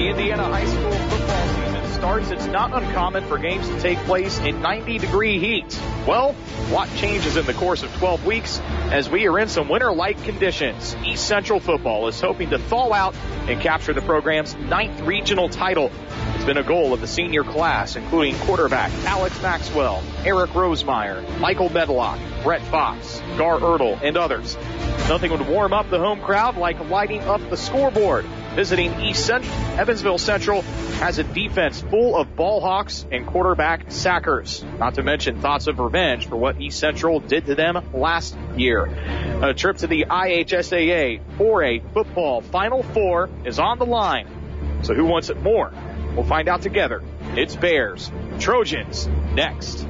the Indiana high school football season starts, it's not uncommon for games to take place in 90 degree heat. Well, what changes in the course of 12 weeks as we are in some winter-like conditions. East Central football is hoping to thaw out and capture the program's ninth regional title. It's been a goal of the senior class, including quarterback Alex Maxwell, Eric Rosemeyer, Michael Medlock, Brett Fox, Gar Ertl, and others. Nothing would warm up the home crowd like lighting up the scoreboard. Visiting East Central, Evansville Central has a defense full of ball hawks and quarterback sackers. Not to mention thoughts of revenge for what East Central did to them last year. A trip to the IHSAA 4A football Final Four is on the line. So who wants it more? We'll find out together. It's Bears, Trojans, next.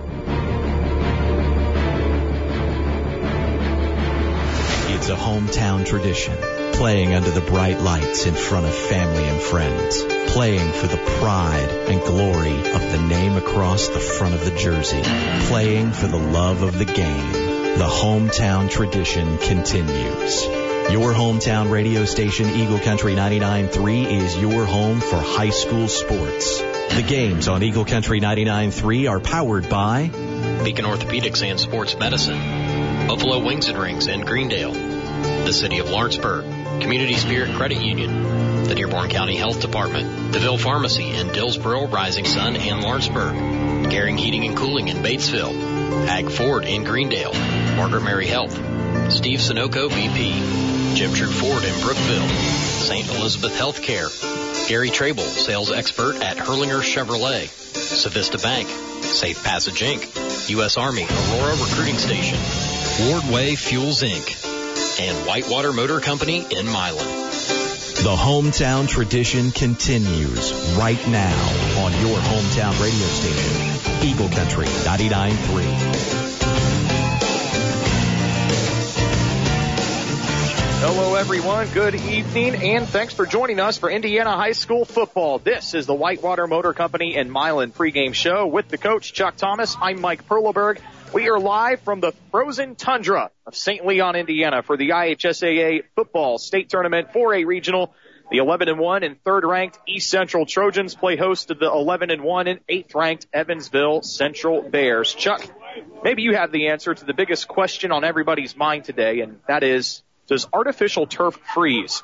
It's a hometown tradition. Playing under the bright lights in front of family and friends. Playing for the pride and glory of the name across the front of the jersey. Playing for the love of the game. The hometown tradition continues. Your hometown radio station, Eagle Country 99.3, is your home for high school sports. The games on Eagle Country 99.3 are powered by Beacon Orthopedics and Sports Medicine, Buffalo Wings and Rings in Greendale, the City of Lawrenceburg, Community Spirit Credit Union, the Dearborn County Health Department, DeVille Pharmacy in Dillsboro, Rising Sun, and Lawrenceburg, Garing Heating and Cooling in Batesville, Ag Ford in Greendale, Margaret Mary Health, Steve Sunoco VP, Jim True Ford in Brookville, St. Elizabeth Healthcare, Gary Trable, sales expert at Hurlinger Chevrolet, Civista Bank, Safe Passage Inc., U.S. Army Aurora Recruiting Station, Wardway Fuels Inc., and Whitewater Motor Company in Milan. The hometown tradition continues right now on your hometown radio station, Eagle Country 99.3. Hello, everyone. Good evening, and thanks for joining us for Indiana High School football. This is the Whitewater Motor Company and Milan pregame show with the coach, Chuck Thomas. I'm Mike Perleberg. We are live from the frozen tundra of St. Leon, Indiana for the IHSAA football state tournament 4A regional. The 11 and 1 and third ranked East Central Trojans play host to the 11 and 1 and eighth ranked Evansville Central Bears. Chuck, maybe you have the answer to the biggest question on everybody's mind today, and that is, does artificial turf freeze?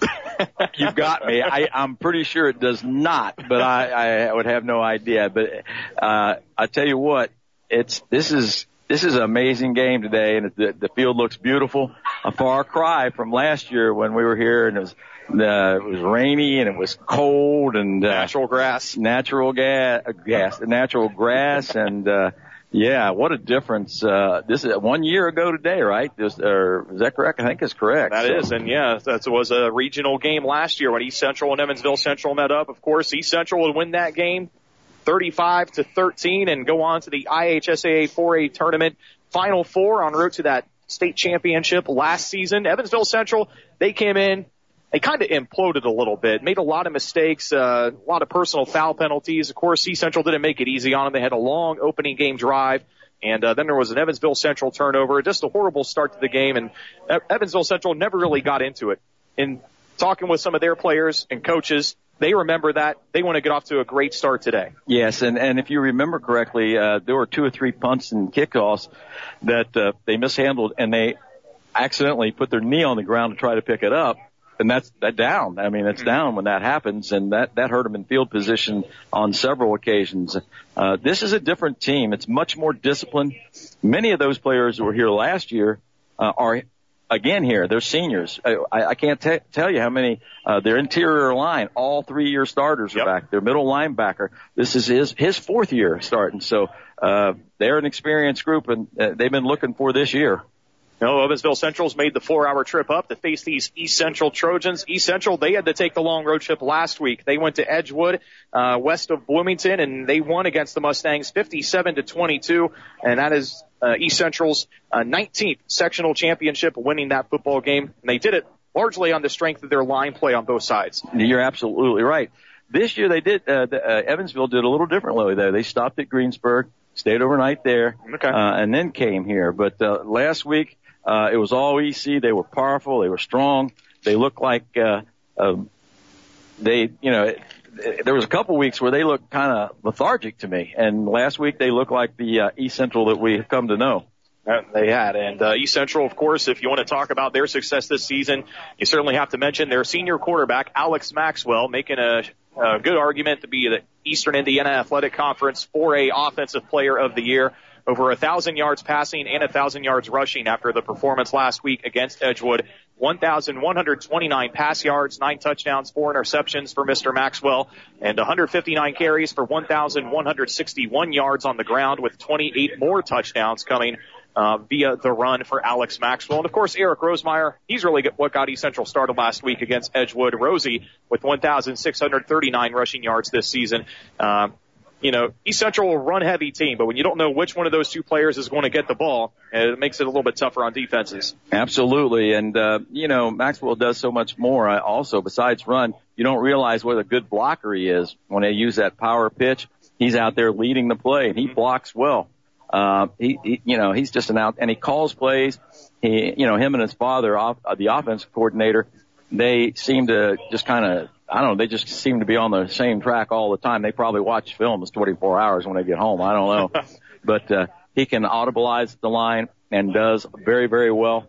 You've got me. I, I'm pretty sure it does not, but I, I would have no idea. But uh, I tell you what, it's this is this is an amazing game today, and the, the field looks beautiful. A far cry from last year when we were here, and it was uh, it was rainy and it was cold and uh, Natural grass. natural gas, gas, natural grass, and uh, yeah, what a difference. Uh, this is one year ago today, right? This, or is that correct? I think it's correct. That So- is, and yeah, that was a regional game last year when East Central and Evansville Central met up. Of course, East Central would win that game 35 to 13 and go on to the IHSAA 4A tournament final four en route to that state championship last season. Evansville Central, they came in, they kind of imploded a little bit, made a lot of mistakes, uh, a lot of personal foul penalties. Of course, East Central didn't make it easy on them. They had a long opening game drive. And uh, then there was an Evansville Central turnover, just a horrible start to the game, and Evansville Central never really got into it. In talking with some of their players and coaches, they remember that they want to get off to a great start today. Yes, and and if you remember correctly, uh, there were two or three punts and kickoffs that uh, they mishandled, and they accidentally put their knee on the ground to try to pick it up, and that's that down. I mean, it's down when that happens, and that that hurt them in field position on several occasions. Uh, this is a different team. It's much more disciplined. Many of those players who were here last year uh, are again here. They're seniors. I, I can't t- tell you how many. Uh, their interior line, all three-year starters are Yep. back. Their middle linebacker. This is his his fourth year starting. So uh, they're an experienced group, and uh, they've been looking for this year. No, Evansville Central's made the four-hour trip up to face these East Central Trojans. East Central, they had to take the long road trip last week. They went to Edgewood, uh, west of Bloomington, and they won against the Mustangs 57 to 22, and that is uh, East Central's uh, 19th sectional championship, winning that football game. And they did it largely on the strength of their line play on both sides. You're absolutely right. This year they did. Uh, the, uh, Evansville did a little differently there. They stopped at Greensburg, stayed overnight there, Okay. uh, and then came here. But uh, last week uh, it was all EC. They were powerful. They were strong. They looked like uh, a they, you know, it, it, there was a couple weeks where they looked kind of lethargic to me, and last week they looked like the uh, East Central that we have come to know. They had. And uh, East Central, of course, if you want to talk about their success this season, you certainly have to mention their senior quarterback, Alex Maxwell, making a, a good argument to be the Eastern Indiana Athletic Conference 4A Offensive Player of the Year. Over a thousand yards passing and a thousand yards rushing after the performance last week against Edgewood. 1,129 pass yards, nine touchdowns, four interceptions for Mr. Maxwell, and 159 carries for 1,161 yards on the ground with 28 more touchdowns coming uh, via the run for Alex Maxwell. And of course, Eric Rosemeyer, he's really what got East Central started last week against Edgewood. Rosie with 1,639 rushing yards this season. Uh, you know, East Central will run heavy team, but when you don't know which one of those two players is going to get the ball, it makes it a little bit tougher on defenses. Absolutely. And, uh, you know, Maxwell does so much more uh, also besides run. You don't realize what a good blocker he is when they use that power pitch. He's out there leading the play and he blocks well. Uh, he, he, you know, he's just an out, and he calls plays. He, you know, him and his father, off, uh, the offensive coordinator, they seem to just kind of, I don't know, they just seem to be on the same track all the time. They probably watch films 24 hours when they get home. I don't know, but uh, he can audibilize the line and does very, very well.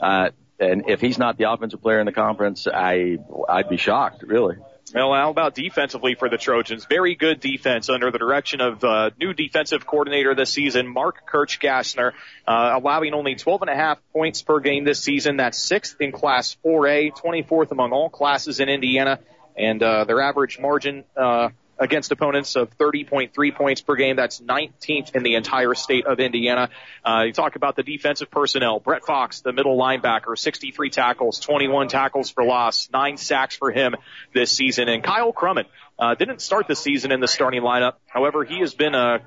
Uh, and if he's not the offensive player in the conference, I, I'd be shocked, really. Well, how about defensively for the Trojans? Very good defense under the direction of uh, new defensive coordinator this season, Mark Kirchgassner, uh, allowing only 12 and a half points per game this season. That's sixth in Class 4A, 24th among all classes in Indiana, and uh, their average margin uh, against opponents of 30.3 points per game. That's 19th in the entire state of Indiana. Uh, you talk about the defensive personnel. Brett Fox, the middle linebacker, 63 tackles, 21 tackles for loss, nine sacks for him this season. And Kyle Crummett, uh, didn't start the season in the starting lineup. However, he has been a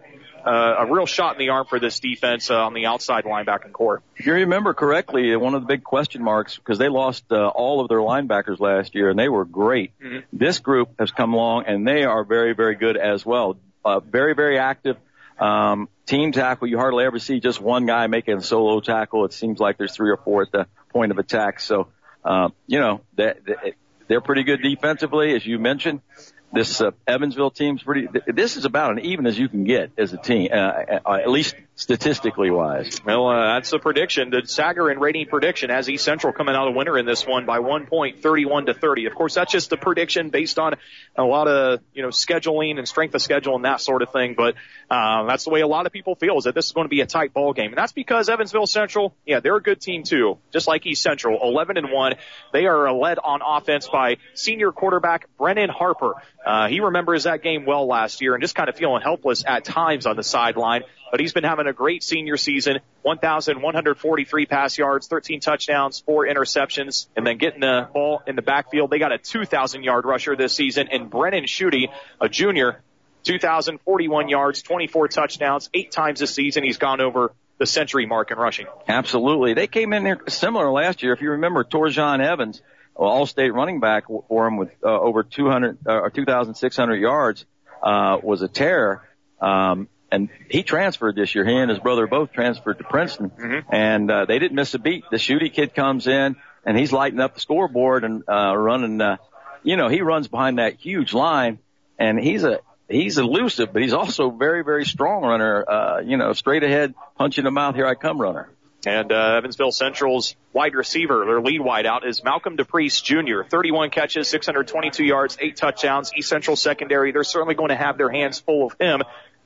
uh, a real shot in the arm for this defense uh, on the outside linebacking core. If you remember correctly, one of the big question marks because they lost uh, all of their linebackers last year and they were great. Mm-hmm. This group has come along and they are very, very good as well. Uh, very, very active. Um, team tackle, you hardly ever see just one guy making a solo tackle. It seems like there's three or four at the point of attack. So, uh, you know, they, they, they're pretty good defensively, as you mentioned this uh, Evansville team's pretty. This is about an even as you can get as a team, uh, uh, at least statistically wise. Well, uh, that's the prediction. The Sagarin rating prediction has East Central coming out a winner in this one by one point, 31 to 30. Of course, that's just a prediction based on a lot of you know scheduling and strength of schedule and that sort of thing. But uh, that's the way a lot of people feel is that this is going to be a tight ball game, and that's because Evansville Central, yeah, they're a good team too, just like East Central, 11 and one. They are led on offense by senior quarterback Brennan Harper. Uh, he remembers that game well last year and just kind of feeling helpless at times on the sideline. But he's been having a great senior season. 1,143 pass yards, 13 touchdowns, four interceptions, and then getting the ball in the backfield. They got a 2,000 yard rusher this season, and Brennan Schutte, a junior, 2,041 yards, 24 touchdowns, eight times this season. He's gone over the century mark in rushing. Absolutely. They came in there similar last year. If you remember, Torjon Evans all-state running back for him with uh, over 200 uh, or 2,600 yards uh, was a terror. Um, and he transferred this year. He and his brother both transferred to Princeton, mm-hmm. and uh, they didn't miss a beat. The Schutte kid comes in and he's lighting up the scoreboard and uh, running. Uh, you know, he runs behind that huge line, and he's a he's elusive, but he's also very very strong runner. Uh, you know, straight ahead, punch in the mouth, here I come runner. And uh, Evansville Central's wide receiver, their lead wideout, is Malcolm DePriest Jr. 31 catches, 622 yards, eight touchdowns. East Central secondary, they're certainly going to have their hands full of him,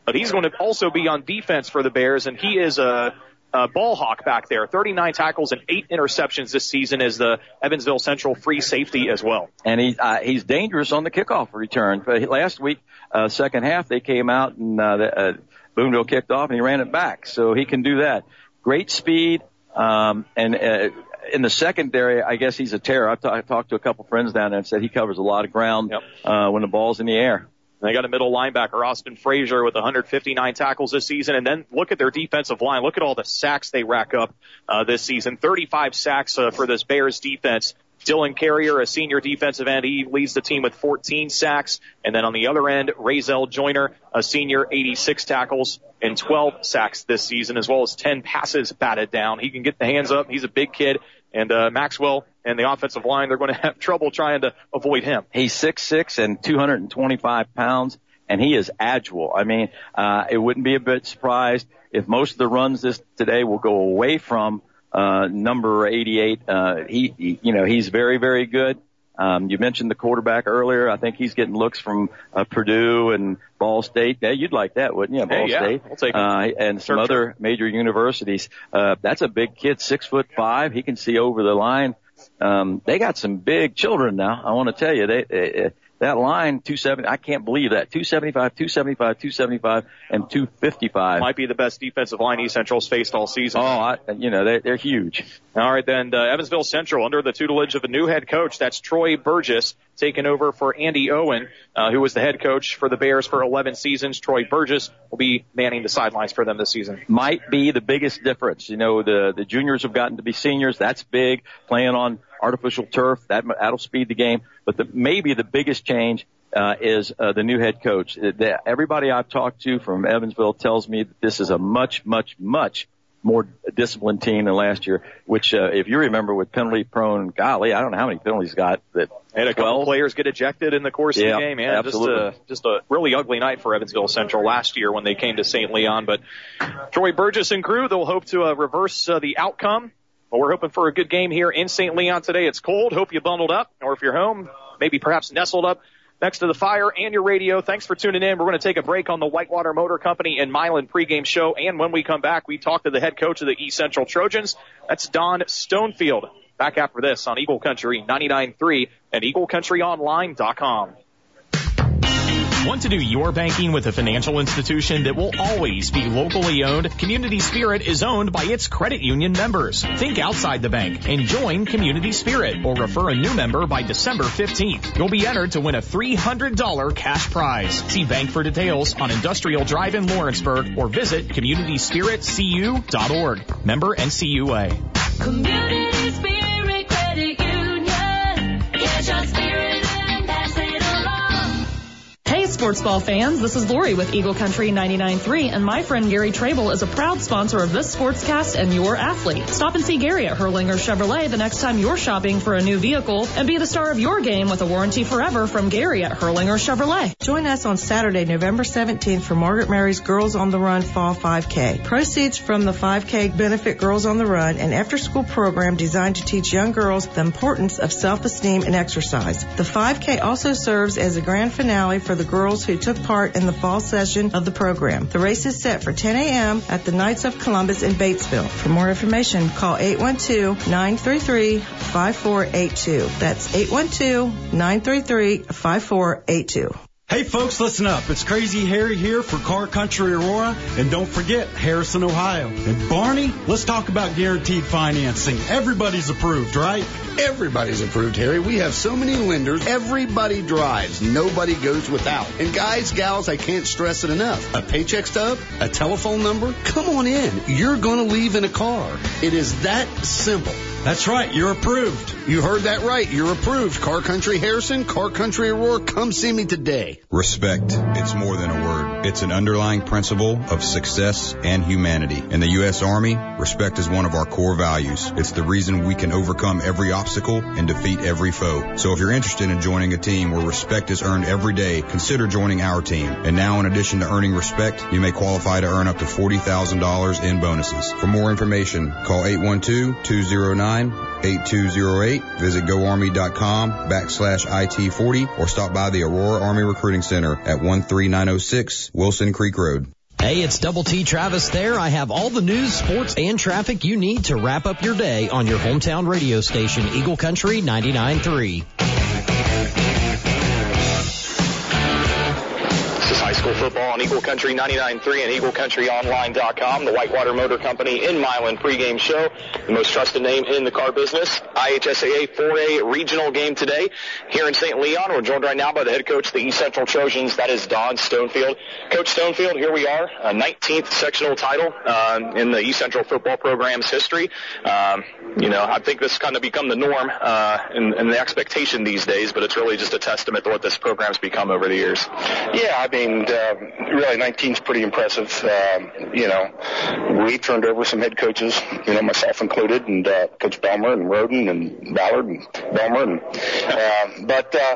but he's going to also be on defense for the Bears, and he is a, a ball hawk back there. 39 tackles and eight interceptions this season as the Evansville Central free safety as well. And he uh, he's dangerous on the kickoff return. But last week, uh, second half, they came out and uh, the, uh, Boonville kicked off and he ran it back, so he can do that great speed, um, and uh, in the secondary, I guess he's a terror. I've, t- I've talked to a couple friends down there and said he covers a lot of ground yep. uh, when the ball's in the air. They got a middle linebacker, Austin Frazier, with 159 tackles this season. And then look at their defensive line. Look at all the sacks they rack up uh, this season. 35 sacks uh, for this Bears defense. Dylan Carrier, a senior defensive end, he leads the team with 14 sacks. And then on the other end, Razel Joyner, a senior, 86 tackles and 12 sacks this season, as well as 10 passes batted down. He can get the hands up. He's a big kid And uh, Maxwell and the offensive line, they're going to have trouble trying to avoid him. He's six six and 225 pounds, and he is agile. I mean, uh, it wouldn't be a bit surprised if most of the runs this today will go away from uh, number 88. Uh, he, he, you know, he's very, very good. Um, you mentioned the quarterback earlier. I think he's getting looks from uh, Purdue and Ball State. Yeah, you'd like that, wouldn't you? Ball hey, yeah, State. I'll take uh, and some sure, other major universities. Uh, that's a big kid, six foot five. He can see over the line. Um, they got some big children now. I want to tell you, they, they that line 270. I can't believe that 275, 275, 275, and 255. Might be the best defensive line East Central's faced all season. Oh, I, you know they're, they're huge. All right, then uh, Evansville Central under the tutelage of a new head coach. That's Troy Burgess taking over for Andy Owen, uh, who was the head coach for the Bears for 11 seasons. Troy Burgess will be manning the sidelines for them this season. Might be the biggest difference. You know, the the juniors have gotten to be seniors. That's big. Playing on artificial turf that that'll speed the game. But the, maybe the biggest change uh, is uh, the new head coach. Everybody I've talked to from Evansville tells me that this is a much, much, much more disciplined team than last year. Which, uh, if you remember, with penalty prone, golly, I don't know how many penalties got that. Had a couple 12? players get ejected in the course Yeah, of the game, man. absolutely. Just a just a really ugly night for Evansville Central last year when they came to St. Leon. But Troy Burgess and crew, they'll hope to uh, reverse uh, the outcome. But we're hoping for a good game here in St. Leon today. It's cold. Hope you bundled up, or if you're home, maybe perhaps nestled up next to the fire and your radio. Thanks for tuning in. We're going to take a break on the Whitewater Motor Company and Milan pregame show. And when we come back, we talk to the head coach of the East Central Trojans. That's Don Stonefield. Back after this on Eagle Country 99.3 and EagleCountryOnline.com. Want to do your banking with a financial institution that will always be locally owned? Community Spirit is owned by its credit union members. Think outside the bank and join Community Spirit or refer a new member by December 15th. You'll be entered to win a $300 cash prize. See bank for details on Industrial Drive in Lawrenceburg or visit communityspiritcu.org. Member NCUA. Community Spirit sports ball fans, this is Lori with Eagle Country 99.3, and my friend Gary Trable is a proud sponsor of this sportscast and your athlete. Stop and see Gary at Hurlinger Chevrolet the next time you're shopping for a new vehicle, and be the star of your game with a warranty forever from Gary at Hurlinger Chevrolet. Join us on Saturday, November 17th for Margaret Mary's Girls on the Run Fall 5K. Proceeds from the 5K benefit Girls on the Run, an after-school program designed to teach young girls the importance of self-esteem and exercise. The 5K also serves as a grand finale for the girls who took part in the fall session of the program. The race is set for 10 a.m. at the Knights of Columbus in Batesville. For more information, call 812-933-5482. That's 812-933-5482. Hey folks, listen up. It's Crazy Harry here for Car Country Aurora. And don't forget Harrison, Ohio. And Barney, let's talk about guaranteed financing. Everybody's approved, right? Everybody's approved, Harry. We have so many lenders. Everybody drives. Nobody goes without. And guys, gals, I can't stress it enough. A paycheck stub? A telephone number? Come on in. You're going to leave in a car. It is that simple. That's right. You're approved. You heard that right. You're approved. Car Country Harrison, Car Country Aurora, come see me today. Respect. It's more than a word. It's an underlying principle of success and humanity. In the U.S. Army, respect is one of our core values. It's the reason we can overcome every obstacle and defeat every foe. So if you're interested in joining a team where respect is earned every day, consider joining our team. And now in addition to earning respect, you may qualify to earn up to $40,000 in bonuses. For more information, call 812-209-8208, visit goarmy.com backslash IT40, or stop by the Aurora Army Recruiting Center at 13906 Wilson Creek Road. Hey, it's Double T Travis there. I have all the news, sports, and traffic you need to wrap up your day on your hometown radio station, Eagle Country 99.3. school football on Eagle Country 99.3 and EagleCountryOnline.com, the Whitewater Motor Company in Milan pregame show, the most trusted name in the car business. IHSAA 4A regional game today here in St. Leon. We're joined right now by the head coach of the East Central Trojans, that is Don Stonefield. Coach Stonefield, here we are, a 19th sectional title um, in the East Central football program's history. Um, you know, I think this kind of become the norm uh, and, and the expectation these days, but it's really just a testament to what this program's become over the years. Yeah, I mean, uh, really 19 is pretty impressive. Um, you know, we turned over some head coaches, you know, myself included, and uh, Coach Belmer and Roden and Ballard and Belmer, and uh, but. Uh,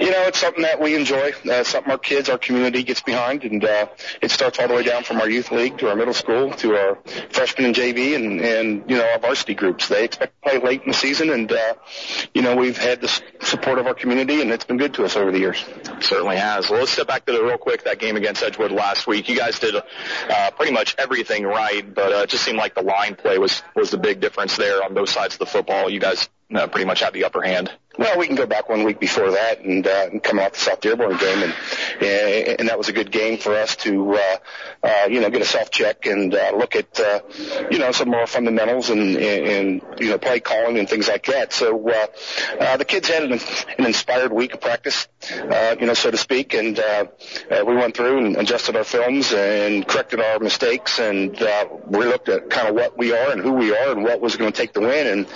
you know, it's something that we enjoy, uh, something our kids, our community gets behind, and uh, it starts all the way down from our youth league to our middle school to our freshman and JV, and and you know our varsity groups. They expect to play late in the season, and uh, you know we've had the support of our community, and it's been good to us over the years. Certainly has. Well, let's step back to the real quick that game against Edgewood last week. You guys did uh, pretty much everything right, but uh, it just seemed like the line play was was the big difference there on both sides of the football. You guys uh, pretty much had the upper hand. Well, we can go back one week before that and, uh, and come off the South Dearborn game, and, and and that was a good game for us to, uh, uh, you know, get a self check and uh, look at, uh, you know, some more fundamentals and, and, and you know, play calling and things like that. So uh, uh, the kids had an, an inspired week of practice, uh, you know, so to speak, and uh, uh, we went through and adjusted our films and corrected our mistakes and uh, we looked at kind of what we are and who we are and what was going to take the win, and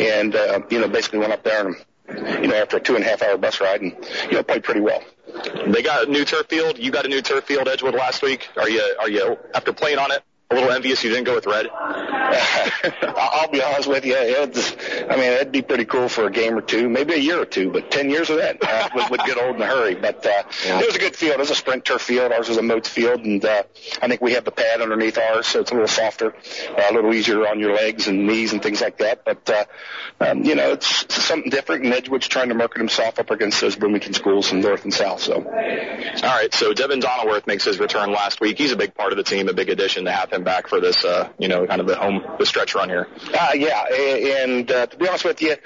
and uh, you know, basically went up there and you know, after a two and a half hour bus ride and, you know, played pretty well. They got a new turf field. You got a new turf field, Edgewood, last week. Are you are you after playing on it? A little envious you didn't go with red. I'll be honest with you. It's, I mean, it'd be pretty cool for a game or two, maybe a year or two, but 10 years of that uh, would, would get old in a hurry. But uh, it was a good field. It was a sprint turf field. Ours was a Motz field, and uh, I think we have the pad underneath ours, so it's a little softer, uh, a little easier on your legs and knees and things like that. But, uh, um, you know, it's, something different, and Edgewood's trying to market himself up against those Bloomington schools from north and south. So. All right, so Devin Donaworth makes his return last week. He's a big part of the team, a big addition to have him back for this, uh, you know, kind of the home, the stretch run here. Uh, yeah, and uh, to be honest with you,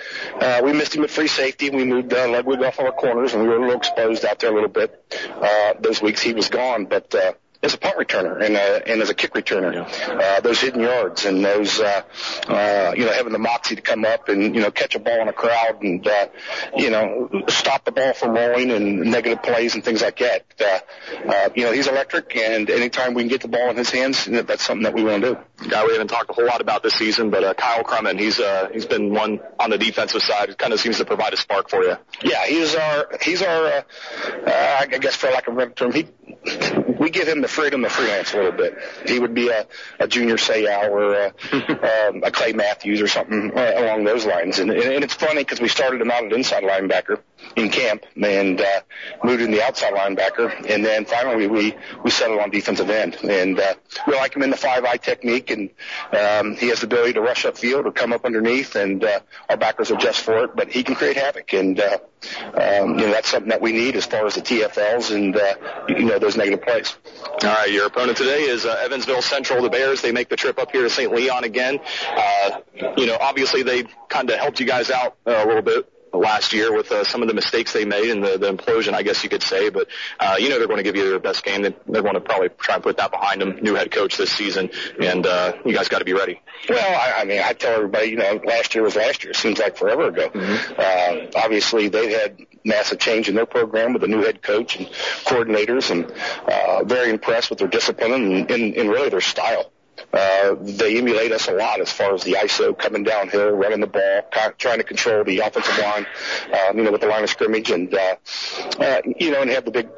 uh, we missed him at free safety. We moved uh, Ludwig off our corners, and we were a little exposed out there a little bit. Uh, those weeks he was gone, but uh, as a punt returner and uh, and as a kick returner, uh, those hidden yards and those uh, uh, you know having the moxie to come up and you know catch a ball in a crowd and uh, you know stop the ball from rolling and negative plays and things like that. Uh, uh, you know he's electric, and anytime we can get the ball in his hands, you know, that's something that we want to do. Guy we haven't talked a whole lot about this season, but uh, Kyle Crummett, he's uh, he's been one on the defensive side. who kind of seems to provide a spark for you. Yeah, he's our he's our uh, uh, I guess for lack of a better term, he we give him the freedom to freelance a little bit. He would be a, a Junior Seau or a, um, a Clay Matthews or something uh, along those lines. And, and, and it's funny because we started him out at inside linebacker in camp and uh, moved to the outside linebacker, and then finally we we settled on defensive end. And uh, we like him in the five eye technique, and um, he has the ability to rush upfield or come up underneath, and uh, our backers adjust for it. But he can create havoc, and uh, um, you know that's something that we need as far as the TFLs and uh, you know those negative plays. All right, your opponent today is uh, Evansville Central. The Bears. They make the trip up here to St. Leon again. Uh, you know, obviously they kind of helped you guys out uh, a little bit last year with uh, some of the mistakes they made and the, the implosion, I guess you could say. But uh, you know they're going to give you their best game. They, they want to probably try and put that behind them. New head coach this season, and uh, you guys got to be ready. Well, I, I mean, I tell everybody, you know, last year was last year. It seems like forever ago. Uh, obviously, they've had massive change in their program with a new head coach and coordinators, and uh, very impressed with their discipline and, and, and really their style. Uh, they emulate us a lot as far as the ISO coming downhill, running the ball, trying to control the offensive line, um, you know, with the line of scrimmage, and uh, uh, you know, and have the big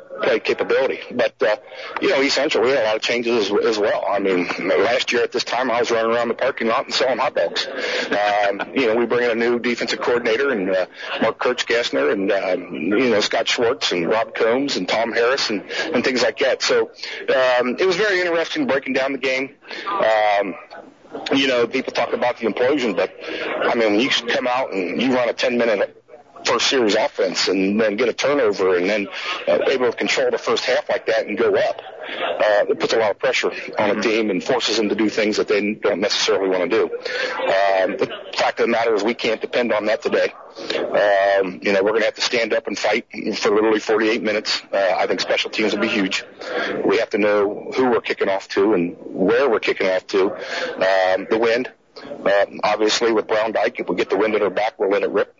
capability. But uh, you know, East we had a lot of changes as, as well. I mean, last year at this time, I was running around the parking lot and selling hot dogs. Um, you know, we bring in a new defensive coordinator and uh, Mark Kirchgassner and um, you know Scott Schwartz and Rob Combs and Tom Harris and, and things like that. So um, it was very interesting breaking down the game. Um, you know, people talk about the implosion, but I mean, when you come out and you run a 10 minute first series offense and then get a turnover and then uh, able to control the first half like that and go up, uh, it puts a lot of pressure on a team and forces them to do things that they don't necessarily want to do. Um, the fact of the matter is we can't depend on that today. Um, you know, we're going to have to stand up and fight for literally 48 minutes. Uh, I think special teams will be huge. We have to know who we're kicking off to and where we're kicking off to. Um, the wind, um, obviously with Browndyke, if we get the wind at our back, we'll let it rip.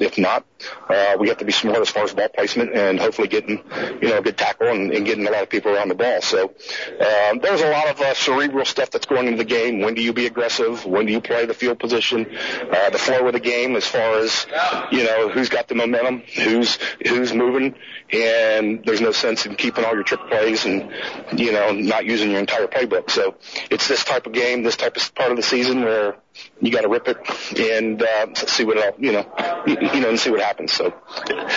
If not, uh, we have to be smart as far as ball placement and hopefully getting, you know, a good tackle and, and getting a lot of people around the ball. So um, there's a lot of uh, cerebral stuff that's going into the game. When do you be aggressive? When do you play the field position? Uh, the flow of the game as far as, you know, who's got the momentum, who's who's moving, and there's no sense in keeping all your trick plays and, you know, not using your entire playbook. So it's this type of game, this type of part of the season where you got to rip it and uh, see what it all, you know, you, you know, and see what happens. So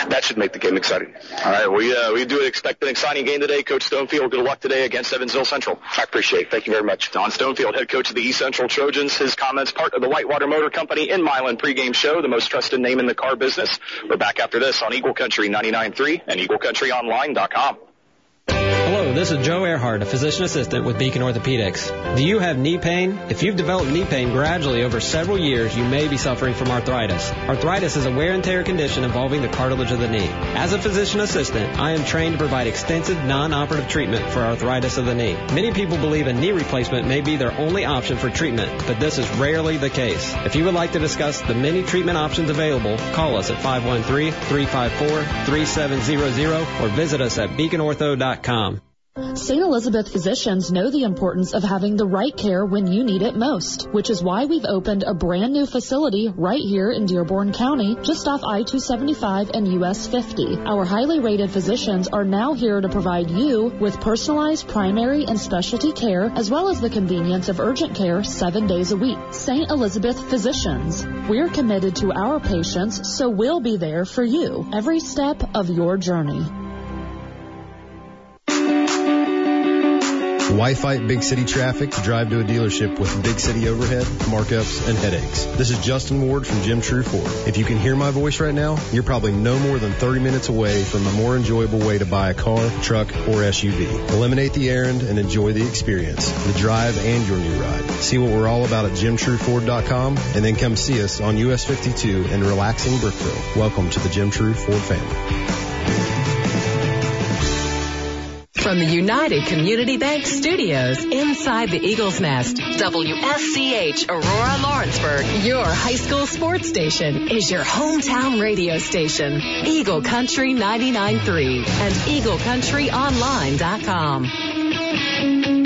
that should make the game exciting. All right, we uh, we do expect an exciting game today, Coach Stonefield. Good luck today against Evansville Central. I appreciate it. Thank you very much. Don Stonefield, head coach of the East Central Trojans. His comments part of the Whitewater Motor Company in Milan pregame show, the most trusted name in the car business. We're back after this on Eagle Country 99.3 and EagleCountryOnline.com. Hello, this is Joe Earhart, a physician assistant with Beacon Orthopedics. Do you have knee pain? If you've developed knee pain gradually over several years, you may be suffering from arthritis. Arthritis is a wear and tear condition involving the cartilage of the knee. As a physician assistant, I am trained to provide extensive non-operative treatment for arthritis of the knee. Many people believe a knee replacement may be their only option for treatment, but this is rarely the case. If you would like to discuss the many treatment options available, call us at 513-354-3700 or visit us at beaconortho.com. St. Elizabeth physicians know the importance of having the right care when you need it most, which is why we've opened a brand new facility right here in Dearborn County, just off I-275 and US 50. Our highly rated physicians are now here to provide you with personalized primary and specialty care, as well as the convenience of urgent care seven days a week. St. Elizabeth physicians. We're committed to our patients, so we'll be there for you every step of your journey. Why fight big city traffic to drive to a dealership with big city overhead, markups, and headaches? This is Justin Ward from Jim True Ford. If you can hear my voice right now, you're probably no more than 30 minutes away from a more enjoyable way to buy a car, truck, or SUV. Eliminate the errand and enjoy the experience, the drive, and your new ride. See what we're all about at JimTrueFord.com and then come see us on US 52 in relaxing Brookville. Welcome to the Jim True Ford family. From the United Community Bank Studios inside the Eagles Nest, WSCH Aurora Lawrenceburg, your high school sports station, is your hometown radio station. Eagle Country 99.3 and EagleCountryOnline.com.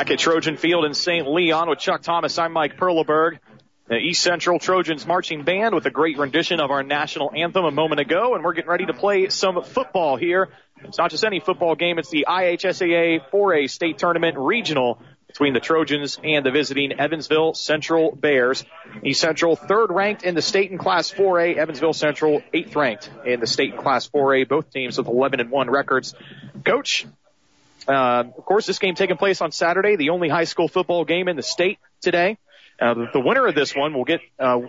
Back at Trojan Field in St. Leon with Chuck Thomas, I'm Mike Perleberg. The East Central Trojans marching band with a great rendition of our national anthem a moment ago, and we're getting ready to play some football here. It's not just any football game, it's the IHSAA 4A state tournament regional between the Trojans and the visiting Evansville Central Bears. East Central third ranked in the state in class 4A, Evansville Central eighth ranked in the state in class 4A, both teams with 11 and 1 records. Coach, uh, of course, this game taking place on Saturday, the only high school football game in the state today. Uh, the, the winner of this one will get uh,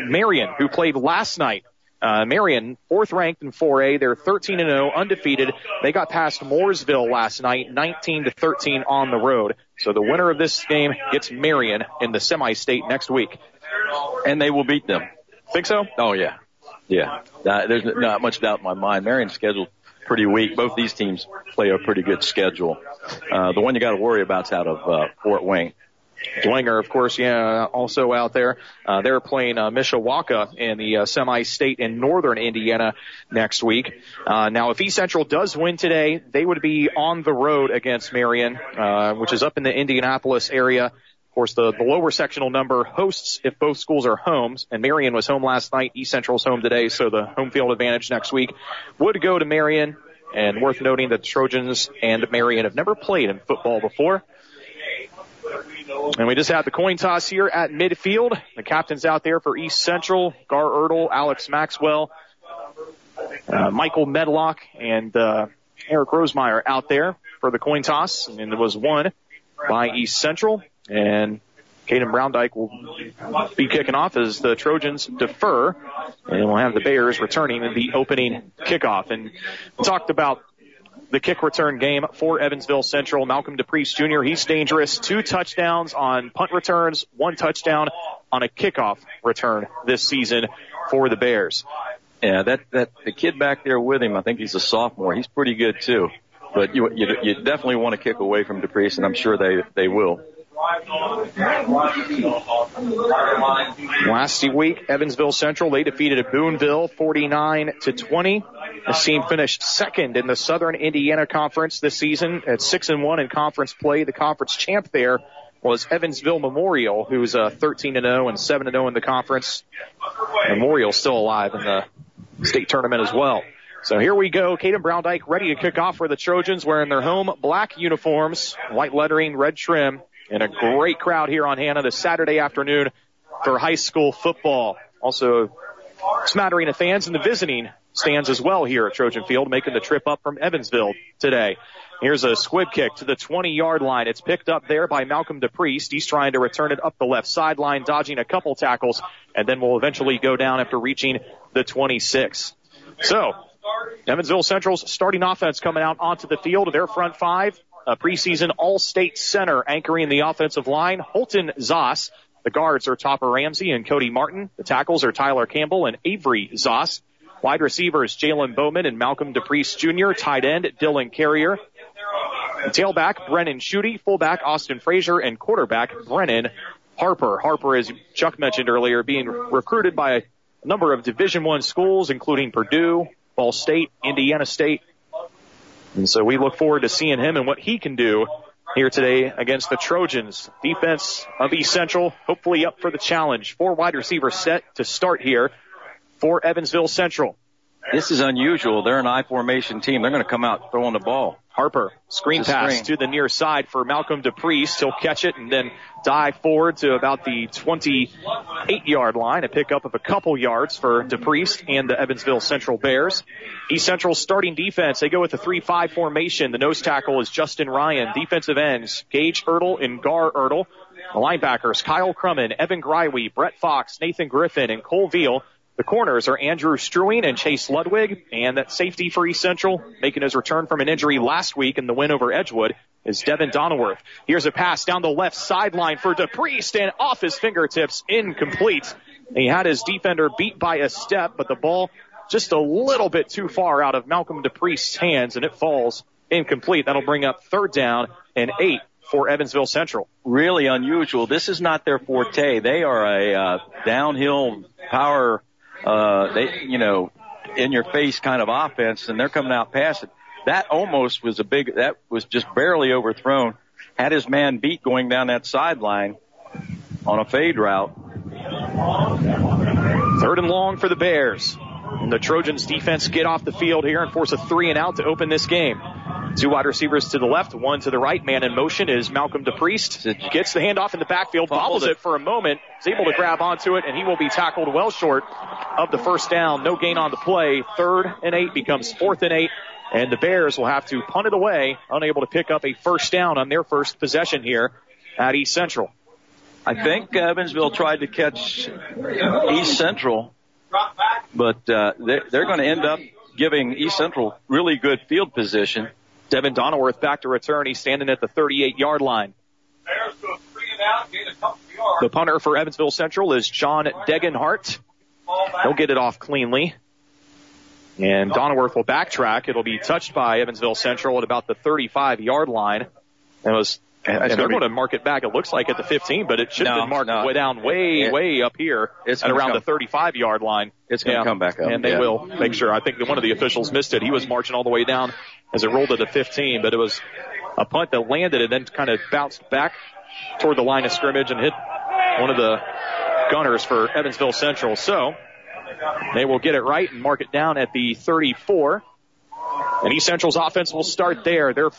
Marion, who played last night. Uh, Marion, fourth ranked in 4A, they're 13 and 0, undefeated. They got past Mooresville last night, 19 to 13 on the road. So the winner of this game gets Marion in the semi-state next week. And they will beat them. Think so? Oh yeah, yeah. Uh, there's not much doubt in my mind. Marion's schedule pretty weak. Both these teams play a pretty good schedule. Uh, the one you got to worry about is out of uh, Fort Wayne. Dwenger, of course, yeah, also out there. Uh, they're playing uh, Mishawaka in the uh, semi-state in northern Indiana next week. Uh, now, if East Central does win today, they would be on the road against Marion, uh, which is up in the Indianapolis area. Of course, the, the lower sectional number hosts if both schools are homes, and Marion was home last night. East Central's home today, so the home field advantage next week would go to Marion. And worth noting that the Trojans and Marion have never played in football before. And we just had the coin toss here at midfield. The captain's out there for East Central, Gar Ertl, Alex Maxwell, uh, Michael Medlock, and uh, Eric Rosemeyer out there for the coin toss. And it was won by East Central. And Caden Browndyke will be kicking off as the Trojans defer. And we'll have the Bears returning in the opening kickoff. And talked about the kick return game for Evansville Central. Malcolm DePriest Jr., he's dangerous. Two touchdowns on punt returns, one touchdown on a kickoff return this season for the Bears. Yeah, that that the kid back there with him, I think he's a sophomore. He's pretty good too. but you, you, you definitely want to kick away from DePriest, and I'm sure they, they will. Last week, Evansville Central, they defeated Boonville 49 to 20. The team finished second in the Southern Indiana Conference this season at 6 and 1 in conference play. The conference champ there was Evansville Memorial, who's uh, 13 and 0 and 7 and 0 in the conference. Memorial still alive in the state tournament as well. So here we go. Caden Browndyke ready to kick off for the Trojans wearing their home black uniforms, white lettering, red trim, and a great crowd here on Hannah this Saturday afternoon for high school football. Also, smattering of fans in the visiting stands as well here at Trojan Field, making the trip up from Evansville today. Here's a squib kick to the 20 yard line. It's picked up there by Malcolm DePriest. He's trying to return it up the left sideline, dodging a couple tackles, and then will eventually go down after reaching the 26. So, Evansville Central's starting offense coming out onto the field. Their front five, a preseason all-state center anchoring the offensive line, Holton Zoss. The guards are Topper Ramsey and Cody Martin. The tackles are Tyler Campbell and Avery Zoss. Wide receivers Jalen Bowman and Malcolm DePriest Jr. Tight end Dylan Carrier. Tailback Brennan Schutte. Fullback Austin Frazier and quarterback Brennan Harper. Harper, as Chuck mentioned earlier, being recruited by a number of Division One schools, including Purdue, Ball State, Indiana State. And so we look forward to seeing him and what he can do here today against the Trojans. Defense of East Central, hopefully up for the challenge. Four wide receivers set to start here for Evansville Central. This is unusual. They're an I formation team. They're going to come out throwing the ball. Harper, screen a pass screen. to the near side for Malcolm DePriest. He'll catch it and then dive forward to about the 28 yard line, a pickup of a couple yards for DePriest and the Evansville Central Bears. East Central starting defense, they go with a 3-5 formation. The nose tackle is Justin Ryan. Defensive ends, Gage Ertl and Gar Ertl. The linebackers, Kyle Crummett, Evan Greiwe, Brett Fox, Nathan Griffin, and Cole Veal. The corners are Andrew Struing and Chase Ludwig, and that safety for East Central, making his return from an injury last week in the win over Edgewood, is Devin Donaworth. Here's a pass down the left sideline for DePriest, and off his fingertips, incomplete. He had his defender beat by a step, but the ball just a little bit too far out of Malcolm DePriest's hands, and it falls incomplete. That'll bring up third down and eight for Evansville Central. Really unusual. This is not their forte. They are a uh, downhill power, uh, they, you know, in your face kind of offense, and they're coming out past it. That almost was a big, that was just barely overthrown. Had his man beat going down that sideline on a fade route. Third and long for the Bears. And the Trojans defense get off the field here and force a three and out to open this game. Two wide receivers to the left, one to the right. Man in motion is Malcolm DePriest. Gets the handoff in the backfield, bobbles it for a moment, is able to grab onto it, and he will be tackled well short of the first down. No gain on the play. Third and eight becomes fourth and eight, and the Bears will have to punt it away, unable to pick up a first down on their first possession here at East Central. I think Evansville tried to catch East Central, but uh, they're, they're going to end up giving East Central really good field position. Devin Donaworth back to return. He's standing at the 38 yard line. The punter for Evansville Central is John Degenhart. He'll get it off cleanly. And Donaworth will backtrack. It'll be touched by Evansville Central at about the 35 yard line. It was, and That's they're be- going to mark it back. It looks like at the 15, but it should have No, been marked no. way down, way, It- way up here it's at around come- the 35 yard line. It's gonna come back up, And they yeah. will make sure. I think one of the officials missed it. He was marching all the way down as it rolled to the 15, but it was a punt that landed and then kind of bounced back toward the line of scrimmage and hit one of the gunners for Evansville Central. So they will get it right and mark it down at the 34. And East Central's offense will start there. Their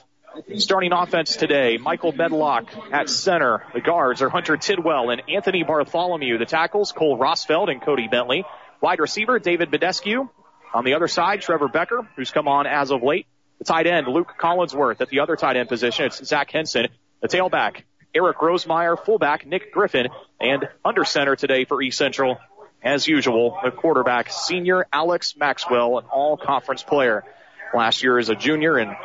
starting offense today, Michael Medlock at center. The guards are Hunter Tidwell and Anthony Bartholomew. The tackles, Cole Rossfeld and Cody Bentley. Wide receiver, David Badescu. On the other side, Trevor Becker, who's come on as of late. The tight end, Luke Collinsworth. At the other tight end position, it's Zach Henson. The tailback, Eric Rosemeyer. Fullback, Nick Griffin. And under center today for East Central, as usual, the quarterback, senior Alex Maxwell, an all conference player. Last year as a junior and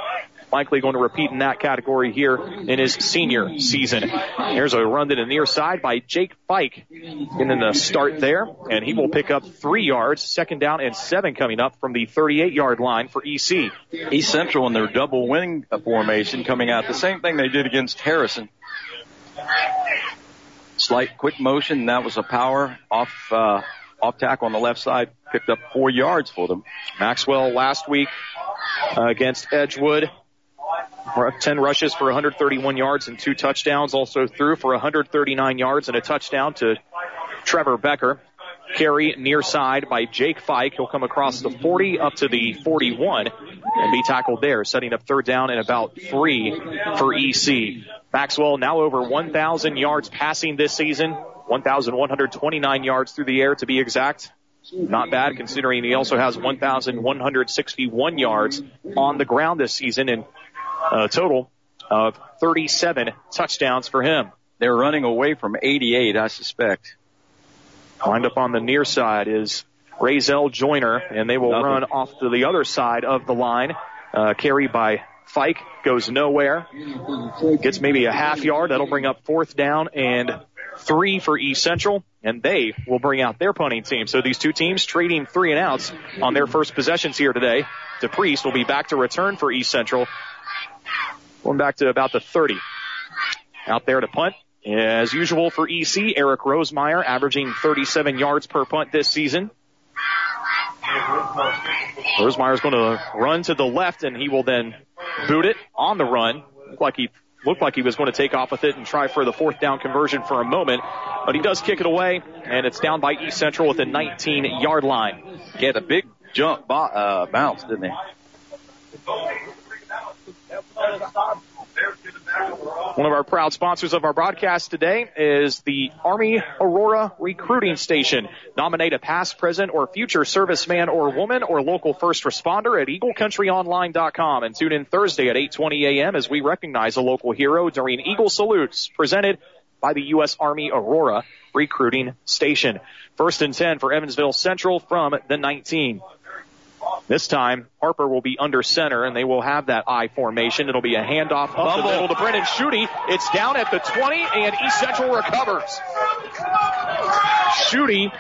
likely going to repeat in that category here in his senior season. Here's a run to the near side by Jake Fike getting the start there, and he will pick up three yards, second down and seven coming up from the 38 yard line for EC. East Central in their double wing formation coming out. The same thing they did against Harrison. Slight quick motion, that was a power off, uh, off tackle on the left side. Picked up four yards for them. Maxwell last week uh, against Edgewood. 10 rushes for 131 yards and two touchdowns. Also threw for 139 yards and a touchdown to Trevor Becker. Carry near side by Jake Fike. He'll come across the 40 up to the 41 and be tackled there, setting up third down and about three for EC. Maxwell now over 1,000 yards passing this season, 1,129 yards through the air to be exact. Not bad considering he also has 1,161 yards on the ground this season and a total of 37 touchdowns for him. They're running away from 88, I suspect. Lined up on the near side is Razel Joyner, and they will Nothing. run off to the other side of the line. Uh, carry by Fike goes nowhere. Gets maybe a half yard. That'll bring up fourth down and three for East Central, and they will bring out their punting team. So these two teams trading three and outs on their first possessions here today. DePriest will be back to return for East Central. Going back to about the 30. Out there to punt. As usual for EC, Eric Rosemeyer averaging 37 yards per punt this season. Rosemeyer's going to run to the left and he will then boot it on the run. Looked like he looked like he was going to take off with it and try for the fourth down conversion for a moment, but he does kick it away and it's down by East Central at the 19 yard line. He had a big jump, uh, bounce, didn't he? One of our proud sponsors of our broadcast today is the Army Aurora Recruiting Station. Nominate a past, present, or future serviceman or woman or local first responder at EagleCountryOnline.com and tune in Thursday at 8:20 a.m. as we recognize a local hero during Eagle Salutes presented by the U.S. Army Aurora Recruiting Station. First and 10 for Evansville Central from the 19. This time, Harper will be under center, and they will have that I formation. It'll be a handoff up the middle to Brennan Schutte. It's down at the 20, and East Central recovers. Schutte,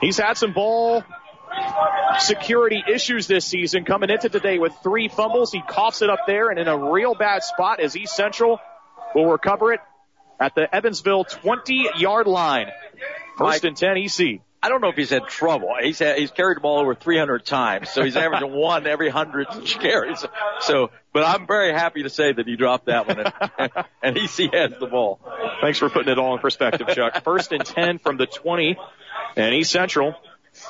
he's had some ball security issues this season coming into today with three fumbles. He coughs it up there and in a real bad spot as East Central will recover it at the Evansville 20 yard line. First and 10 EC. I don't know if he's had trouble. He's had, he's carried the ball over 300 times, so he's averaging one every hundred carries. So, but I'm very happy to say that he dropped that one, and, and EC has the ball. Thanks for putting it all in perspective, Chuck. First and 10 from the 20 and East Central.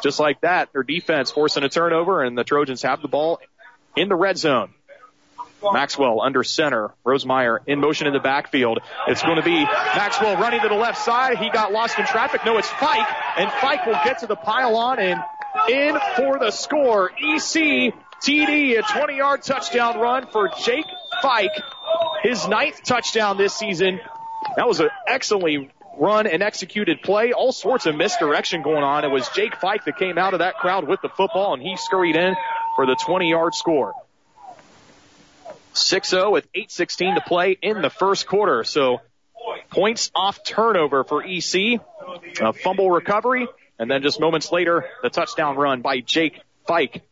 Just like that, their defense forcing a turnover and the Trojans have the ball in the red zone. Maxwell under center. Rosemeyer in motion in the backfield. It's going to be Maxwell running to the left side. He got lost in traffic. No, it's Fike. And Fike will get to the pylon and in for the score. EC TD, a 20 yard touchdown run for Jake Fike. His ninth touchdown this season. That was an excellently run and executed play. All sorts of misdirection going on. It was Jake Fike that came out of that crowd with the football and he scurried in for the 20 yard score. 6-0 with 8.16 to play in the first quarter. So points off turnover for EC, a fumble recovery, and then just moments later, the touchdown run by Jake Fike,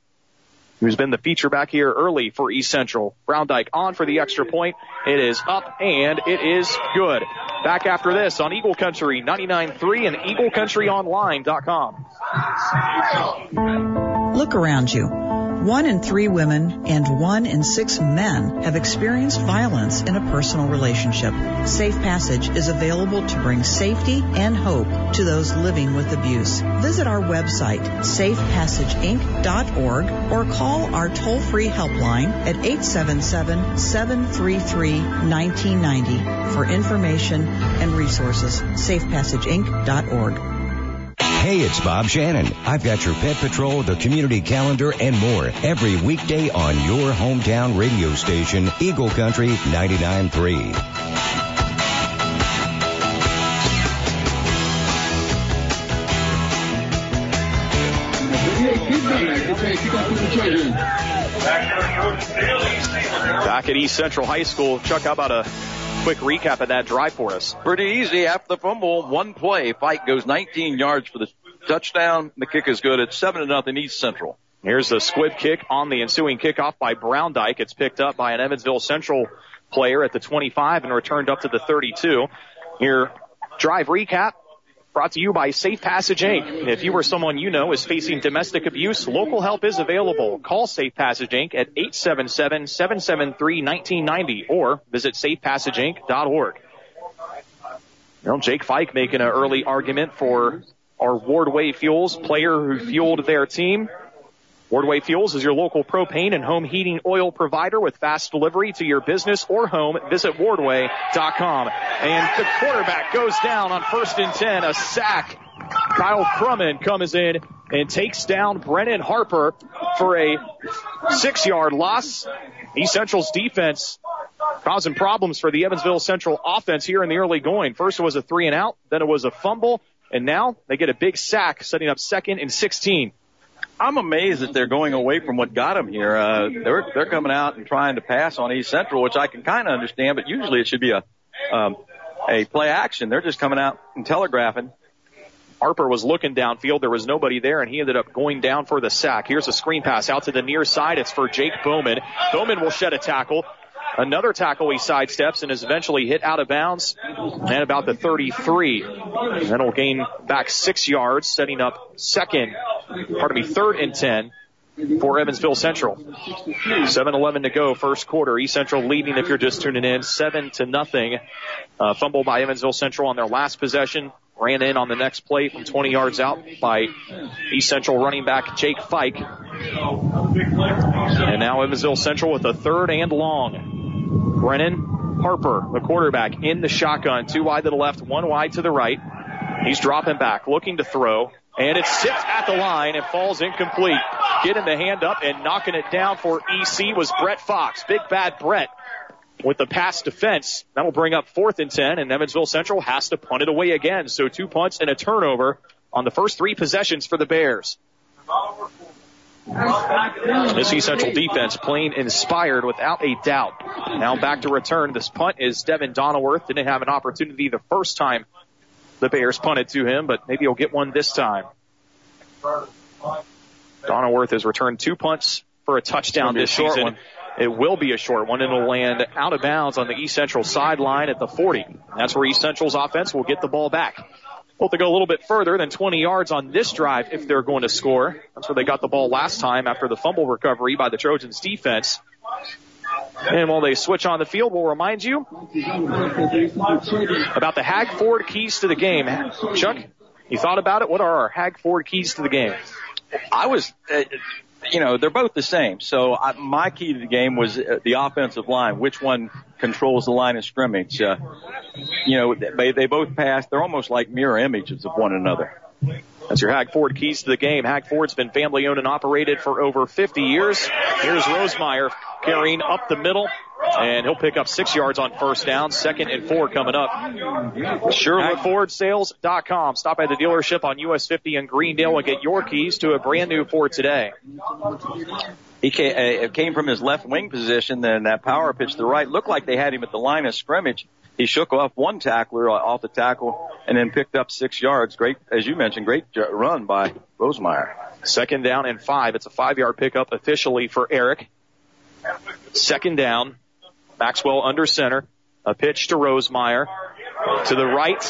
who's been the feature back here early for East Central. Browndyke on for the extra point. It is up and it is good. Back after this on Eagle Country 99.3 and EagleCountryOnline.com. Look around you. One in three women and one in six men have experienced violence in a personal relationship. Safe Passage is available to bring safety and hope to those living with abuse. Visit our website, safepassageinc.org, or call our toll-free helpline at 877-733-1990 for information and resources. safepassageinc.org. Hey, it's Bob Shannon. I've got your pet patrol, the community calendar, and more every weekday on your hometown radio station, Eagle Country 99.3. Back at East Central High School, Chuck, how about a quick recap of that drive for us? Pretty easy. After the fumble, one play. Fike goes 19 yards for the touchdown. The kick is good. It's seven to nothing East Central. Here's the squib kick on the ensuing kickoff by Browndyke. It's picked up by an Evansville Central player at the 25 and returned up to the 32. Here, drive recap brought to you by Safe Passage Inc. If you or someone you know is facing domestic abuse, local help is available. Call Safe Passage Inc. at 877-773-1990 or visit safepassageinc.org. Know, Jake Fike making an early argument for our Wardway Fuels player who fueled their team. Wardway Fuels is your local propane and home heating oil provider with fast delivery to your business or home. Visit wardway.com. And the quarterback goes down on first and 10, a sack. Kyle Crummett comes in and takes down Brennan Harper for a six yard loss. East Central's defense causing problems for the Evansville Central offense here in the early going. First it was a three and out, then it was a fumble, and now they get a big sack setting up second and 16. I'm amazed that they're going away from what got them here. Uh, they're they're coming out and trying to pass on East Central, which I can kind of understand, but usually it should be a um, a play action. They're just coming out and telegraphing. Harper was looking downfield. There was nobody there, and he ended up going down for the sack. Here's a screen pass out to the near side. It's for Jake Bowman. Bowman will shed a tackle. Another tackle he sidesteps and is eventually hit out of bounds at about the 33. Then he'll gain back six yards, setting up second, pardon me, third and 10 for Evansville Central. 7-11 to go, first quarter. East Central leading if you're just tuning in, seven to nothing. Uh, fumble by Evansville Central on their last possession. Ran in on the next play from 20 yards out by East Central running back Jake Fike. And now Evansville Central with a third and long. Brennan Harper, the quarterback, in the shotgun. Two wide to the left, one wide to the right. He's dropping back, looking to throw. And it sits at the line and falls incomplete. Getting the hand up and knocking it down for EC was Brett Fox. Big bad Brett with the pass defense. That'll bring up fourth and 10 and Evansville Central has to punt it away again. So two punts and a turnover on the first three possessions for the Bears. This East Central defense playing inspired without a doubt. Now back to return. This punt is Devin Donaworth. Didn't have an opportunity the first time the Bears punted to him, but maybe he'll get one this time. Donaworth has returned two punts for a touchdown a this short season. one. It will be a short one it'll land out of bounds on the East Central sideline at the 40. That's where East Central's offense will get the ball back. Hope to go a little bit further than 20 yards on this drive if they're going to score. That's where they got the ball last time after the fumble recovery by the Trojans defense. And while they switch on the field, we'll remind you about the Hag Ford keys to the game. Chuck, you thought about it? What are our Hag Ford keys to the game? I was, uh, you know, they're both the same. So I, my key to the game was uh, the offensive line. Which one controls the line of scrimmage? Uh, you know, they they both pass. They're almost like mirror images of one another. That's your Hag Ford keys to the game. Hag Ford's been family owned and operated for over 50 years. Here's Rosemeyer carrying up the middle, and he'll pick up six yards on first down. Second and four coming up. Sure. HagFordSales.com. Stop by the dealership on US 50 in Greendale and get your keys to a brand new Ford today. He came, uh, came from his left wing position, then that power pitch to the right. Looked like they had him at the line of scrimmage. He shook off one tackler off the tackle and then picked up six yards. Great, as you mentioned, great run by Rosemeyer. Second down and five. It's a five yard pickup officially for Eric. Second down. Maxwell under center. A pitch to Rosemeyer. To the right.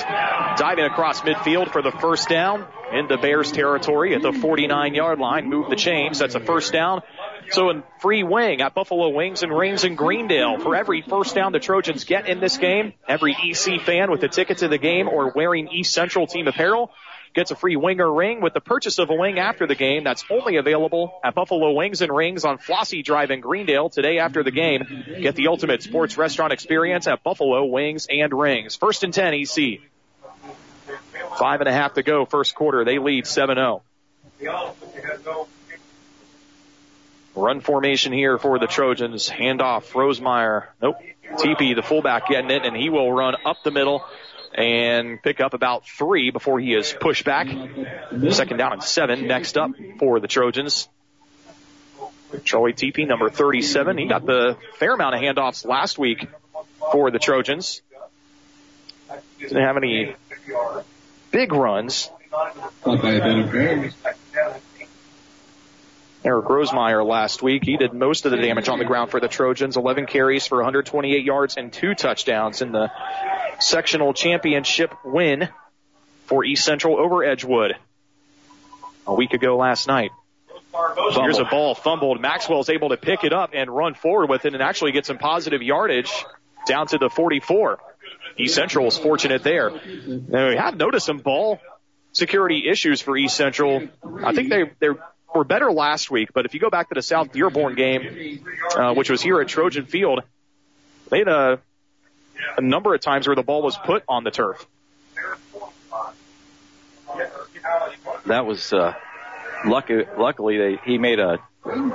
Diving across midfield for the first down. Into Bears territory at the 49 yard line. Move the chains. That's a first down. So in free wing at Buffalo Wings and Rings in Greendale. For every first down the Trojans get in this game, every EC fan with a ticket to the game or wearing East Central team apparel gets a free winger ring with the purchase of a wing after the game. That's only available at Buffalo Wings and Rings on Flossie Drive in Greendale today after the game. Get the ultimate sports restaurant experience at Buffalo Wings and Rings. First and 10 EC. Five and a half to go first quarter. They lead 7-0. Run formation here for the Trojans. Handoff, Rosemeyer. Nope. TP, the fullback, getting it, and he will run up the middle and pick up about three before he is pushed back. Second down and seven next up for the Trojans. Charlie TP, number 37. He got the fair amount of handoffs last week for the Trojans. Didn't have any big runs. Eric Rosemeyer last week. He did most of the damage on the ground for the Trojans. 11 carries for 128 yards and two touchdowns in the sectional championship win for East Central over Edgewood a week ago last night. Here's a ball fumbled. Maxwell's able to pick it up and run forward with it and actually get some positive yardage down to the 44. East Central was fortunate there. Now, we have noticed some ball security issues for East Central. I think they they were better last week, but if you go back to the South Dearborn game, uh, which was here at Trojan Field, they had a, a number of times where the ball was put on the turf. That was uh, lucky. Luckily, they, he made a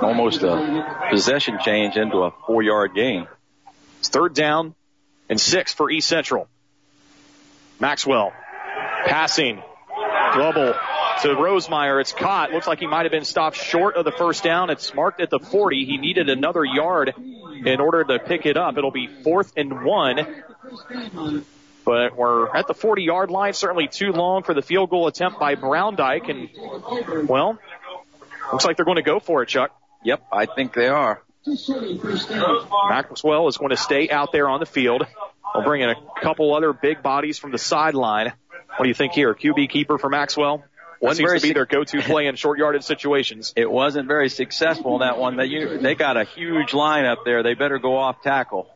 almost a possession change into a four-yard gain. It's third down and six for East Central. Maxwell passing, double to Rosemeyer. It's caught. Looks like he might have been stopped short of the first down. It's marked at the 40. He needed another yard in order to pick it up. It'll be fourth and one. But we're at the 40 yard line. Certainly too long for the field goal attempt by Browndyke. And, well, looks like they're going to go for it, Chuck. Yep, I think they are. Maxwell is going to stay out there on the field. We'll bring in a couple other big bodies from the sideline. What do you think here? QB keeper for Maxwell? Wasn't seems to be their go-to play in short yardage situations. It wasn't very successful in that one. They you, they got a huge line up there. They better go off tackle.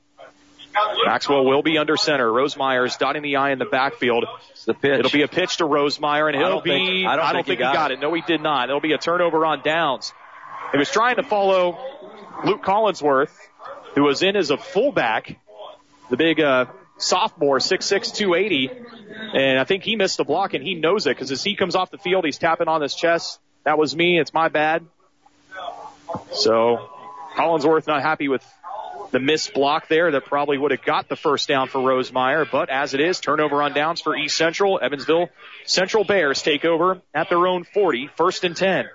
Maxwell will be under center. Rosemeyer is dotting the I in the backfield. the pitch. It'll be a pitch to Rosemeyer, and he'll don't be. think- I don't think he he got got it. No, he did not. It'll be a turnover on downs. He was trying to follow Luke Collinsworth, who was in as a fullback, the big uh, sophomore, 6'6", 280, and I think he missed the block, and he knows it because as he comes off the field, he's tapping on his chest. That was me. It's my bad. So Collinsworth not happy with the missed block there that probably would have got the first down for Rosemeyer, but as it is, turnover on downs for East Central. Evansville Central Bears take over at their own 40, first and 10.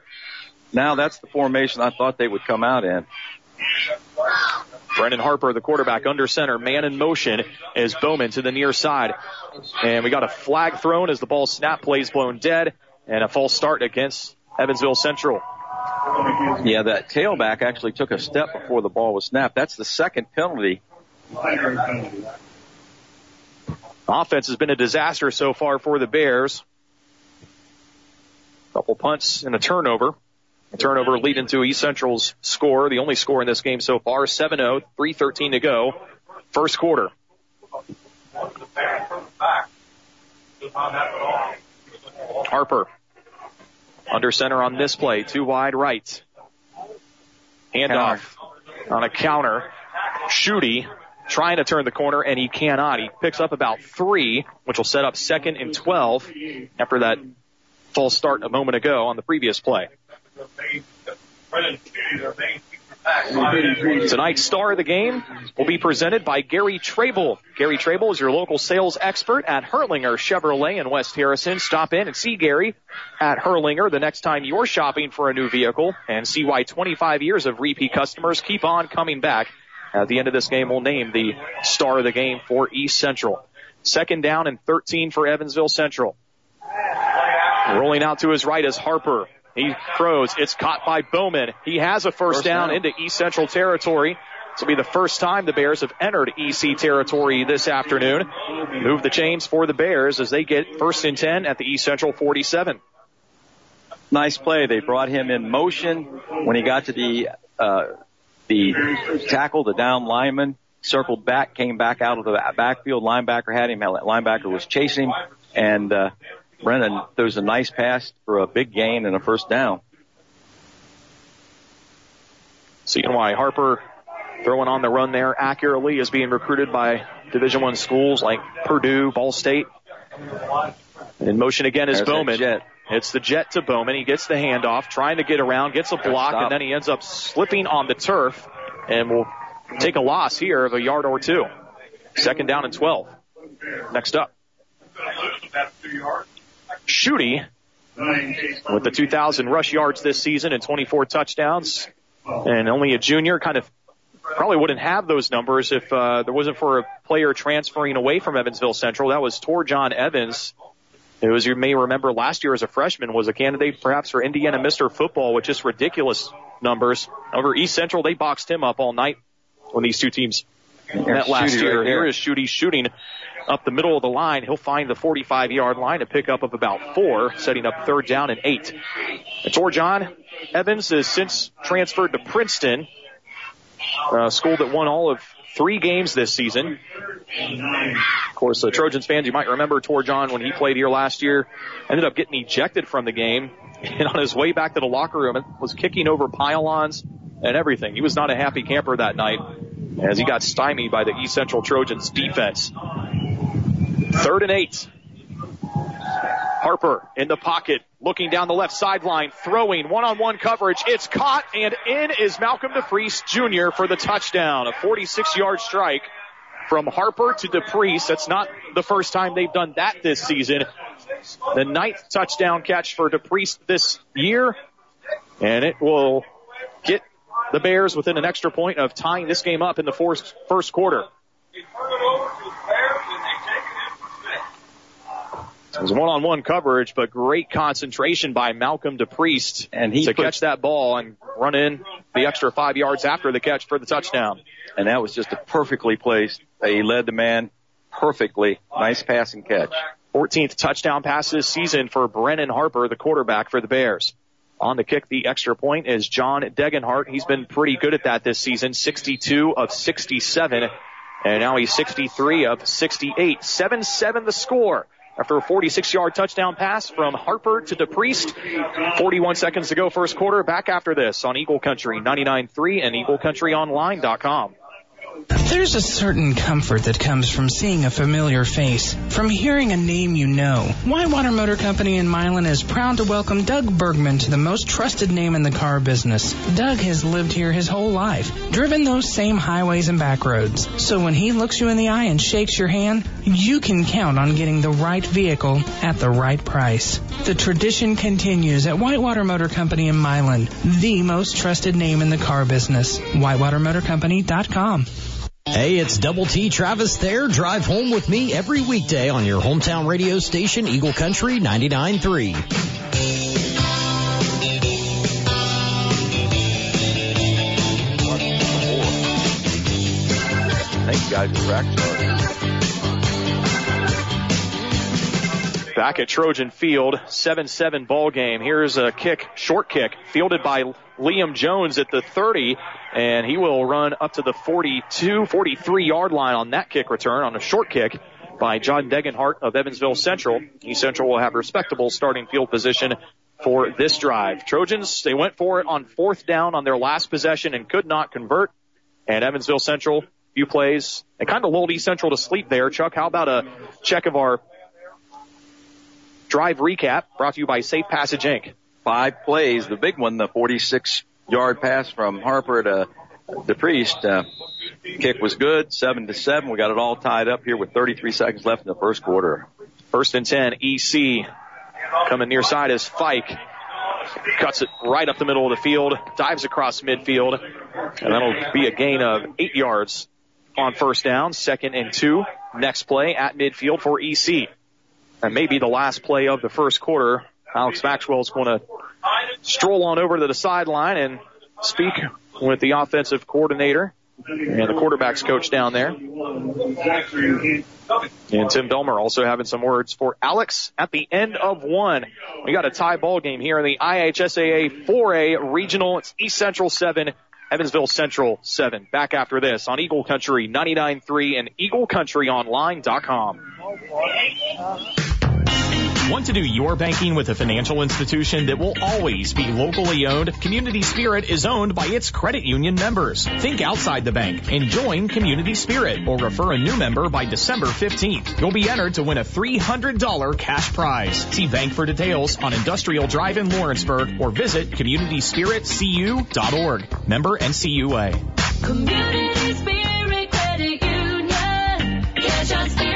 Now that's the formation I thought they would come out in. Brennan Harper, the quarterback, under center, man in motion is Bowman to the near side. And we got a flag thrown as the ball snap plays blown dead and a false start against Evansville Central. Yeah, that tailback actually took a step before the ball was snapped. That's the second penalty. Offense has been a disaster so far for the Bears. Couple punts and a turnover. Turnover leading to East Central's score, the only score in this game so far, 7-0, 3.13 to go, first quarter. Harper, under center on this play, two wide right. Handoff on a counter. Schutte trying to turn the corner and he cannot. He picks up about three, which will set up second and 12 after that false start a moment ago on the previous play. Tonight's star of the game will be presented by Gary Trable. Gary Trable is your local sales expert at Hurlinger Chevrolet in West Harrison. Stop in and see Gary at Hurlinger the next time you're shopping for a new vehicle and see why 25 years of repeat customers keep on coming back. At the end of this game, we'll name the star of the game for East Central. Second down and 13 for Evansville Central. Rolling out to his right is Harper. He throws. It's caught by Bowman. He has a first, First down, down. into East Central territory. This will be the first time the Bears have entered EC territory this afternoon. Move the chains for the Bears as they get first and 10 at the East Central 47. Nice play. They brought him in motion when he got to the uh, the tackle, the down lineman circled back, came back out of the backfield. Linebacker had him. Linebacker was chasing him, and uh, Brennan throws a nice pass for a big gain and a first down. CNY Harper throwing on the run there accurately is being recruited by Division One schools like Purdue, Ball State. In motion again is There's Bowman. jet. It's the jet to Bowman. He gets the handoff, trying to get around, gets a block, and then he ends up slipping on the turf and will take a loss here of a yard or two. Second down and 12. Next up. Schutte with the 2,000 rush yards this season and 24 touchdowns. and only a junior. Kind of probably wouldn't have those numbers if uh, there wasn't for a player transferring away from Evansville Central. That was Torjon Evans, who, as you may remember, last year as a freshman was a candidate perhaps for Indiana Mr. Football with just ridiculous numbers. Over East Central, they boxed him up all night when these two teams met last year. right Here is Schutte shooting up the middle of the line. He'll find the 45 yard line, a pickup of about four, setting up third down and eight. And Torjon Evans has since transferred to Princeton, a school that won all of three games this season. Of course, the Trojans fans, you might remember Torjon when he played here last year, ended up getting ejected from the game, and on his way back to the locker room, was kicking over pylons and everything. He was not a happy camper that night as he got stymied by the East Central Trojans defense. Third and eight. Harper in the pocket, looking down the left sideline, throwing one-on-one coverage. It's caught and in is Malcolm DePriest Jr. for the touchdown. A 46-yard strike from Harper to DePriest. That's not the first time they've done that this season. The ninth touchdown catch for DePriest this year, and it will get the Bears within an extra point of tying this game up in the first, first quarter. It was one-on-one coverage, but great concentration by Malcolm DePriest And he to put- catch that ball and run in the extra five yards after the catch for the touchdown. And that was just a perfectly placed. He led the man perfectly. Nice passing catch. 14th touchdown pass this season for Brennan Harper, the quarterback for the Bears. On the kick the extra point is John Degenhart. He's been pretty good at that this season, 62 of 67, and now he's 63 of 68. 7-7 the score. After a 46-yard touchdown pass from Harper to DePriest. 41 seconds to go first quarter. Back after this on Eagle Country 99.3 and EagleCountryOnline.com. There's a certain comfort that comes from seeing a familiar face, from hearing a name you know. Whitewater Motor Company in Milan is proud to welcome Doug Bergman to the most trusted name in the car business. Doug has lived here his whole life, driven those same highways and back roads. So when he looks you in the eye and shakes your hand, you can count on getting the right vehicle at the right price. The tradition continues at Whitewater Motor Company in Milan, the most trusted name in the car business. WhitewaterMotorCompany.com. Hey, it's Double T Travis there. Drive home with me every weekday on your hometown radio station, Eagle Country 99.3. Thank you guys for. Back at Trojan Field, 7-7 ball game. Here's a kick, short kick, fielded by Liam Jones at the 30, and he will run up to the 42, 43 yard line on that kick return on a short kick by John Degenhart of Evansville Central. East Central will have respectable starting field position for this drive. Trojans, they went for it on fourth down on their last possession and could not convert. And Evansville Central, few plays, and kind of lulled East Central to sleep there. Chuck, how about a check of our drive recap brought to you by Safe Passage Inc. Five plays. The big one, the 46 yard pass from Harper to DePriest. Uh, kick was good. Seven to seven. We got it all tied up here with 33 seconds left in the first quarter. First and 10, EC. Coming near side is Fike. Cuts it right up the middle of the field, dives across midfield, and that'll be a gain of eight yards on first down. Second and two. Next play at midfield for EC. And maybe the last play of the first quarter. Alex Maxwell is going to stroll on over to the sideline and speak with the offensive coordinator and the quarterback's coach down there. And Tim Belmer also having some words for Alex at the end of one. We got a tie ball game here in the IHSAA 4A regional. It's East Central 7, Evansville Central 7. Back after this on Eagle Country 99.3 and EagleCountryOnline.com. Want to do your banking with a financial institution that will always be locally owned? Community Spirit is owned by its credit union members. Think outside the bank and join Community Spirit or refer a new member by December 15th. You'll be entered to win a $300 cash prize. See bank for details on Industrial Drive in Lawrenceburg or visit communityspiritcu.org. Member NCUA. Community Spirit Credit Union. Get your spirit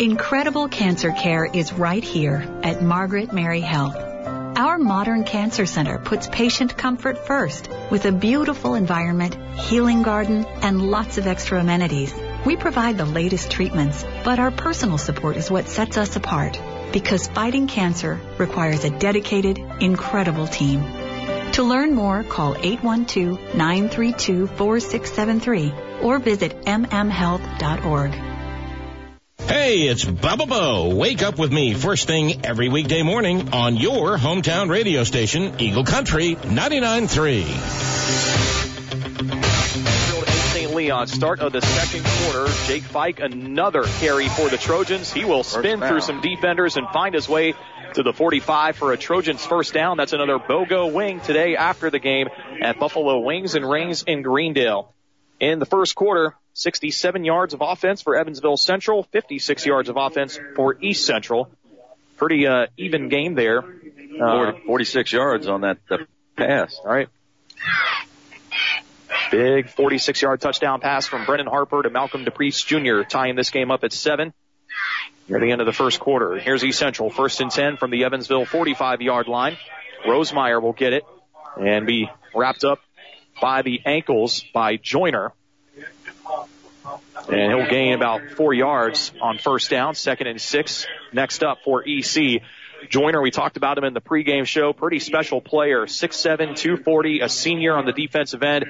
Incredible cancer care is right here at Margaret Mary Health. Our modern cancer center puts patient comfort first with a beautiful environment, healing garden, and lots of extra amenities. We provide the latest treatments, but our personal support is what sets us apart because fighting cancer requires a dedicated, incredible team. To learn more, call 812-932-4673 or visit mmhealth.org. Hey, it's Bubba Bo. Wake up with me first thing every weekday morning on your hometown radio station, Eagle Country 99.3. St. Leon, start of the second quarter. Jake Fike, another carry for the Trojans. He will spin through some defenders and find his way to the 45 for a Trojans first down. That's another BOGO wing today after the game at Buffalo Wings and Rings in Greendale. In the first quarter, 67 yards of offense for Evansville Central, 56 yards of offense for East Central. Pretty uh, even game there. Uh, 46 yards on that uh, pass. all right. Big 46 yard touchdown pass from Brennan Harper to Malcolm DePriest Jr., tying this game up at seven. Near the end of the first quarter. Here's East Central, first and 10 from the Evansville 45 yard line. Rosemeyer will get it and be wrapped up by the ankles by Joyner. And he'll gain about four yards on first down, second and six. Next up for EC. Joyner, we talked about him in the pregame show. Pretty special player. 6'7", 240, a senior on the defensive end.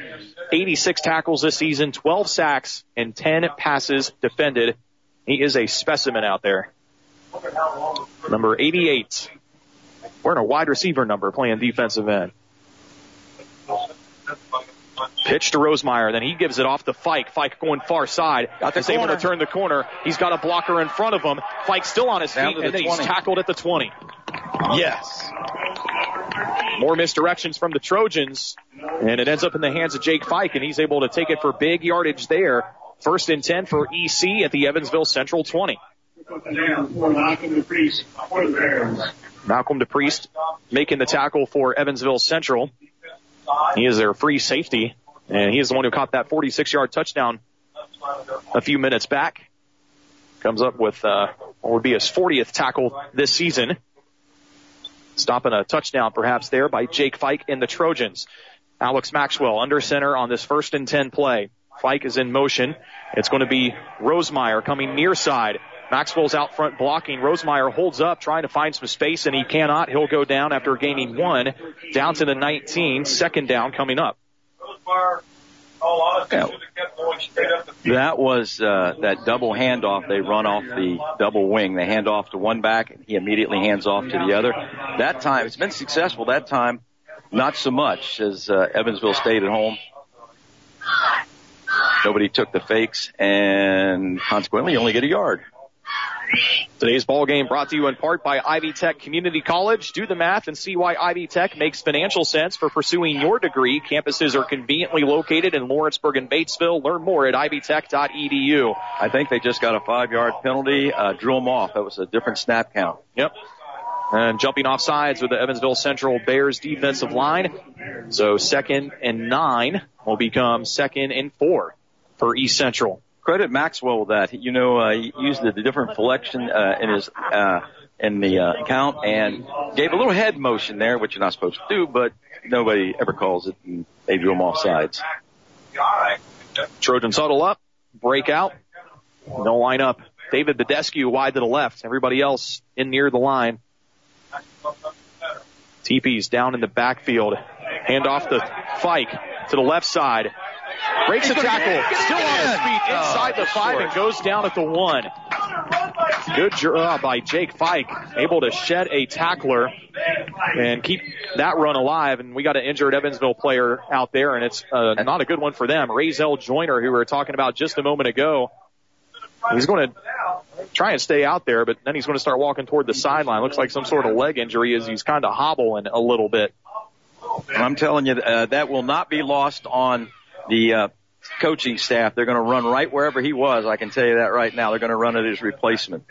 86 tackles this season, 12 sacks, and 10 passes defended. He is a specimen out there. Number 88. Wearing a wide receiver number playing defensive end. Pitch to Rosemeyer, then he gives it off to Fike. Fike going far side. Got is able to turn the corner. He's got a blocker in front of him. Fike still on his Down feet, the and then he's tackled at the 20. Yes. More misdirections from the Trojans, and it ends up in the hands of Jake Fike, and he's able to take it for big yardage there. First and 10 for EC at the Evansville Central 20. Malcolm DePriest making the tackle for Evansville Central. He is their free safety, and he is the one who caught that 46 yard touchdown a few minutes back. Comes up with, uh, what would be his 40th tackle this season. Stopping a touchdown perhaps there by Jake Fike and the Trojans. Alex Maxwell under center on this first and 10 play. Fike is in motion. It's going to be Rosemeyer coming near side. Maxwell's out front blocking. Rosemeyer holds up trying to find some space and he cannot. He'll go down after gaining one down to the 19. Second down coming up. Yeah. That was uh, that double handoff. They run off the double wing. They hand off to one back, and he immediately hands off to the other. That time, it's been successful. That time, not so much as uh, Evansville stayed at home. Nobody took the fakes, and consequently, you only get a yard. Today's ball game brought to you in part by Ivy Tech Community College. Do the math and see why Ivy Tech makes financial sense for pursuing your degree. Campuses are conveniently located in Lawrenceburg and Batesville. Learn more at ivytech.edu. I think they just got a five-yard penalty. Uh, drew them off. That was a different snap count. Yep. And jumping off sides with the Evansville Central Bears defensive line. So second and nine will become second and four for East Central. Credit Maxwell with that. You know, uh, he used the, different flexion uh, in his uh, in the uh, count and gave a little head motion there, which you're not supposed to do, but nobody ever calls it, and they drew him off sides. Trojans huddle up, break out, no line up. David Badescu wide to the left. Everybody else in near the line. TP's down in the backfield. Hand off the Fike to the left side. Breaks a tackle. Still on his feet inside the five and goes down at the one. Good job by Jake Fike. Able to shed a tackler and keep that run alive. And we got an injured Evansville player out there, and it's uh, not a good one for them. Razel Joyner, who we were talking about just a moment ago, he's going to try and stay out there, but then he's going to start walking toward the sideline. Looks like some sort of leg injury as he's kind of hobbling a little bit. I'm telling you, uh, that will not be lost on the uh, coaching staff. They're going to run right wherever he was. I can tell you that right now. They're going to run at his replacement.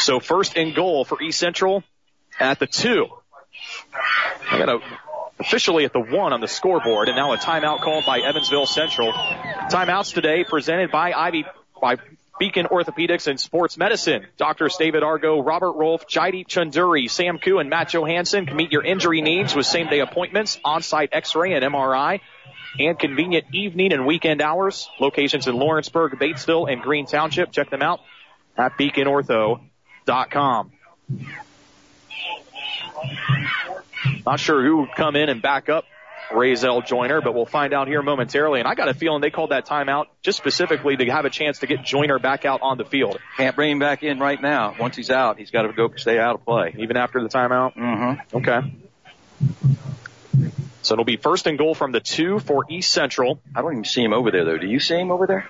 So first and goal for East Central at the two. I got a officially at the one on the scoreboard, and now a timeout called by Evansville Central. Timeouts today presented by Ivy by Beacon Orthopedics and Sports Medicine. Doctors David Argo, Robert Rolfe, Jaideep Chunduri, Sam Koo, and Matt Johansson can meet your injury needs with same day appointments, on-site x-ray and MRI, and convenient evening and weekend hours. Locations in Lawrenceburg, Batesville, and Green Township. Check them out at beaconortho.com. Not sure who would come in and back up Razel Joyner, but we'll find out here momentarily. And I got a feeling they called that timeout just specifically to have a chance to get Joyner back out on the field. Can't bring him back in right now. Once he's out, he's got to go stay out of play. Even after the timeout? Mm-hmm. Okay. So it'll be first and goal from the two for East Central. I don't even see him over there though. Do you see him over there?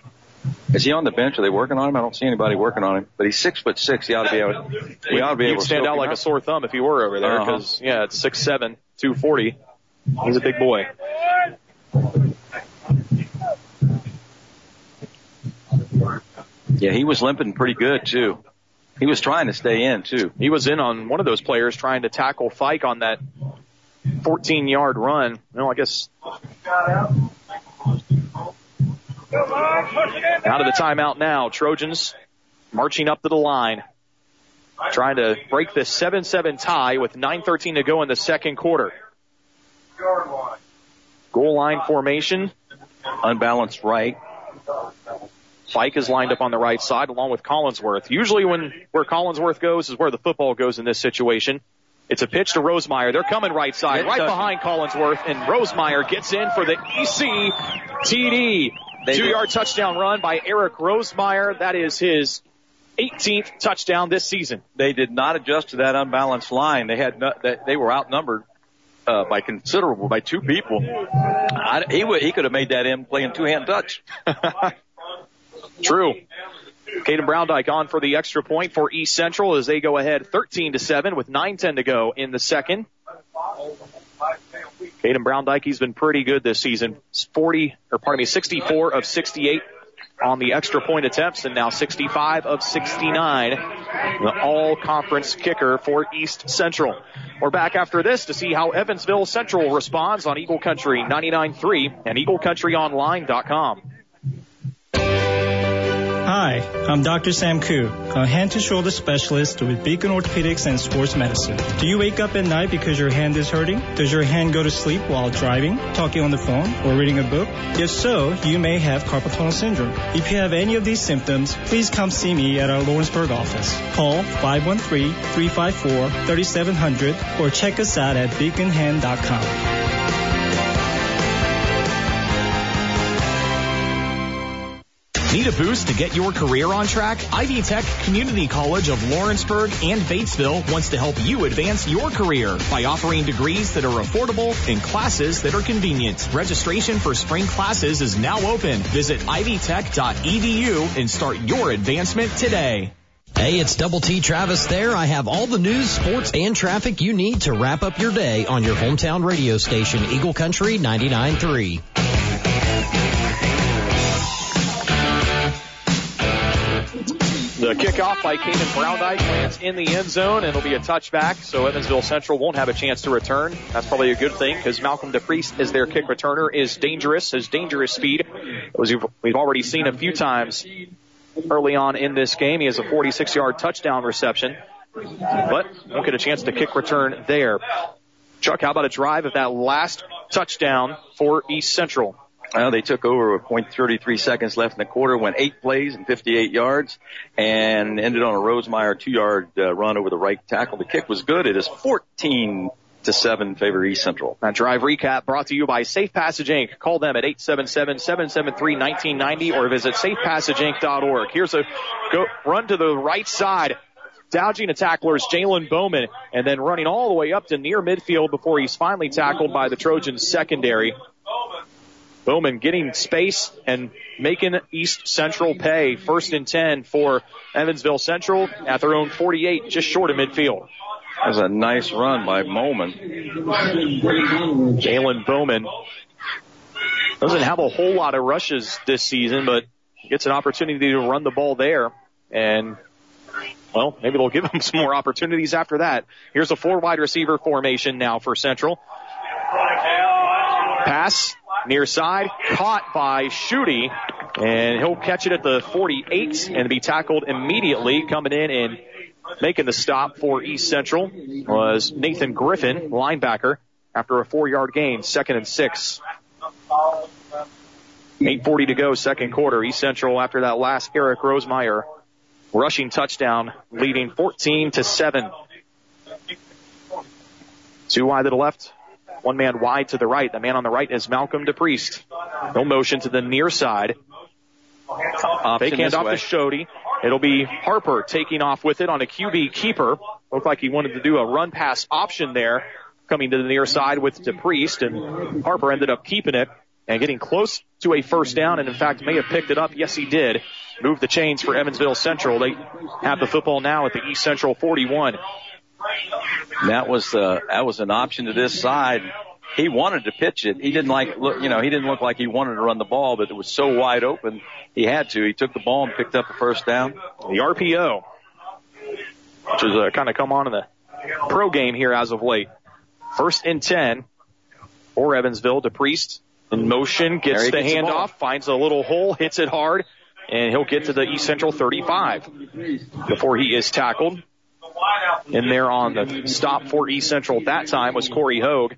Is he on the bench? Are they working on him? I don't see anybody working on him. But he's six foot six. He ought to be able. We ought to be He'd able to stand out like up. a sore thumb if he were over there Uh-huh. because, yeah, it's six seven, two forty. He's a big boy. Yeah, he was limping pretty good too. He was trying to stay in too. He was in on one of those players trying to tackle Fike on that 14 yard run. No, I guess out of the timeout now. Trojans marching up to the line, trying to break this 7-7 tie with 9:13 to go in the second quarter. Goal line formation, unbalanced right. Fike is lined up on the right side along with Collinsworth. Usually when where Collinsworth goes is where the football goes in this situation. It's a pitch to Rosemeyer. They're coming right side, right behind Collinsworth, and Rosemeyer gets in for the EC TD. Two-yard touchdown run by Eric Rosemeyer. That is his 18th touchdown this season. They did not adjust to that unbalanced line. They had no, they were outnumbered uh, by considerable by two people. I, he he could have made that in playing two hand touch. True. Caden Browndyke on for the extra point for East Central as they go ahead 13 to 7 with 9:10 to go in the second. Caden Browndyke, he's been pretty good this season. 40, or pardon me, 64 of 68 on the extra point attempts and now 65 of 69. The all conference kicker for East Central. We're back after this to see how Evansville Central responds on Eagle Country 99.3 and EagleCountryOnline.com. Hi, I'm Dr. Sam Koo, a hand to shoulder specialist with Beacon Orthopedics and Sports Medicine. Do you wake up at night because your hand is hurting? Does your hand go to sleep while driving, talking on the phone, or reading a book? If so, you may have carpal tunnel syndrome. If you have any of these symptoms, please come see me at our Lawrenceburg office. Call 513-354-3700 or check us out at beaconhand.com. Need a boost to get your career on track? Ivy Tech Community College of Lawrenceburg and Batesville wants to help you advance your career by offering degrees that are affordable and classes that are convenient. Registration for spring classes is now open. Visit ivytech.edu and start your advancement today. Hey, it's Double T Travis there. I have all the news, sports, and traffic you need to wrap up your day on your hometown radio station, Eagle Country 99.3. The kickoff by Caden Browndyke lands in the end zone and it'll be a touchback, so Evansville Central won't have a chance to return. That's probably a good thing because Malcolm DePriest as their kick returner is dangerous, has dangerous speed. As we've already seen a few times early on in this game. He has a 46 yard touchdown reception, but won't get a chance to kick return there. Chuck, how about a drive of that last touchdown for East Central? Well, they took over with .33 seconds left in the quarter, went eight plays and 58 yards, and ended on a Rosemeyer two-yard uh, run over the right tackle. The kick was good. It is 14 to seven favor East Central. That drive recap brought to you by Safe Passage Inc. Call them at 877-773-1990 or visit safepassageinc.org. Here's a go, run to the right side. Dodging a tackler is Jalen Bowman and then running all the way up to near midfield before he's finally tackled by the Trojans secondary. Bowman getting space and making East Central pay. First and 10 for Evansville Central at their own 48, just short of midfield. That was a nice run by Bowman. Jalen Bowman doesn't have a whole lot of rushes this season, but gets an opportunity to run the ball there. And, well, maybe they'll give him some more opportunities after that. Here's a four wide receiver formation now for Central. Pass near side, caught by Schutte, and he'll catch it at the 48 and be tackled immediately. Coming in and making the stop for East Central was Nathan Griffin, linebacker, after a four-yard gain, second and six. 8.40 to go, second quarter. East Central, after that last Eric Rosemeyer rushing touchdown, leading 14 to 7. Two wide to the left, one man wide to the right. The man on the right is Malcolm DePriest. No motion to the near side. Uh, fake Option this handoff to Schutte. It'll be Harper taking off with it on a QB keeper. Looked like he wanted to do a run pass option there, coming to the near side with DePriest, and Harper ended up keeping it and getting close to a first down, and in fact may have picked it up. Yes, he did. Move the chains for Evansville Central. They have the football now at the East Central 41. That was uh, that was an option to this side. He wanted to pitch it. He didn't like look, you know, he didn't look like he wanted to run the ball, but it was so wide open, he had to. He took the ball and picked up the first down. The RPO, which has uh, kind of come on in the pro game here as of late. First and 10 for Evansville. DePriest in motion, gets the gets the handoff, finds a little hole, hits it hard, and he'll get to the East Central 35 before he is tackled. In there on the stop for East Central at that time was Corey Hogue,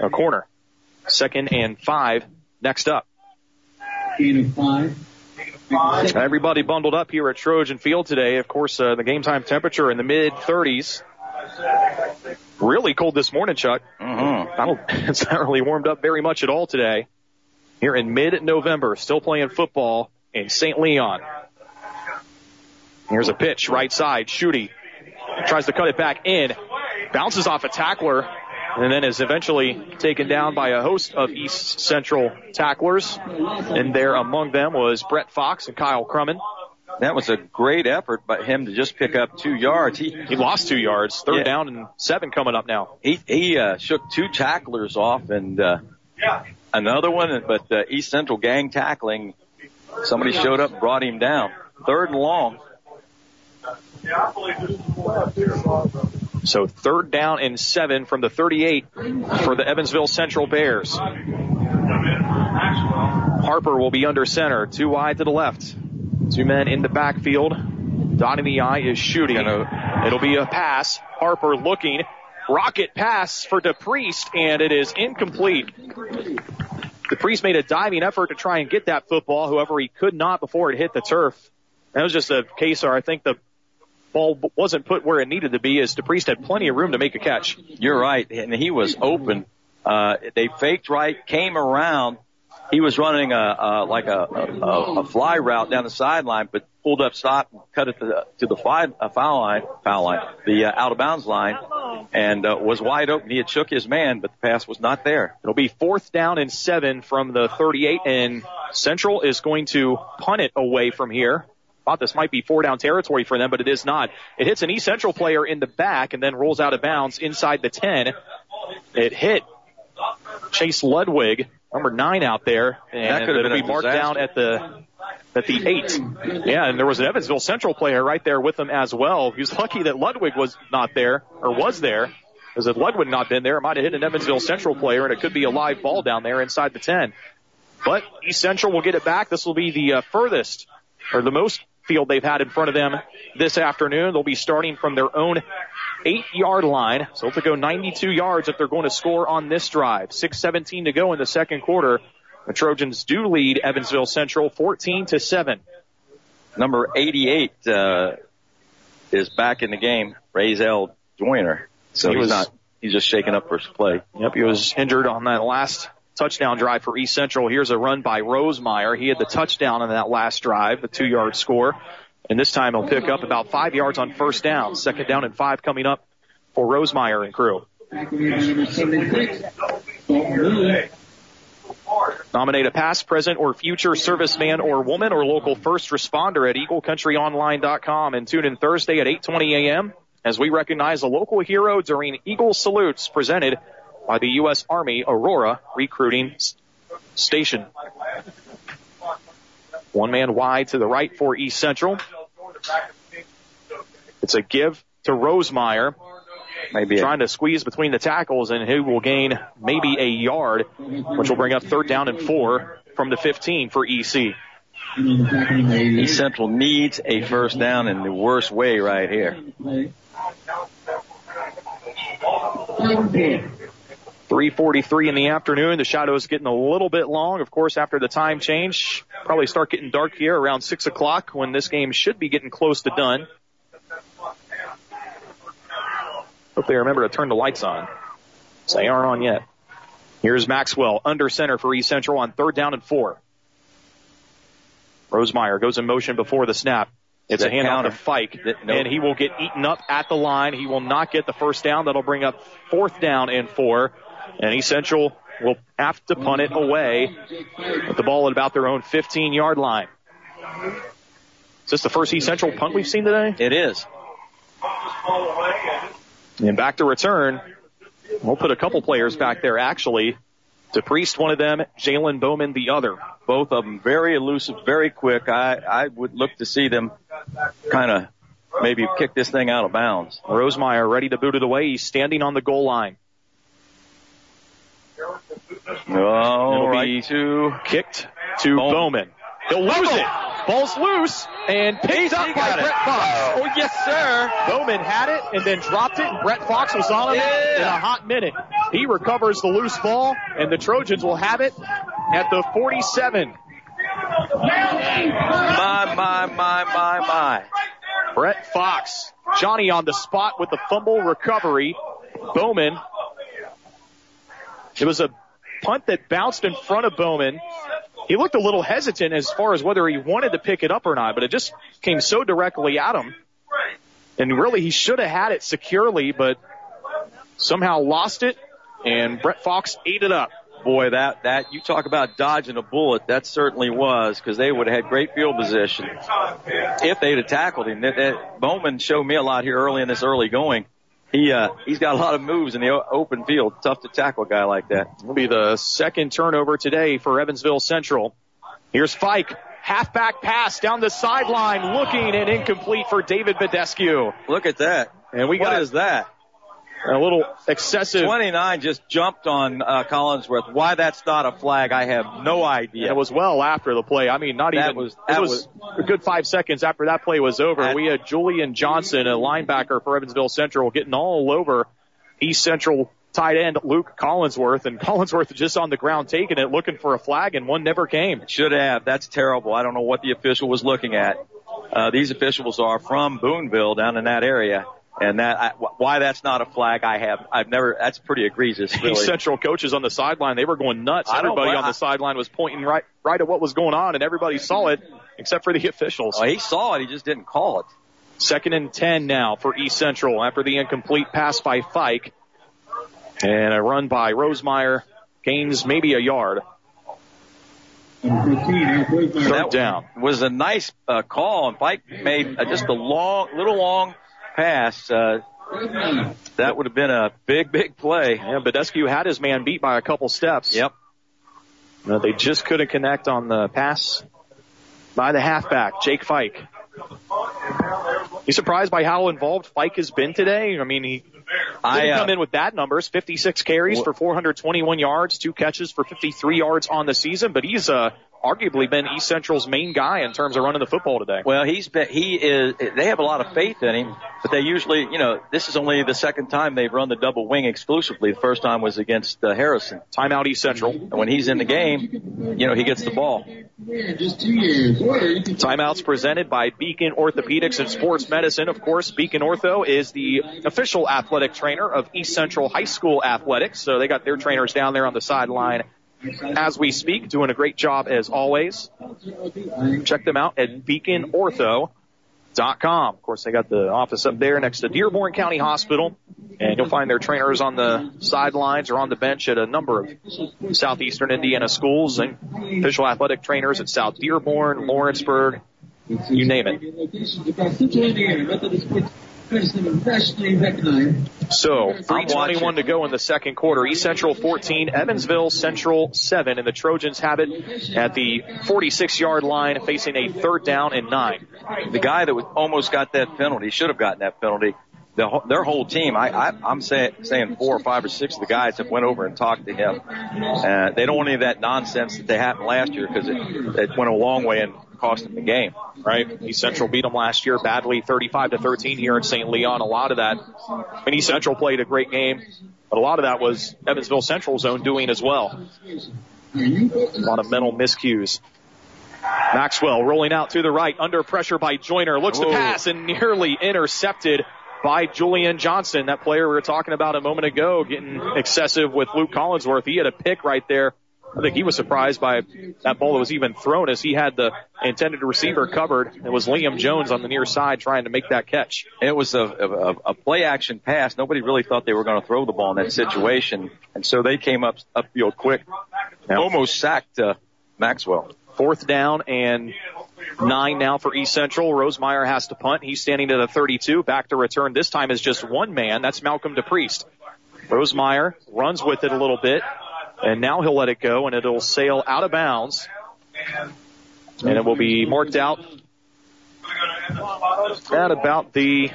a corner. Second and five next up. Everybody bundled up here at Trojan Field today. Of course, uh, the game time temperature in the mid 30s. Really cold this morning, Chuck. Mm-hmm. It's not really warmed up very much at all today. Here in mid-November, still playing football in St. Leon. Here's a pitch, right side, Schutte tries to cut it back in, bounces off a tackler, and then is eventually taken down by a host of East Central tacklers. And there among them was Brett Fox and Kyle Crummett. That was a great effort by him to just pick up two yards. He He lost two yards, third Yeah. down and seven coming up now. he he uh, shook two tacklers off and uh, another one, but uh, East Central gang tackling. Somebody showed up, brought him down. Third and long. So third down and seven from the 38 for the Evansville Central Bears. Harper will be under center, two wide to the left. Two men in the backfield. Dotting the eye is Schutte. It'll be a pass. Harper looking. Rocket pass for DePriest, and it is incomplete. DePriest made a diving effort to try and get that football. However, he could not before it hit the turf. That was just a case where I think the ball wasn't put where it needed to be as DePriest had plenty of room to make a catch. You're right, and he was open. Uh, they faked right, came around. He was running a, a like a, a, a fly route down the sideline, but pulled up, and cut it to the, to the five, uh, foul line, foul line, the uh, out of bounds line, and uh, was wide open. He had shook his man, but the pass was not there. It'll be fourth down and seven from the 38, and Central is going to punt it away from here. Thought this might be four down territory for them, but it is not. It hits an East Central player in the back and then rolls out of bounds inside the 10. It hit Chase Ludwig, number nine out there, And That could have it'll been be marked disaster. down at the at the eight. Yeah, and there was an Evansville Central player right there with them as well. He was lucky that Ludwig was not there or was there. Because if Ludwig not been there, it might have hit an Evansville Central player, and it could be a live ball down there inside the 10. But East Central will get it back. This will be the uh, furthest or the most field they've had in front of them this afternoon. They'll be starting from their own eight yard line. So they'll to go 92 yards if they're going to score on this drive. 6.17 to go in the second quarter. The Trojans do lead Evansville Central 14 to 7. Number 88 uh, is back in the game, Razel Joyner. So He he's was- not. He's just shaking up for his play. Yep, he was injured on that last touchdown drive for East Central. Here's a run by Rosemeyer. He had the touchdown on that last drive, the two yard score. And this time he'll pick up about five yards on first down. Second down and five coming up for Rosemeyer and crew. Nominate a past, present, or future serviceman or woman or local first responder at EagleCountryOnline.com and tune in Thursday at 8:20 a.m. as we recognize a local hero during Eagle salutes presented by the U.S. Army Aurora Recruiting Station. One man wide to the right for East Central. It's a give to Rosemeyer. maybe trying to squeeze between the tackles and who will gain maybe a yard, which will bring up third down and four from the 15 for E EC. East Central needs a first down in the worst way right here. 3:43 in the afternoon. The shadows getting a little bit long, of course, after the time change. Probably start getting dark here around six o'clock when this game should be getting close to done. Hope they remember to turn the lights on. So they aren't on yet. Here's Maxwell under center for East Central on third down and four. Rosemeyer goes in motion before the snap. It's a handoff counter. to Fike, That- nope. and he will get eaten up at the line. He will not get the first down. That'll bring up fourth down and four. And East Central will have to punt it away with the ball at about their own 15 yard line. Is this the first East Central punt we've seen today? It is. And back to return. We'll put a couple players back there actually. DePriest, one of them, Jalen Bowman, the other. Both of them very elusive, very quick. I, I would look to see them kind of maybe kick this thing out of bounds. Rosemeyer ready to boot it away. He's standing on the goal line. It'll right be to kicked to Bowman. He'll lose it. Ball's loose and picked up by. Brett Fox. Oh, yes, sir. Bowman had it and then dropped it, and Brett Fox was on him in a hot minute. He recovers the loose ball, and the Trojans will have it at the 47. My, my, my, my, my. Brett Fox. Johnny on the spot with the fumble recovery. Bowman. It was a punt that bounced in front of Bowman. He looked a little hesitant as far as whether he wanted to pick it up or not, but it just came so directly at him. And really, he should have had it securely, but somehow lost it, and Brett Fox ate it up. Boy, that, that, you talk about dodging a bullet, that certainly was, because they would have had great field position if they'd have tackled him. That, that, Bowman showed me a lot here early in this early going. He, uh, he's got a lot of moves in the open field. Tough to tackle a guy like that. It'll be the second turnover today for Evansville Central. Here's Fike. Halfback pass down the sideline, looking and incomplete for David Badescu. Look at that. And we What got is that? A little excessive. 29 just jumped on uh, Collinsworth. Why that's not a flag, I have no idea. And it was well after the play. I mean, not That even. was- it that was, a good five seconds after that play was over. That- we had Julian Johnson, a linebacker for Evansville Central, getting all over East Central tight end Luke Collinsworth, and Collinsworth just on the ground taking it, looking for a flag, and one never came. Should have. That's terrible. I don't know what the official was looking at. Uh, these officials are from Boonville down in that area. And that, I, why that's not a flag, I have, I've never, that's pretty egregious, really. East Central coaches on the sideline, they were going nuts. Everybody on the sideline was pointing right, right at what was going on, and everybody saw it except for the officials. Oh, he saw it, he just didn't call it. Second and 10 now for East Central after the incomplete pass by Fike. And a run by Rosemeyer gains maybe a yard. Third down. was a nice uh, call, and Fike made uh, just a long, little long pass. Uh, that would have been a big, big play. Yeah, Badescu had his man beat by a couple steps. Yep. Uh, they just couldn't connect on the pass by the halfback, Jake Fike. You surprised by how involved Fike has been today? I mean, he I, didn't uh, come in with bad numbers, 56 carries for 421 yards, two catches for 53 yards on the season, but he's uh, arguably been East Central's main guy in terms of running the football today. Well, he's been, he is, they have a lot of faith in him, but they usually, you know, this is only the second time they've run the double wing exclusively. The first time was against uh, Harrison. Timeout East Central. And when he's in the game, you know, he gets the ball. Timeouts presented by Beacon Orthopedics and Sports Medicine. Of course, Beacon Ortho is the official athletic trainer of East Central High School Athletics. So they got their trainers down there on the sideline as we speak, doing a great job as always. Check them out at beaconortho.com. Of course, they got the office up there next to Dearborn County Hospital, and you'll find their trainers on the sidelines or on the bench at a number of southeastern Indiana schools and official athletic trainers at South Dearborn, Lawrenceburg, you name it. So, 321 to go in the second quarter. East Central 14, Evansville Central 7, and the Trojans have it at the 46 yard line facing a third down and nine. The guy that almost got that penalty, should have gotten that penalty, the, their whole team. I, I I'm saying saying four or five or six of the guys have went over and talked to him. Uh, they don't want any of that nonsense that they happened last year because it, it went a long way and cost them the game. right? East Central beat them last year badly, 35 to 13 here in St. Leon. A lot of that, I mean, East Central played a great game, but a lot of that was Evansville Central's own doing as well. A lot of mental miscues. Maxwell rolling out to the right, under pressure by Joyner, looks to pass and nearly intercepted by Julian Johnson, that player we were talking about a moment ago, getting excessive with Luke Collinsworth. He had a pick right there. I think he was surprised by that ball that was even thrown as he had the intended receiver covered. It was Liam Jones on the near side trying to make that catch. It was a, a, a play action pass. Nobody really thought they were going to throw the ball in that situation, and so they came up upfield quick, almost sacked uh, Maxwell. Fourth down and nine now for East Central. Rosemeyer has to punt. He's standing to the 32. Back to return. This time is just one man. That's Malcolm DePriest. Rosemeyer runs with it a little bit, and now he'll let it go, and it'll sail out of bounds. And it will be marked out at about the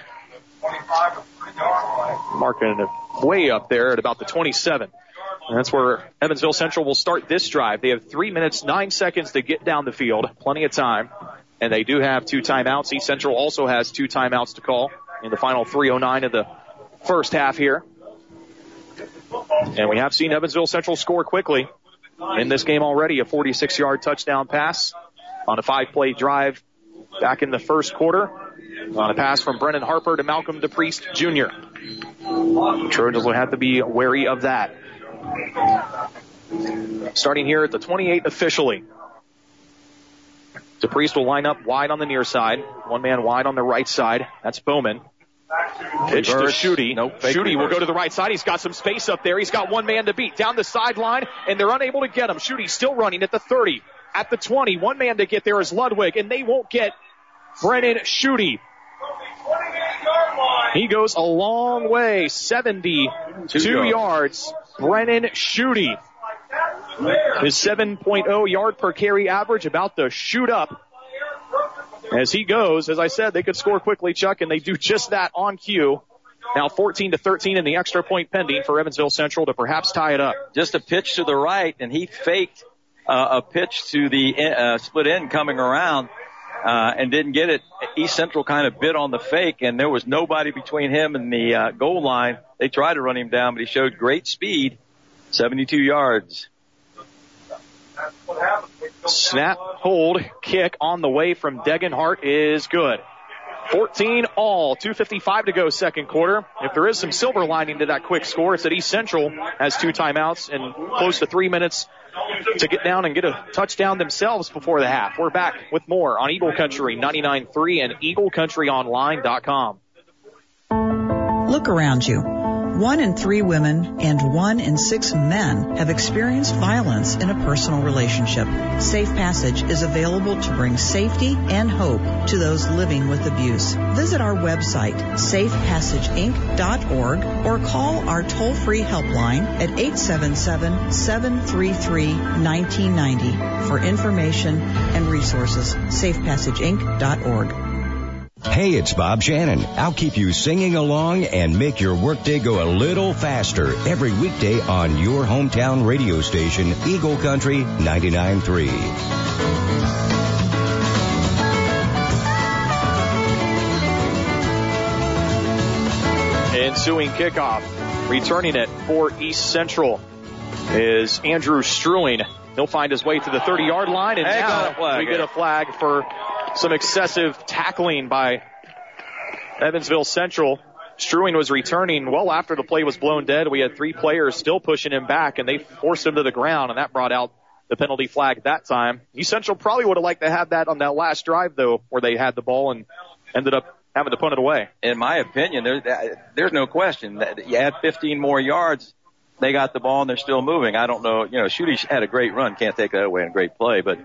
marking it way up there at about the 27. And that's where Evansville Central will start this drive. They have three minutes, nine seconds to get down the field. Plenty of time. And they do have two timeouts. East Central also has two timeouts to call in the final 309 of the first half here. And we have seen Evansville Central score quickly in this game already. A 46 yard touchdown pass on a five play drive back in the first quarter on a pass from Brennan Harper to Malcolm DePriest Jr. Trojans will have to be wary of that. Starting here at the 28 officially. DePriest will line up wide on the near side. One man wide on the right side. That's Bowman. Pitch to Schutte. Nope, Schutte will go to the right side. He's got some space up there. He's got one man to beat. Down the sideline, and they're unable to get him. Schutte still running at the 30. At the 20, one man to get there is Ludwig, and they won't get Brennan Schutte. He goes a long way, 72 Two yards. Brennan Schutte. His 7.0 yard per carry average about to shoot up. As he goes, as I said, they could score quickly, Chuck, and they do just that on cue. Now 14 to 13 in the extra point pending for Evansville Central to perhaps tie it up. Just a pitch to the right, and he faked uh, a pitch to the uh, split end coming around. Uh, and didn't get it. East Central kind of bit on the fake, and there was nobody between him and the uh, goal line. They tried to run him down, but he showed great speed, 72 yards. Snap, hold, kick on the way from Degenhart is good. 14 all, 255 to go second quarter. If there is some silver lining to that quick score, it's that East Central has two timeouts and close to three minutes to get down and get a touchdown themselves before the half. We're back with more on Eagle Country 99.3 and EagleCountryOnline.com. Look around you. One in three women and one in six men have experienced violence in a personal relationship. Safe Passage is available to bring safety and hope to those living with abuse. Visit our website, safepassageinc.org, or call our toll-free helpline at 877-733-1990 for information and resources. safepassageinc.org. Hey, it's Bob Shannon. I'll keep you singing along and make your workday go a little faster every weekday on your hometown radio station, Eagle Country 99.3. Ensuing kickoff, returning it for East Central is Andrew Struing. He'll find his way to the 30 yard line and now flag. we get a flag for some excessive tackling by Evansville Central. Struing was returning well after the play was blown dead. We had three players still pushing him back and they forced him to the ground and that brought out the penalty flag that time. East Central probably would have liked to have that on that last drive though, where they had the ball and ended up having to punt it away. In my opinion, there, there's no question that you add 15 more yards. They got the ball and they're still moving. I don't know. You know, Schutte had a great run. Can't take that away and a great play, but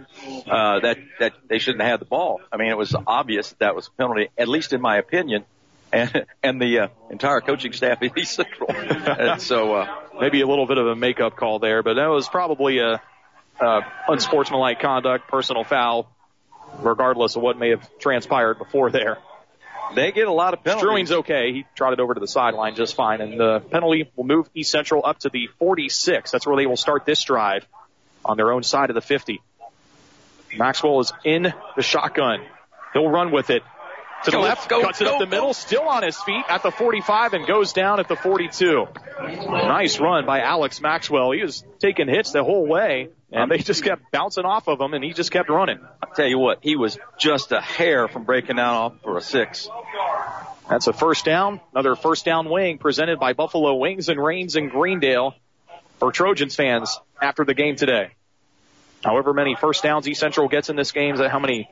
uh, that that they shouldn't have had the ball. I mean, it was obvious that, that was a penalty, at least in my opinion, and and the uh, entire coaching staff at East Central. and so uh, maybe a little bit of a makeup call there, but that was probably a, a unsportsmanlike conduct, personal foul, regardless of what may have transpired before there. They get a lot of penalties. Strewing's okay. He trotted over to the sideline just fine. And the penalty will move East Central up to the 46. That's where they will start this drive on their own side of the 50. Maxwell is in the shotgun. He'll run with it. To the Go, left, go, cuts it go, up the middle, still on his feet at the 45 and goes down at the 42. Nice run by Alex Maxwell. He was taking hits the whole way and they just kept bouncing off of him and he just kept running. I'll tell you what, he was just a hair from breaking down off for a six. That's a first down. Another first down wing presented by Buffalo Wings and Rings in Greendale for Trojans fans after the game today. However many first downs East Central gets in this game, is how many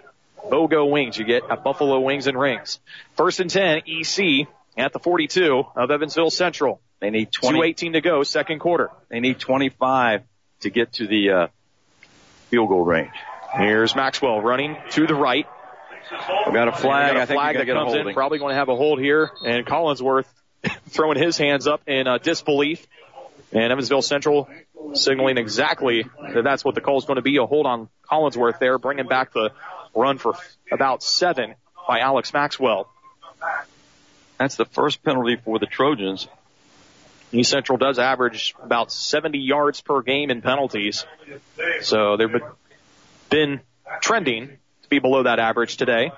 BOGO wings you get at Buffalo Wings and Rings. First and 10, EC at the 42 of Evansville Central. They need 20. 218 to go, second quarter. They need 25 to get to the uh, field goal range. Here's Maxwell running to the right. We got a flag. Got a I think flag that got a comes in. Probably going to have a hold here. And Collinsworth throwing his hands up in uh, disbelief. And Evansville Central signaling exactly that that's what the call is going to be. A hold on Collinsworth there, bringing back the run for about seven by Alex Maxwell. That's the first penalty for the Trojans. East Central does average about 70 yards per game in penalties. So they've been trending to be below that average today.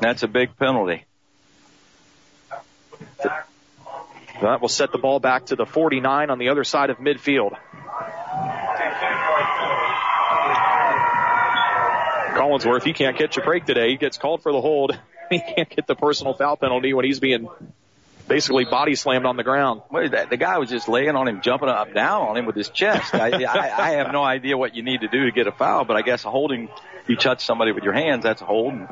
That's a big penalty. That will set the ball back to the 49 on the other side of midfield. Collinsworth, he can't catch a break today. He gets called for the hold. He can't get the personal foul penalty when he's being basically body slammed on the ground. What is that? The guy was just laying on him, jumping up down on him with his chest. I, I, I have no idea what you need to do to get a foul, but I guess a holding, you touch somebody with your hands, that's a hold. And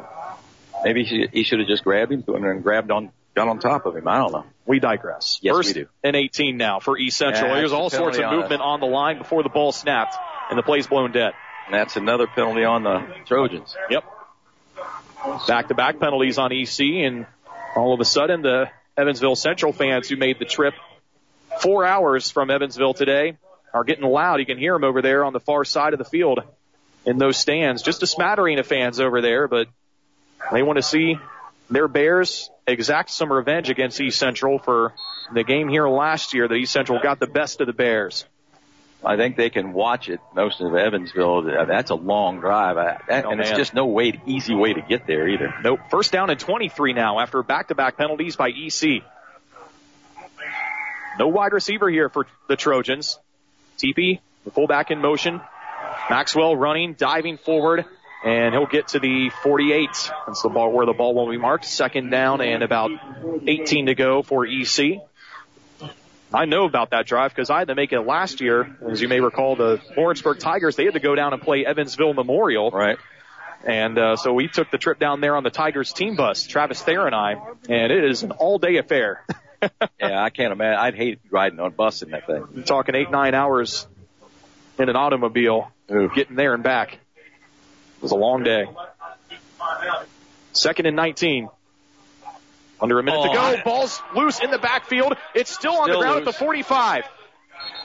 maybe he, he should have just grabbed him and grabbed on, got on top of him. I don't know. We digress. Yes, First we do. and 18 now for East Central. Yeah, There's all sorts of on movement on the line before the ball snapped and the play's blown dead. And that's another penalty on the Trojans. Yep. Back to back penalties on EC and all of a sudden the Evansville Central fans who made the trip four hours from Evansville today are getting loud. You can hear them over there on the far side of the field in those stands. Just a smattering of fans over there, but they want to see their Bears exact some revenge against East Central for the game here last year that East Central got the best of the Bears. I think they can watch it. Most of Evansville, that's a long drive, I, that, Oh, and it's just no way, easy way to get there either. Nope. First down and 23 now after back-to-back penalties by EC. No wide receiver here for the Trojans. TP, the fullback in motion. Maxwell running, diving forward, and he'll get to the 48. That's the ball where the ball will be marked. Second down and about 18 to go for EC. I know about that drive because I had to make it last year. As you may recall, the Lawrenceburg Tigers, they had to go down and play Evansville Memorial. Right. And uh, so we took the trip down there on the Tigers team bus, Travis Thayer and I, and it is an all-day affair. yeah, I can't imagine. I'd hate riding on a bus in that thing. You're talking eight, nine hours in an automobile, getting there and back. It was a long day. Second and 19. Under a minute to Oh, go. Ball's loose in the backfield. It's still on the Still ground at the 45.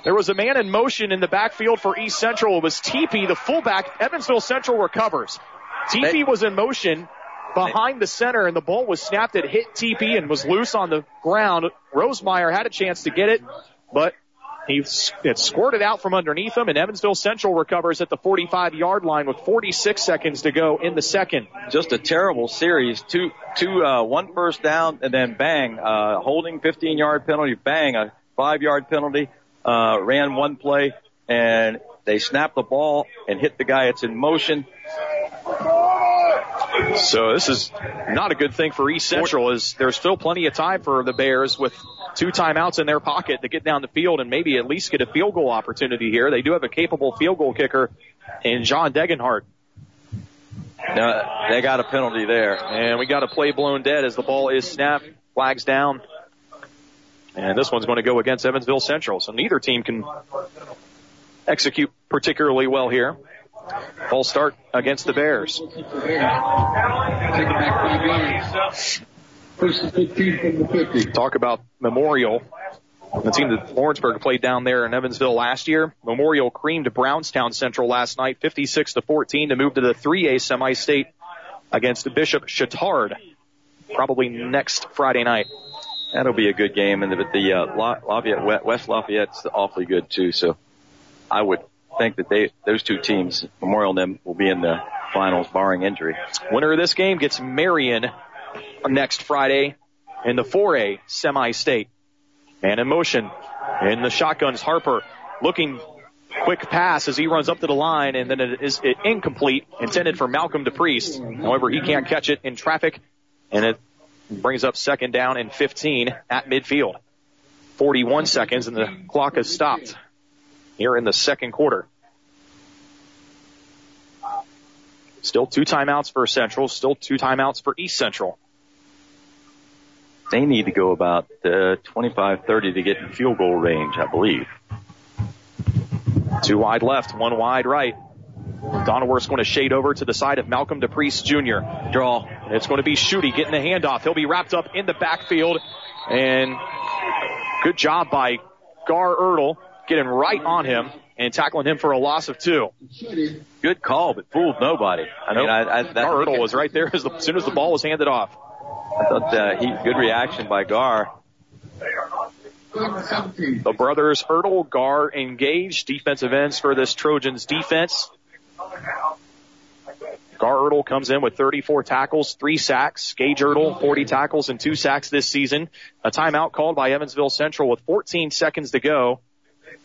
There was a man in motion in the backfield for East Central. It was TP, the fullback. Evansville Central recovers. TP was in motion behind the center and the ball was snapped. It hit TP and was loose on the ground. Rosemeyer had a chance to get it, but he it squirted out from underneath him and Evansville Central recovers at the 45 yard line with 46 seconds to go in the second. Just a terrible series. Two, two, uh, one first down and then bang, uh, holding 15 yard penalty, bang, a five yard penalty, uh, ran one play and they snapped the ball and hit the guy It's in motion. So this is not a good thing for East Central as there's still plenty of time for the Bears with two timeouts in their pocket to get down the field and maybe at least get a field goal opportunity here. They do have a capable field goal kicker in John Degenhart. They got a penalty there. And we got a play blown dead as the ball is snapped, flags down. And this one's going to go against Evansville Central. So neither team can execute particularly well here. Ball start against the Bears. First and 15 from the 50. Talk about Memorial. The team that Lawrenceburg played down there in Evansville last year. Memorial creamed Brownstown Central last night, 56 to 14 to move to the 3A semi-state against Bishop Chatard, probably next Friday night. That'll be a good game, and the, the uh, La- Lafayette West Lafayette's awfully good too. So I would think that they those two teams, Memorial and them, will be in the finals, barring injury. Winner of this game gets Marion next Friday in the 4A semi-state. Man in motion in the shotguns. Harper looking quick pass as he runs up to the line, and then it is incomplete, intended for Malcolm DePriest. However, he can't catch it in traffic, and it brings up second down and 15 at midfield. 41 seconds, and the clock has stopped here in the second quarter. Still two timeouts for Central, still two timeouts for East Central. They need to go about uh, 25, 30 to get in field goal range, I believe. Two wide left, one wide right. Donaworth's going to shade over to the side of Malcolm DePriest Jr. Draw. It's going to be Schutte getting the handoff. He'll be wrapped up in the backfield. And good job by Gar Ertl getting right on him and tackling him for a loss of two. Good call, but fooled nobody. I mean, I, I, that, Ertl was right there as, the, as soon as the ball was handed off. I thought uh, he good reaction by Gar. The brothers Ertl, Gar engaged defensive ends for this Trojans defense. Gar Ertl comes in with 34 tackles, three sacks. Gage Ertl, 40 tackles and two sacks this season. A timeout called by Evansville Central with 14 seconds to go.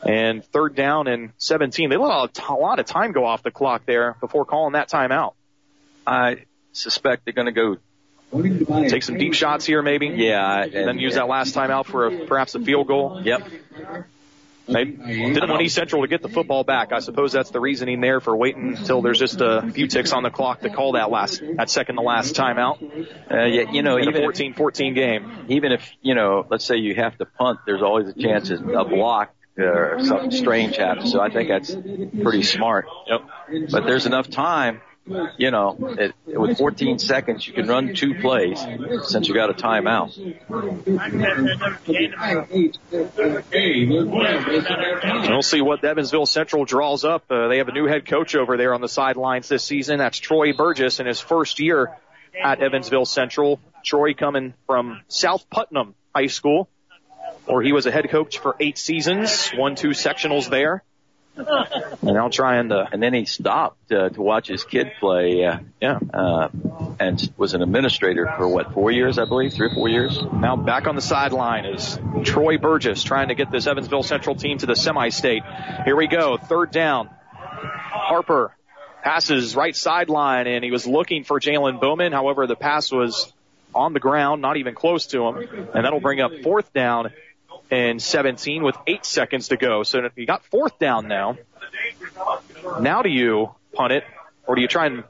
And third down and 17. They let a lot of time go off the clock there before calling that timeout. I suspect they're going to go Take some deep shots here, maybe. Yeah, and then use that last time out for a, perhaps a field goal. Yep. They didn't want East Central to get the football back. I suppose that's the reasoning there for waiting until there's just a few ticks on the clock to call that last, that second to last timeout. Uh, yeah, you know, In a 14-14 game. even if you know, let's say you have to punt, there's always a chance of a block or something strange happens. So I think that's pretty smart. Yep. But there's enough time. You know, it, with 14 seconds, you can run two plays since you got a timeout. We'll see what Evansville Central draws up. Uh, they have a new head coach over there on the sidelines this season. That's Troy Burgess in his first year at Evansville Central. Troy coming from South Putnam High School, where he was a head coach for eight seasons, won two sectionals there. And now trying to. And then he stopped uh, to watch his kid play. Uh, yeah. Uh, and was an administrator for what, four years, I believe, three or four years. Now back on the sideline is Troy Burgess trying to get this Evansville Central team to the semi-state. Here we go. Third down. Harper passes right sideline and he was looking for Jalen Bowman. However, the pass was on the ground, not even close to him. And that'll bring up fourth down and 17 with eight seconds to go. So you got fourth down now. Now do you punt it or do you try and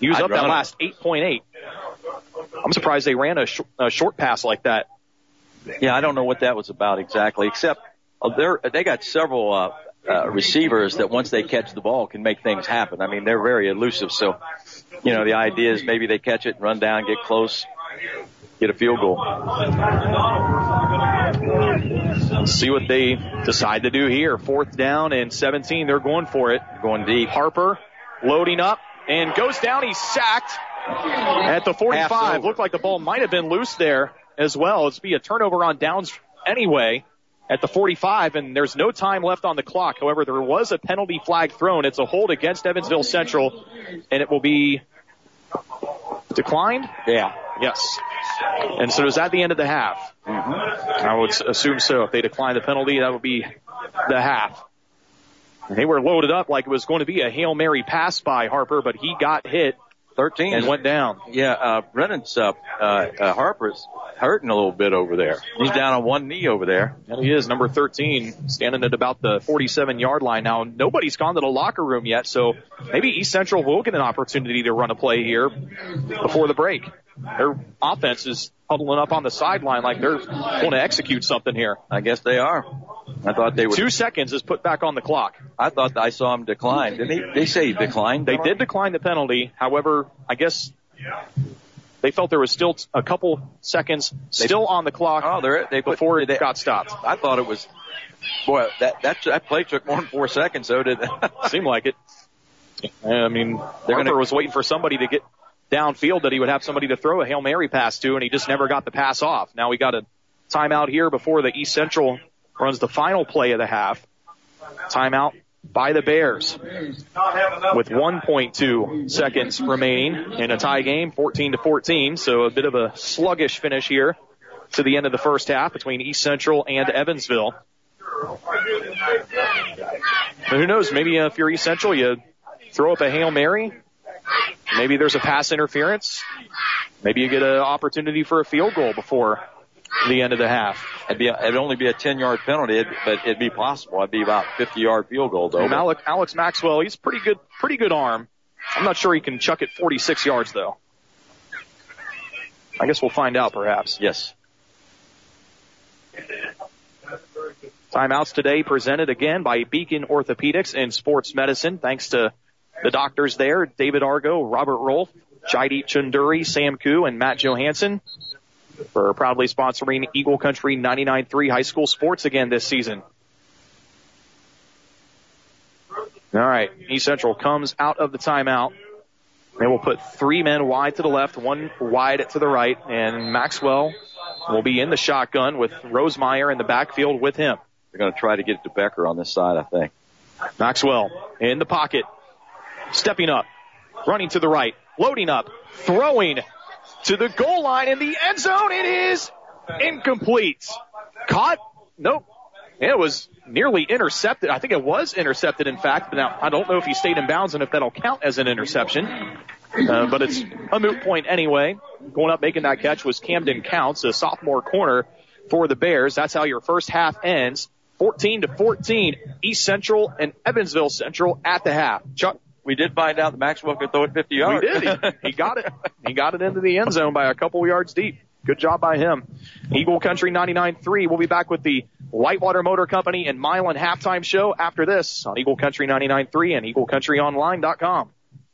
use I'd up that last 8.8? I'm surprised they ran a, sh- a short pass like that. Yeah, I don't know what that was about exactly, except uh, they're, they got several uh, uh, receivers that once they catch the ball can make things happen. I mean, they're very elusive. So, you know, the idea is maybe they catch it, run down, get close, get a field goal. See what they decide to do here. Fourth down and 17. They're going for it. Going deep. Harper loading up and goes down. He's sacked at the 45. Looked like the ball might have been loose there as well. It's be a turnover on downs anyway at the 45 and there's no time left on the clock. However, there was a penalty flag thrown. It's a hold against Evansville Central and it will be declined. Yeah. Yes. And so is that the end of the half? I would assume so. If they decline the penalty, that would be the half. And They were loaded up like it was going to be a Hail Mary pass by Harper, but he got hit 13 and went down. Yeah, uh, Brennan's up, uh, uh, Harper's hurting a little bit over there. He's down on one knee over there. And he is number 13, standing at about the 47 yard line. Now, nobody's gone to the locker room yet, so maybe East Central will get an opportunity to run a play here before the break. Their offense is huddling up on the sideline like they're going to execute something here. I guess they are. I thought they were. Two seconds is put back on the clock. I thought I saw him decline. Didn't he? They say he declined. They did decline the penalty. However, I guess they felt there was still t- a couple seconds still on the clock Oh, they're, they put, before it they, got stopped. I thought it was. Boy, that that that play took more than four seconds. So did. Seemed like it. I mean, They're Harper gonna- was waiting for somebody to get downfield that he would have somebody to throw a Hail Mary pass to, and he just never got the pass off. Now we got a timeout here before the East Central runs the final play of the half. Timeout by the Bears with 1.2 seconds remaining in a tie game, 14 to 14. So a bit of a sluggish finish here to the end of the first half between East Central and Evansville. But who knows? Maybe if you're East Central, you throw up a Hail Mary. Maybe there's a pass interference. Maybe you get an opportunity for a field goal before the end of the half. It'd be it'd only be a 10 yard penalty, but it'd be possible. It'd be about 50 yard field goal though. And Alex, Alex Maxwell, he's pretty good, pretty good arm. I'm not sure he can chuck it 46 yards though. I guess we'll find out perhaps. Yes. Timeouts today presented again by Beacon Orthopedics and Sports Medicine. Thanks to the doctors there, David Argo, Robert Rolfe, Jaideep Chunduri, Sam Koo, and Matt Johansson for proudly sponsoring Eagle Country 99.3 high school sports again this season. All right, East Central comes out of the timeout. They will put three men wide to the left, one wide to the right, and Maxwell will be in the shotgun with Rosemeyer in the backfield with him. They're going to try to get it to Becker on this side, I think. Maxwell in the pocket, stepping up, running to the right, loading up, throwing to the goal line in the end zone. It is incomplete. Caught? Nope. It was nearly intercepted. I think it was intercepted, in fact. But now, I don't know if he stayed in bounds and if that'll count as an interception. Uh, but it's a moot point anyway. Going up making that catch was Camden Counts, a sophomore corner for the Bears. That's how your first half ends. 14 to 14, East Central and Evansville Central at the half. Chuck? We did find out that Maxwell could throw it 50 yards. We did. He, he got it. He got it into the end zone by a couple yards deep. Good job by him. Eagle Country 99.3. We'll be back with the Whitewater Motor Company and Milan halftime show after this on Eagle Country 99.3 and EagleCountryOnline.com.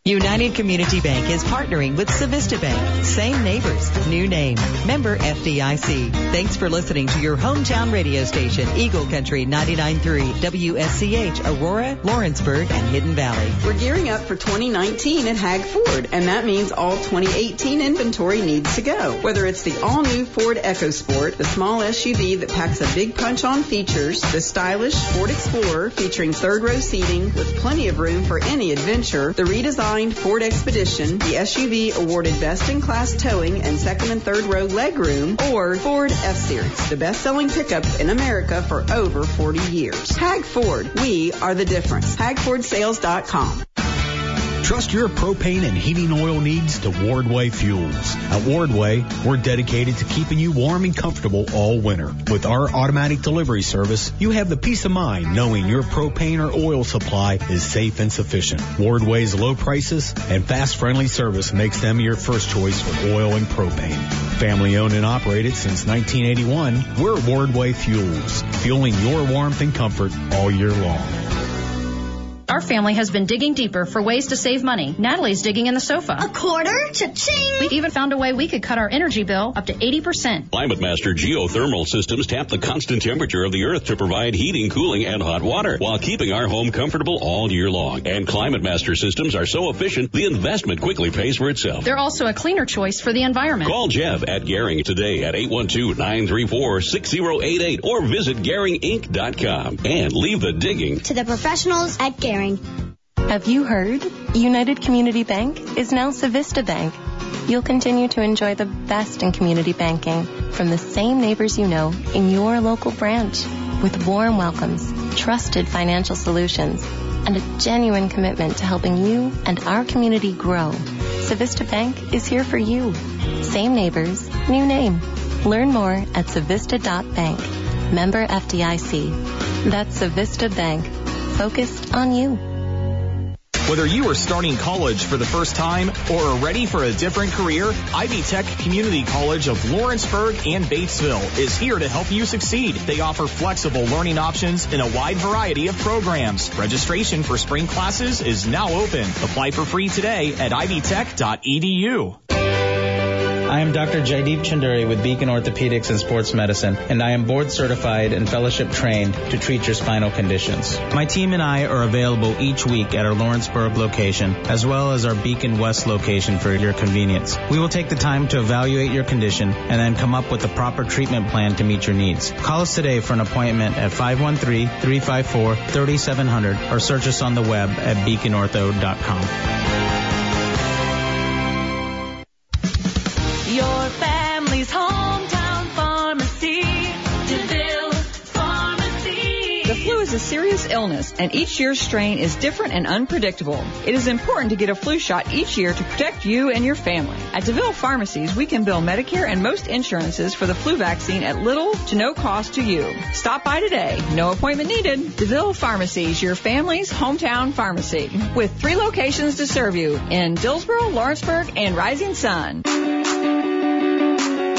United Community Bank is partnering with Civista Bank. Same neighbors, new name. Member FDIC. Thanks for listening to your hometown radio station, Eagle Country 99.3 WSCH, Aurora, Lawrenceburg, and Hidden Valley. We're gearing up for 2019 at Hag Ford, and that means all 2018 inventory needs to go. Whether it's the all-new Ford EcoSport, the small SUV that packs a big punch on features, the stylish Ford Explorer featuring third row seating with plenty of room for any adventure, the redesigned Ford Expedition, the SUV awarded best in class towing and second and third row legroom, or Ford F-Series, the best selling pickup in America for over 40 years. Hag Ford, we are the difference. HagFordSales.com. Trust your propane and heating oil needs to Wardway Fuels. At Wardway, we're dedicated to keeping you warm and comfortable all winter. With our automatic delivery service, you have the peace of mind knowing your propane or oil supply is safe and sufficient. Wardway's low prices and fast friendly service makes them your first choice for oil and propane. Family owned and operated since 1981, we're Wardway Fuels, fueling your warmth and comfort all year long. Our family has been digging deeper for ways to save money. Natalie's digging in the sofa. A quarter? Cha-ching! We even found a way we could cut our energy bill up to 80%. Climate Master geothermal systems tap the constant temperature of the earth to provide heating, cooling, and hot water while keeping our home comfortable all year long. And Climate Master systems are so efficient, the investment quickly pays for itself. They're also a cleaner choice for the environment. Call Jeff at Garing today at 812-934-6088 or visit GaringInc.com and leave the digging to the professionals at Garing. Have you heard? United Community Bank is now Civista Bank. You'll continue to enjoy the best in community banking from the same neighbors you know in your local branch with warm welcomes, trusted financial solutions, and a genuine commitment to helping you and our community grow. Civista Bank is here for you. Same neighbors, new name. Learn more at civista.bank. Member FDIC. That's Civista Bank. Focused on you. Whether you are starting college for the first time or are ready for a different career, Ivy Tech Community College of Lawrenceburg and Batesville is here to help you succeed. They offer flexible learning options in a wide variety of programs. Registration for spring classes is now open. Apply for free today at ivytech.edu. I am Dr. Jaideep Chunduri with Beacon Orthopedics and Sports Medicine, and I am board certified and fellowship trained to treat your spinal conditions. My team and I are available each week at our Lawrenceburg location, as well as our Beacon West location for your convenience. We will take the time to evaluate your condition and then come up with a proper treatment plan to meet your needs. Call us today for an appointment at 513-354-3700 or search us on the web at beaconortho.com. a serious illness, and each year's strain is different and unpredictable. It is important to get a flu shot each year to protect you and your family. At DeVille Pharmacies, we can bill Medicare and most insurances for the flu vaccine at little to no cost to you. Stop by today. No appointment needed. DeVille Pharmacies, your family's hometown pharmacy, with three locations to serve you in Dillsboro, Lawrenceburg, and Rising Sun.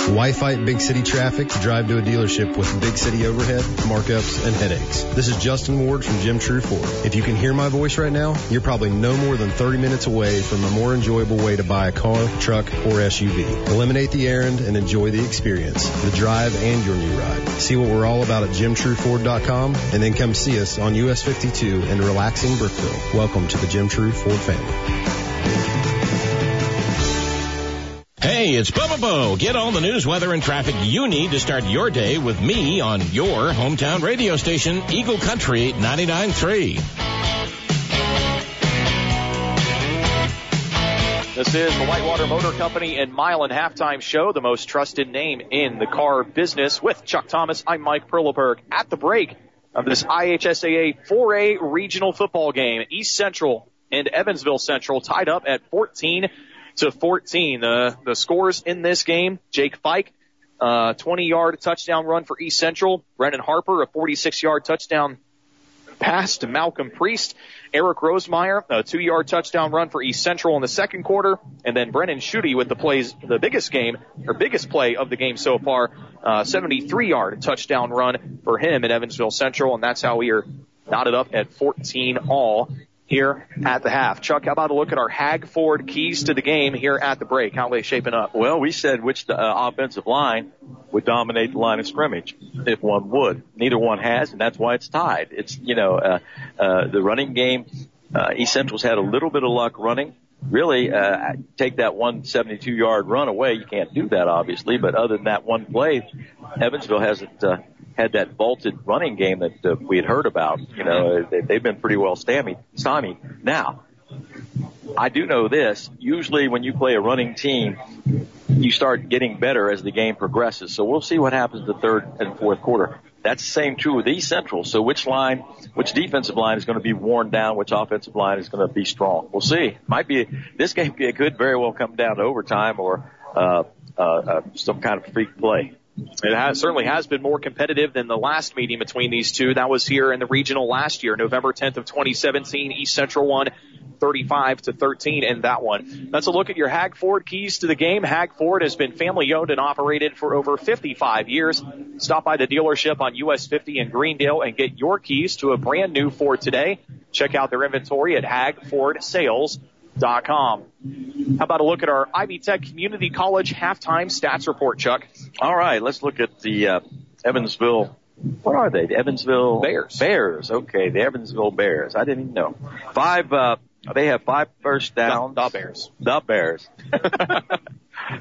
Why fight big city traffic to drive to a dealership with big city overhead, markups, and headaches? This is Justin Ward from Jim True Ford. If you can hear my voice right now, you're probably no more than 30 minutes away from a more enjoyable way to buy a car, truck, or SUV. Eliminate the errand and enjoy the experience, the drive, and your new ride. See what we're all about at JimTrueFord.com and then come see us on US 52 in relaxing Brookville. Welcome to the Jim True Ford family. Hey, it's Bubba Bo. Get all the news, weather, and traffic you need to start your day with me on your hometown radio station, Eagle Country 99.3. This is the Whitewater Motor Company and Milan halftime show, the most trusted name in the car business. With Chuck Thomas, I'm Mike Perleberg at the break of this IHSAA 4A regional football game. East Central and Evansville Central tied up at 14 to 14. The the scores in this game: Jake Fike, uh, 20 yard touchdown run for East Central. Brennan Harper, a 46 yard touchdown pass to Malcolm Priest. Eric Rosemeyer, a two yard touchdown run for East Central in the second quarter. And then Brennan Schutte with the plays, the biggest game, or biggest play of the game so far, uh, 73 yard touchdown run for him at Evansville Central. And that's how we are knotted up at 14 all here at the half. Chuck, how about a look at our Hag Ford keys to the game here at the break? How are they shaping up? Well, we said which uh, offensive line would dominate the line of scrimmage, if one would. Neither one has, and that's why it's tied. It's, you know, uh, uh, the running game, uh, East Central's had a little bit of luck running. Really, uh, take that 172 yard run away. You can't do that, obviously, but other than that one play, Evansville hasn't, uh, had that vaulted running game that uh, we had heard about. You know, they, they've been pretty well stymied. stymied. Now, I do know this. Usually when you play a running team, you start getting better as the game progresses. So we'll see what happens the third and fourth quarter. That's the same true with East Central. So which line, which defensive line is going to be worn down, which offensive line is going to be strong? We'll see. Might be, this game could very well come down to overtime or, uh, uh, uh, some kind of freak play. It has, certainly has been more competitive than the last meeting between these two. That was here in the regional last year, November 10th of 2017. East Central won 35 to 13 in that one. That's a look at your Hag Ford keys to the game. Hag Ford has been family owned and operated for over 55 years. Stop by the dealership on US 50 in Greendale and get your keys to a brand new Ford today. Check out their inventory at hagfordsales.com. How about a look at our Ivy Tech Community College halftime stats report, Chuck? All right, let's look at the uh, Evansville. What are they? The Evansville Bears. Bears. Okay, the Evansville Bears. I didn't even know. Five. Uh, they have five first downs. The, the Bears. The Bears.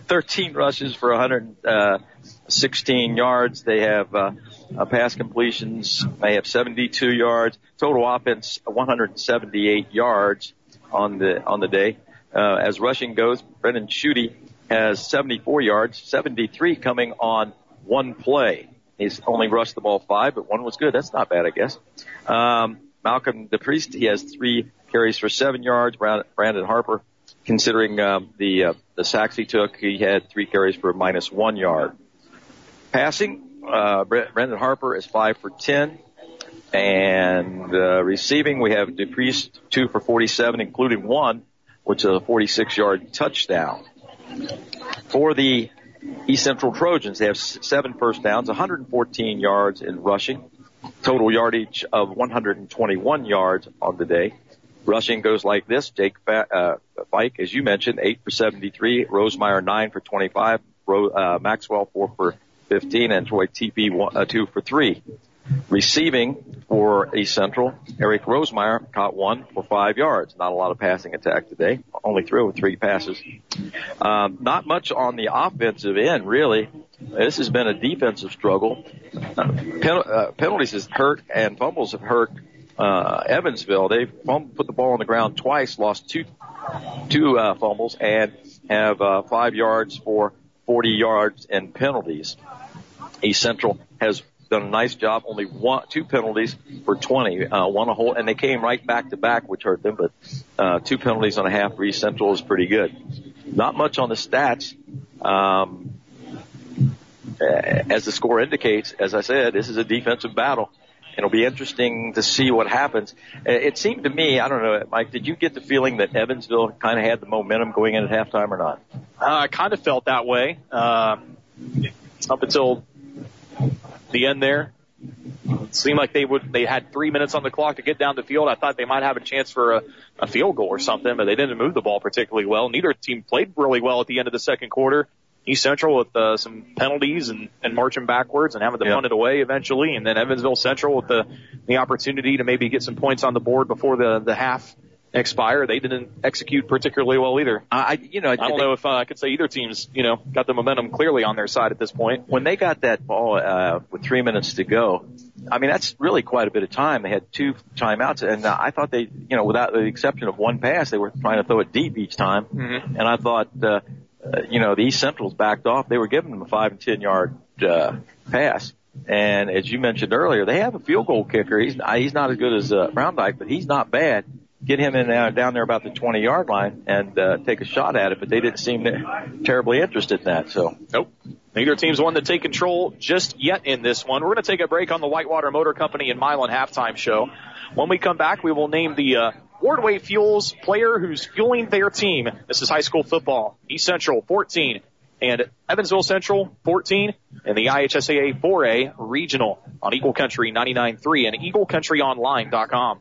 13 rushes for 116 yards. They have uh, uh, pass completions. They have 72 yards. Total offense 178 yards on the on the day. Uh, as rushing goes, Brendan Schutte has 74 yards, 73 coming on one play. He's only rushed the ball five, but one was good. That's not bad, I guess. Um, Malcolm DePriest, he has three carries for seven yards. Brandon Harper, considering um, the uh, the sacks he took, he had three carries for minus one yard. Passing, uh, Brandon Harper is five for ten. And uh, receiving, we have DePriest two for 47, including one, which is a 46 yard touchdown. For the East Central Trojans, they have seven first downs, 114 yards in rushing, total yardage of 121 yards on the day. Rushing goes like this. Jake Fa- uh, Fike, as you mentioned, 8 for 73. Rosemeyer, 9 for 25. Ro- uh, Maxwell, 4 for 15. And Troy Tepe, one, uh, 2 for 3. Receiving for East Central, Eric Rosemeyer caught one for five yards. Not a lot of passing attack today. Only threw three passes. Um, not much on the offensive end, really. This has been a defensive struggle. Uh, pen, uh, penalties has hurt and fumbles have hurt uh, Evansville. They fum- put the ball on the ground twice, lost two two uh, fumbles, and have uh, five yards for 40 yards in penalties. East Central has done a nice job. Only one, two penalties for 20. Uh, one a whole, and they came right back to back, which hurt them. But uh, two penalties on a half for East Central is pretty good. Not much on the stats. Um, as the score indicates, as I said, this is a defensive battle. It'll be interesting to see what happens. It seemed to me, I don't know, Mike, did you get the feeling that Evansville kind of had the momentum going in at halftime or not? Uh, I kind of felt that way uh, up until the end there. It seemed like they would they had three minutes on the clock to get down the field. I thought they might have a chance for a, a field goal or something, but they didn't move the ball particularly well. Neither team played really well at the end of the second quarter. East Central with uh, some penalties and, and marching backwards and having to Yeah. punt it away eventually, and then Evansville Central with the the opportunity to maybe get some points on the board before the the half expire. They didn't execute particularly well either. I, you know, I don't know if uh, I could say either team's you know got the momentum clearly on their side at this point. When they got that ball uh, with three minutes to go, I mean that's really quite a bit of time. They had two timeouts, and uh, I thought they, you know, without the exception of one pass, they were trying to throw it deep each time. Mm-hmm. And I thought, uh, uh, you know, the East Centrals backed off. They were giving them a five and ten yard uh, pass. And as you mentioned earlier, they have a field goal kicker. He's he's not as good as uh, Browndyke, but he's not bad. Get him in uh, down there about the 20 yard line and uh, take a shot at it. But they didn't seem terribly interested in that. So Nope. Neither team's won to take control just yet in this one. We're going to take a break on the Whitewater Motor Company and Milan halftime show. When we come back, we will name the uh, Wardway Fuels player who's fueling their team. This is high school football. East Central 14 and Evansville Central 14 and the IHSAA 4A regional on Eagle Country 99.3 and EagleCountryOnline.com.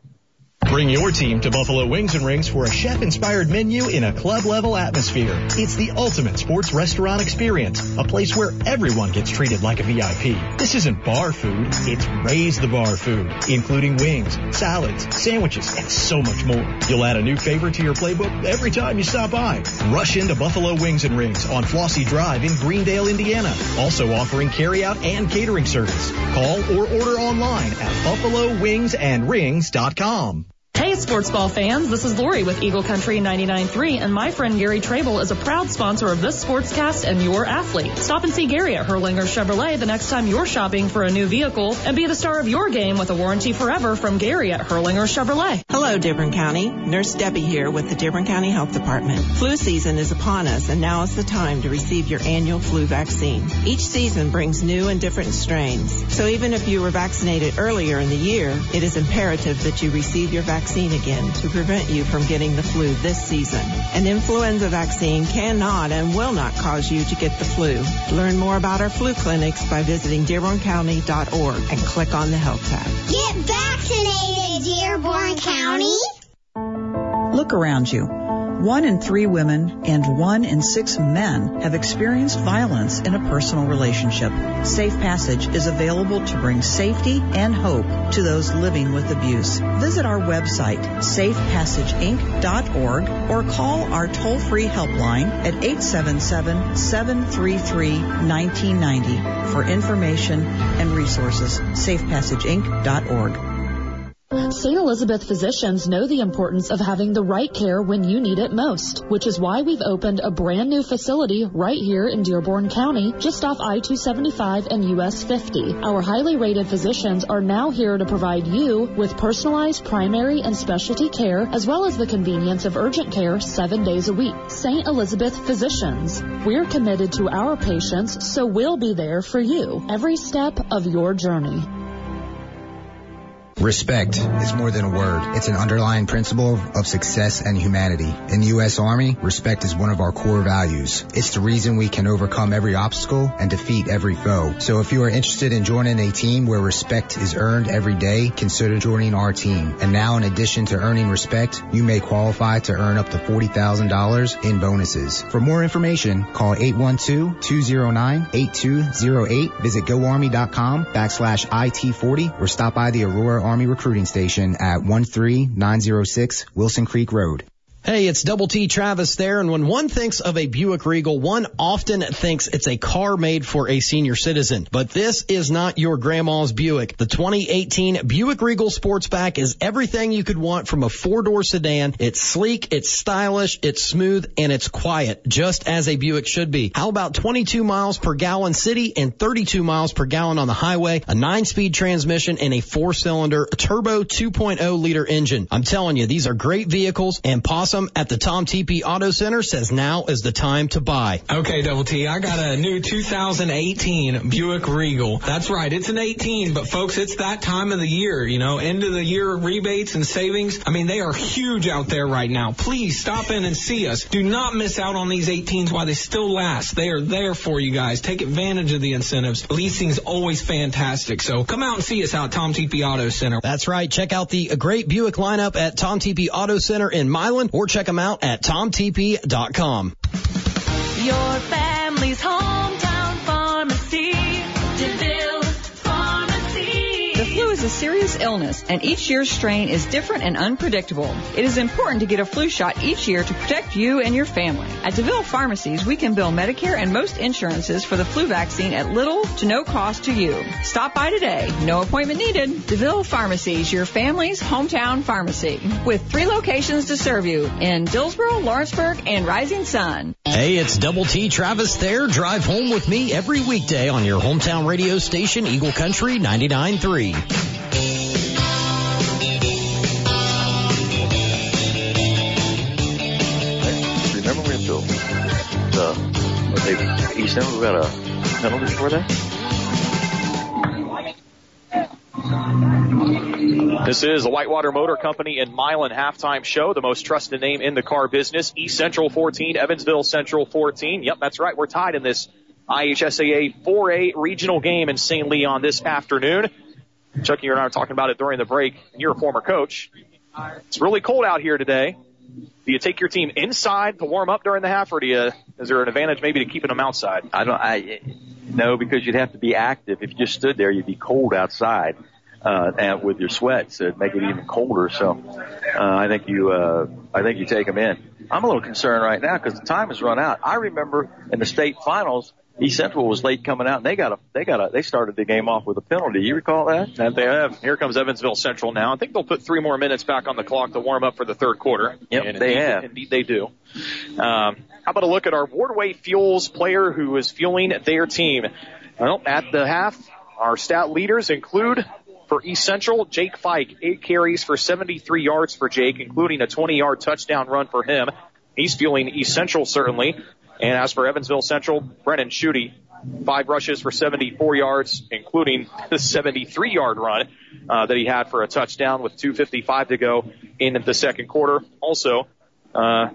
Bring your team to Buffalo Wings and Rings for a chef-inspired menu in a club-level atmosphere. It's the ultimate sports restaurant experience, a place where everyone gets treated like a VIP. This isn't bar food, it's raise the bar food, including wings, salads, sandwiches, and so much more. You'll add a new favorite to your playbook every time you stop by. Rush into Buffalo Wings and Rings on Flossie Drive in Greendale, Indiana. Also offering carryout and catering service. Call or order online at buffalowingsandrings.com. Hey, sports ball fans, this is Lori with Eagle Country 99.3, and my friend Gary Trable is a proud sponsor of this sportscast and your athlete. Stop and see Gary at Hurlinger Chevrolet the next time you're shopping for a new vehicle, and be the star of your game with a warranty forever from Gary at Hurlinger Chevrolet. Hello, Dearborn County. Nurse Debbie here with the Dearborn County Health Department. Flu season is upon us, and now is the time to receive your annual flu vaccine. Each season brings new and different strains. So even if you were vaccinated earlier in the year, it is imperative that you receive your vaccine again to prevent you from getting the flu this season. An influenza vaccine cannot and will not cause you to get the flu. Learn more about our flu clinics by visiting dearborncounty.org and click on the health tab. Get vaccinated, Dearborn County. Look around you. One in three women and one in six men have experienced violence in a personal relationship. Safe Passage is available to bring safety and hope to those living with abuse. Visit our website, safepassageinc.org, or call our toll-free helpline at 877-733-1990 for information and resources. safepassageinc.org. St. Elizabeth physicians know the importance of having the right care when you need it most, which is why we've opened a brand new facility right here in Dearborn County, just off I-275 and US 50. Our highly rated physicians are now here to provide you with personalized primary and specialty care, as well as the convenience of urgent care seven days a week. St. Elizabeth physicians. We're committed to our patients, so we'll be there for you every step of your journey. Respect is more than a word. It's an underlying principle of success and humanity. In the U.S. Army, respect is one of our core values. It's the reason we can overcome every obstacle and defeat every foe. So if you are interested in joining a team where respect is earned every day, consider joining our team. And now in addition to earning respect, you may qualify to earn up to $40,000 in bonuses. For more information, call 812-209-8208, visit goarmy.com backslash IT40 or stop by the Aurora Army Recruiting Station at 13906 Wilson Creek Road. Hey, it's Double T Travis there, and when one thinks of a Buick Regal, one often thinks it's a car made for a senior citizen. But this is not your grandma's Buick. The 2018 Buick Regal Sportsback is everything you could want from a four-door sedan. It's sleek, it's stylish, it's smooth, and it's quiet, just as a Buick should be. How about 22 miles per gallon city and 32 miles per gallon on the highway, a nine-speed transmission, and a four-cylinder turbo 2.0 liter engine? I'm telling you, these are great vehicles, and Possum at the Tom Tepe Auto Center says now is the time to buy. Okay, Double T, I got a new 2018 Buick Regal. That's right, it's an 18, but folks, it's that time of the year, you know, end of the year rebates and savings. I mean, they are huge out there right now. Please stop in and see us. Do not miss out on these 18s while they still last. They are there for you guys. Take advantage of the incentives. Leasing's always fantastic. So come out and see us out at Tom Tepe Auto Center. That's right. Check out the great Buick lineup at Tom Tepe Auto Center in Milan or check them out at tomtp.com. Your family's hometown is a serious illness, and each year's strain is different and unpredictable. It is important to get a flu shot each year to protect you and your family. At DeVille Pharmacies, we can bill Medicare and most insurances for the flu vaccine at little to no cost to you. Stop by today. No appointment needed. DeVille Pharmacies, your family's hometown pharmacy. With three locations to serve you in Dillsboro, Lawrenceburg, and Rising Sun. Hey, it's Double T Travis there. Drive home with me every weekday on your hometown radio station, Eagle Country 99.3. Remember we the, got a penalty for that? This is the Whitewater Motor Company and Milan halftime show, the most trusted name in the car business. East Central 14, Evansville Central 14. Yep, that's right. We're tied in this IHSAA 4A regional game in St. Leon this afternoon. Chucky and I were talking about it during the break. You're a former coach. It's really cold out here today. Do you take your team inside to warm up during the half, or do you? Is there an advantage maybe to keeping them outside? I don't. I no, because you'd have to be active. If you just stood there, you'd be cold outside, uh, and with your sweats, it'd make it even colder. So, uh, I think you, uh, I think you take them in. I'm a little concerned right now because the time has run out. I remember in the state finals, East Central was late coming out, and they got a, they got a, they started the game off with a penalty. You recall that? That they have. Here comes Evansville Central now. I think they'll put three more minutes back on the clock to warm up for the third quarter. Yep, And they indeed, have. Indeed, they do. Um, how about a look at our Wardway Fuels player who is fueling their team? Well, at the half, our stat leaders include for East Central, Jake Fike, eight carries for 73 yards for Jake, including a 20-yard touchdown run for him. He's fueling East Central certainly. And as for Evansville Central, Brennan Schutte, five rushes for 74 yards, including the 73 yard run uh, that he had for a touchdown with 2.55 to go in the second quarter. Also, uh,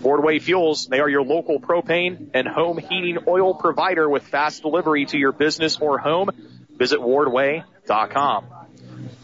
Wardway Fuels, they are your local propane and home heating oil provider with fast delivery to your business or home. Visit wardway.com.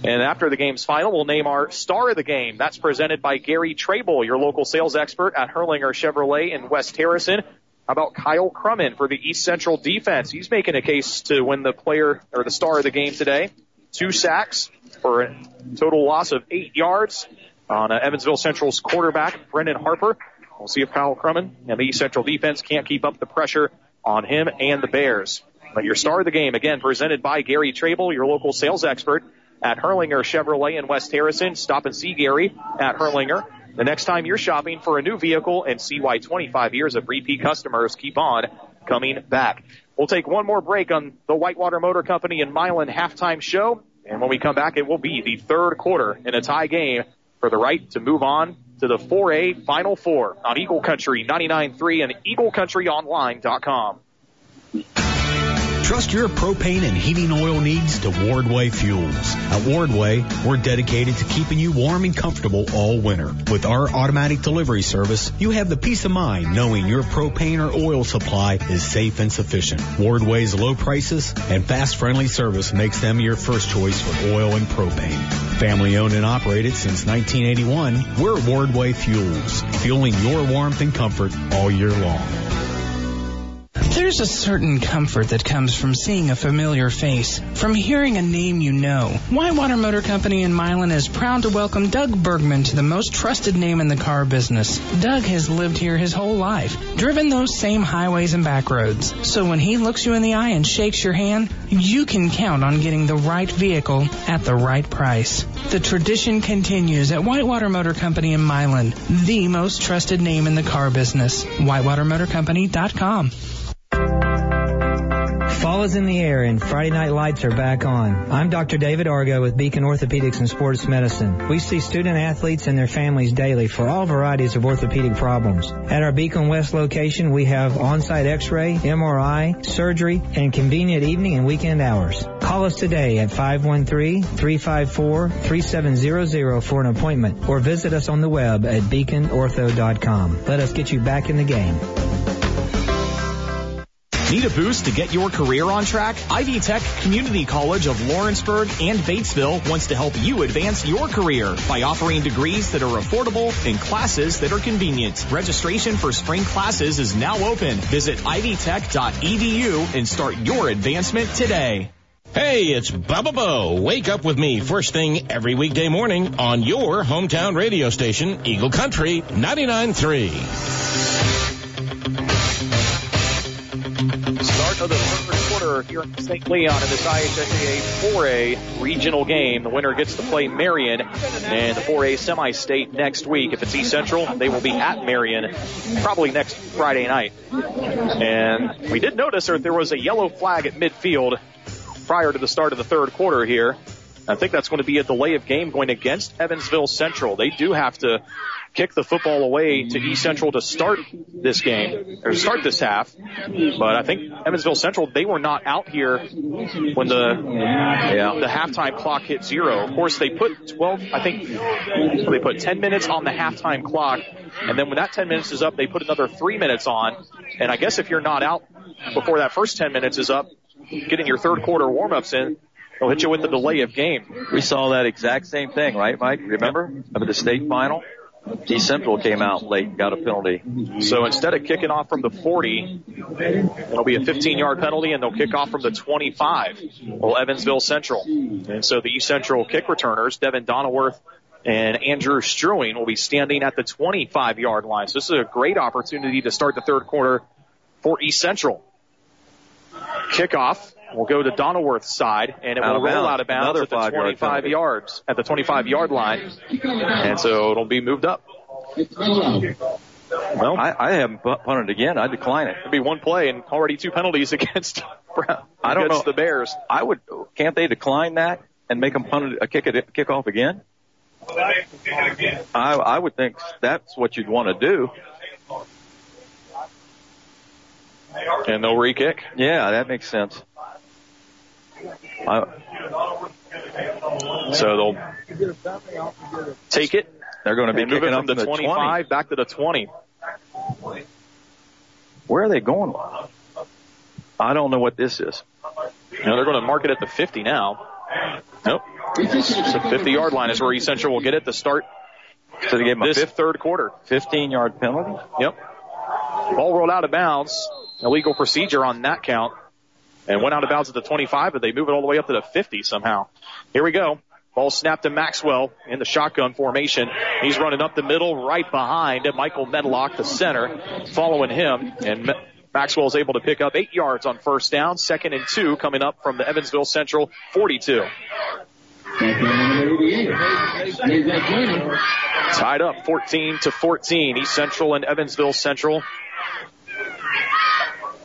And after the game's final, we'll name our star of the game. That's presented by Gary Trable, your local sales expert at Hurlinger Chevrolet in West Harrison. How about Kyle Crummett for the East Central defense? He's making a case to win the player or the star of the game today. Two sacks for a total loss of eight yards on uh, Evansville Central's quarterback, Brendan Harper. We'll see if Kyle Crummett and the East Central defense can't keep up the pressure on him and the Bears. But your star of the game, again, presented by Gary Trable, your local sales expert at Hurlinger Chevrolet in West Harrison. Stop and see Gary at Hurlinger. The next time you're shopping for a new vehicle and see why 25 years of repeat customers keep on coming back. We'll take one more break on the Whitewater Motor Company and Milan halftime show. And when we come back, it will be the third quarter in a tie game for the right to move on to the 4A Final Four on Eagle Country 99.3 and EagleCountryOnline.com. Trust your propane and heating oil needs to Wardway Fuels. At Wardway, we're dedicated to keeping you warm and comfortable all winter. With our automatic delivery service, you have the peace of mind knowing your propane or oil supply is safe and sufficient. Wardway's low prices and fast friendly service makes them your first choice for oil and propane. Family owned and operated since 1981, we're Wardway Fuels, fueling your warmth and comfort all year long. There's a certain comfort that comes from seeing a familiar face, from hearing a name you know. Whitewater Motor Company in Milan is proud to welcome Doug Bergman to the most trusted name in the car business. Doug has lived here his whole life, driven those same highways and back roads. So when he looks you in the eye and shakes your hand, you can count on getting the right vehicle at the right price. The tradition continues at Whitewater Motor Company in Milan, the most trusted name in the car business. WhitewaterMotorCompany.com. Fall is in the air and Friday night lights are back on. I'm Dr. David Argo with Beacon Orthopedics and Sports Medicine. We see student athletes and their families daily for all varieties of orthopedic problems. At our Beacon West location, we have on-site x-ray, MRI, surgery, and convenient evening and weekend hours. Call us today at 513-354-3700 for an appointment or visit us on the web at beaconortho.com. Let us get you back in the game. Need a boost to get your career on track? Ivy Tech Community College of Lawrenceburg and Batesville wants to help you advance your career by offering degrees that are affordable and classes that are convenient. Registration for spring classes is now open. Visit ivytech.edu and start your advancement today. Hey, it's Bubba Bo. Wake up with me first thing every weekday morning on your hometown radio station, Eagle Country 99.3. here in St. Leon in this IHSAA 4A regional game. The winner gets to play Marion in the 4A semi-state next week. If it's East Central, they will be at Marion probably next Friday night. And we did notice that there was a yellow flag at midfield prior to the start of the third quarter here. I think that's going to be a delay of game going against Evansville Central. They do have to kick the football away to East Central to start this game or start this half. But I think Evansville Central they were not out here when the yeah, the halftime clock hit zero. Of course, they put 12. I think they put 10 minutes on the halftime clock, and then when that 10 minutes is up, they put another three minutes on. And I guess if you're not out before that first 10 minutes is up, getting your third quarter warmups in, they'll hit you with the delay of game. We saw that exact same thing, right, Mike? Remember? Of the state final? East Central came out late and got a penalty. So instead of kicking off from the 40, it'll be a 15 yard penalty and they'll kick off from the 25. Well, Evansville Central. And so the East Central kick returners, Devin Donaworth and Andrew Strewing will be standing at the 25 yard line. So this is a great opportunity to start the third quarter for East Central. Kickoff will go to Donaworth's side and it Out will roll bounds. out of bounds Another at the five-yard 25 yards, at the 25 yard line. And so it'll be moved up. Well, I, I haven't pu- punted again. I decline it. It'd be one play and already two penalties against Brown, I don't against know. the Bears. I would. Can't they decline that and make them punt it, uh, kick it, kick off again? I, I would think that's what you'd want to do. And they'll re-kick. Yeah, that makes sense. I, So they'll take it. they're going to be moving up from the from 25 back to the 20. Where are they going? I don't know what this is. You know, they're going to mark it at the 50 now. Nope. So 50 yard line is where East Central will get it to start So they gave them a this fif- third quarter. 15 yard penalty. Yep. Ball rolled out of bounds. Illegal procedure on that count. And went out of bounds at the 25, but they move it all the way up to the 50 somehow. Here we go. Ball snapped to Maxwell in the shotgun formation. He's running up the middle right behind Michael Medlock, the center, following him. And Ma- Maxwell is able to pick up eight yards on first down. Second and two coming up from the Evansville Central 42. Tied up 14 to 14. East Central and Evansville Central.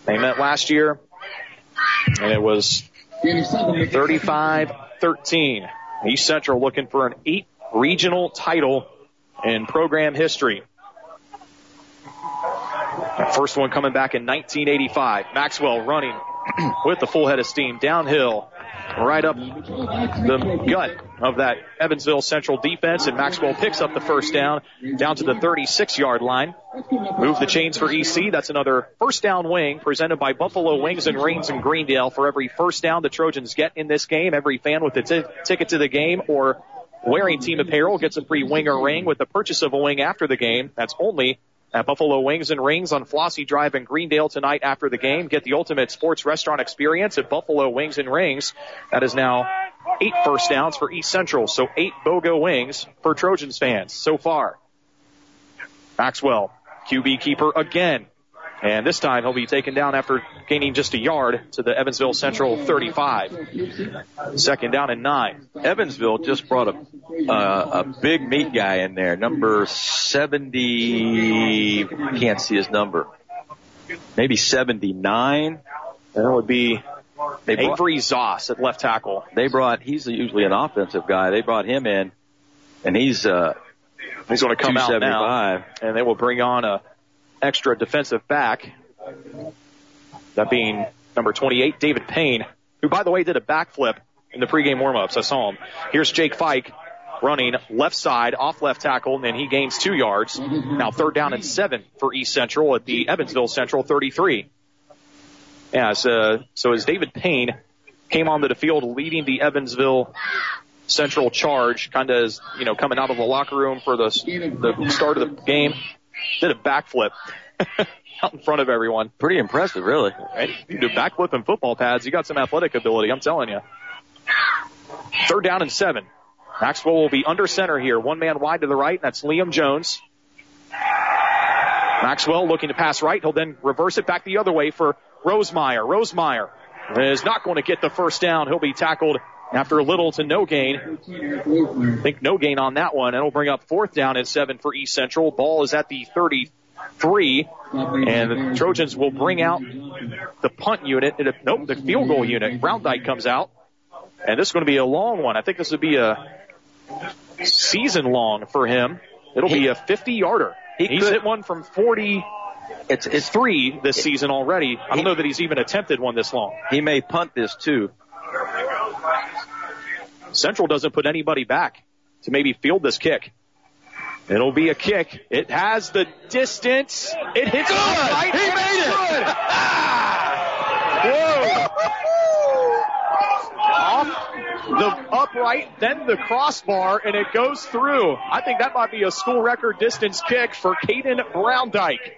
They met last year and it was 35-13. East Central looking for an eight regional title in program history. First one coming back in 1985. Maxwell running with the full head of steam downhill, right up the gut of that Evansville Central defense, and Maxwell picks up the first down down to the 36 yard line. Move the chains for EC. That's another first down wing presented by Buffalo Wings and Rings in Greendale. For every first down the Trojans get in this game, every fan with a t- ticket to the game or wearing team apparel gets a free wing or ring with the purchase of a wing after the game. That's only at Buffalo Wings and Rings on Flossie Drive in Greendale tonight after the game. Get the ultimate sports restaurant experience at Buffalo Wings and Rings. That is now eight first downs for East Central. So eight BOGO wings for Trojans fans so far. Maxwell, QB keeper again. And this time he'll be taken down after gaining just a yard to the Evansville Central 35. Second down and nine. Evansville just brought a uh, a big meat guy in there, number 70. Can't see his number. Maybe 79. That would be They brought, Avery Zoss at left tackle. they brought. He's usually an offensive guy. They brought him in, and he's uh He's going to come out now. And they will bring on a extra defensive back. That being number 28, David Payne, who by the way did a backflip in the pregame warmups. I saw him. Here's Jake Fike running left side off left tackle, and he gains two yards. Now third down and seven for East Central at the Evansville Central 33. Yeah, so, so as David Payne came onto the field leading the Evansville Central charge, kind of as, you know, coming out of the locker room for the, the start of the game, did a backflip out in front of everyone. Pretty impressive, really. Right? You do backflip in football pads, you got some athletic ability, I'm telling you. Third down and seven. Maxwell will be under center here. One man wide to the right. That's Liam Jones. Maxwell looking to pass right. He'll then reverse it back the other way for Rosemeyer. Rosemeyer is not going to get the first down. He'll be tackled after little to no gain. I think no gain on that one. It'll bring up fourth down and seven for East Central. Ball is at the 33. And the Trojans will bring out the punt unit. Nope, the field goal unit. Browndyke comes out. And this is going to be a long one. I think this would be a season long for him. It'll be a 50 yarder. He He's could- hit one from 40. It's it's three this season already. I don't know that he's even attempted one this long. He may punt this too. Central doesn't put anybody back to maybe field this kick. It'll be a kick. It has the distance. It hits Good! right. He made it! good. Ah! Whoa! Off the upright, then the crossbar, and it goes through. I think that might be a school record distance kick for Caden Browndyke.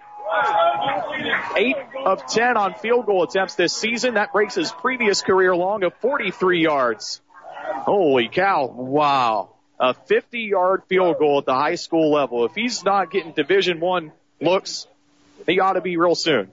Eight of ten on field goal attempts this season. That breaks his previous career long of 43 yards. Holy cow. Wow. A 50 yard field goal at the high school level. If he's not getting division one looks, he ought to be real soon.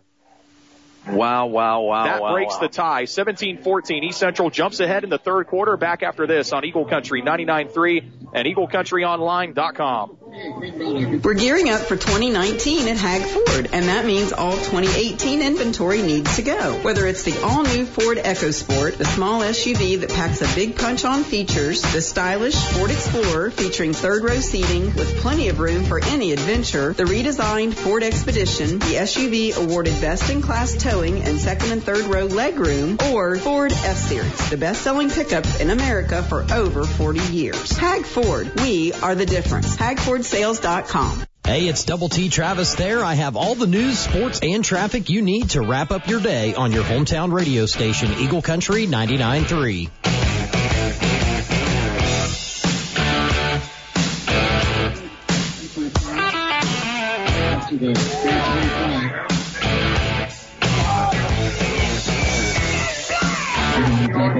Wow, wow, wow, that wow, breaks wow. the tie. 17-14. East Central jumps ahead in the third quarter. Back after this on Eagle Country 99.3 and EagleCountryOnline.com. We're gearing up for 2019 at Hag Ford, and that means all 2018 inventory needs to go. Whether it's the all-new Ford EcoSport, the small SUV that packs a big punch on features, the stylish Ford Explorer featuring third-row seating with plenty of room for any adventure, the redesigned Ford Expedition, the SUV awarded best-in-class towing and second and third row legroom, or Ford F-Series, the best-selling pickup in America for over 40 years. Hag Ford, we are the difference. HagFordSales.com. Hey, it's Double T Travis there. I have all the news, sports, and traffic you need to wrap up your day on your hometown radio station, Eagle Country 99.3. Back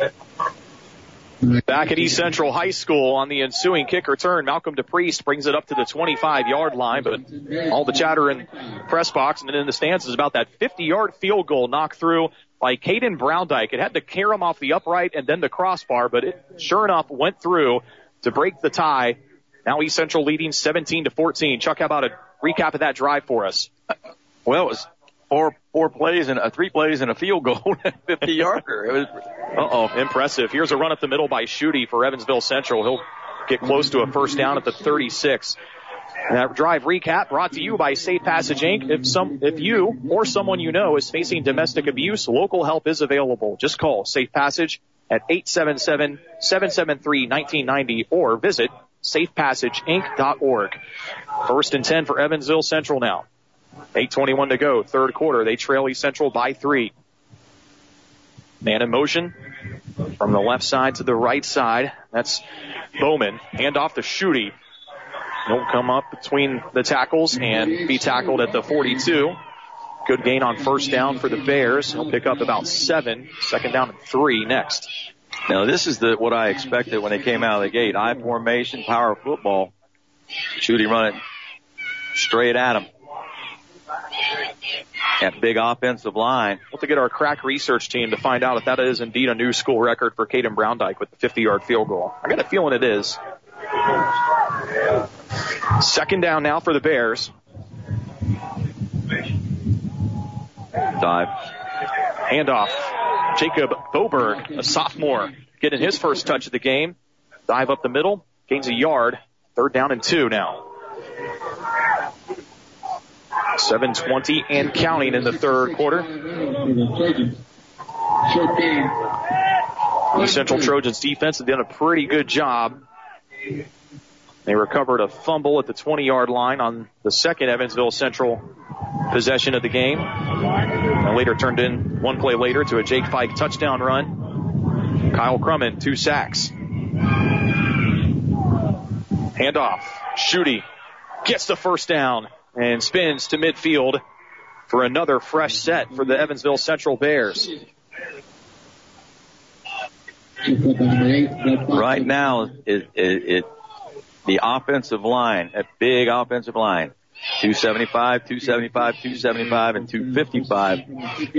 at East Central High School on the ensuing kick return, Malcolm DePriest brings it up to the 25 yard line, but all the chatter in press box and in the stands is about that 50 yard field goal knocked through by Caden Browndyke. It had to carry him off the upright and then the crossbar, but it sure enough went through to break the tie. Now East Central leading 17 to 14. Chuck, how about a recap of that drive for us? Well, it was four four plays and uh, three plays and a field goal, fifty yarder. It was Uh oh, impressive. Here's a run up the middle by Schutte for Evansville Central. He'll get close to a first down at the 36. That drive recap brought to you by Safe Passage Inc. If some, if you or someone you know is facing domestic abuse, local help is available. Just call Safe Passage at 877-773-1990 or visit safepassageinc.org. First and 10 for Evansville Central now. 821 to go, third quarter. They trail East Central by three. Man in motion from the left side to the right side. That's Bowman. Hand off to Schutte. He'll come up between the tackles and be tackled at the 42. Good gain on first down for the Bears. He'll pick up about seven. Second down and three next. Now this is the what I expected when they came out of the gate. I formation, power football. Schutte running straight at him. That big offensive line. We'll have to get our crack research team to find out if that is indeed a new school record for Caden Browndyke with the 50 yard field goal. I got a feeling it is. Second down now for the Bears. Dive. Handoff. Jacob Boberg, a sophomore, getting his first touch of the game. Dive up the middle, gains a yard. Third down and two now. 720 and counting in the third quarter. The Central Trojans defense has done a pretty good job. They recovered a fumble at the 20 yard line on the second Evansville Central possession of the game. And later turned in one play later to a Jake Fike touchdown run. Kyle Crummett, two sacks. Handoff. Schutte gets the first down and spins to midfield for another fresh set for the Evansville Central Bears. Right now, it, it, it the offensive line, a big offensive line, 275, 275, 275, and 255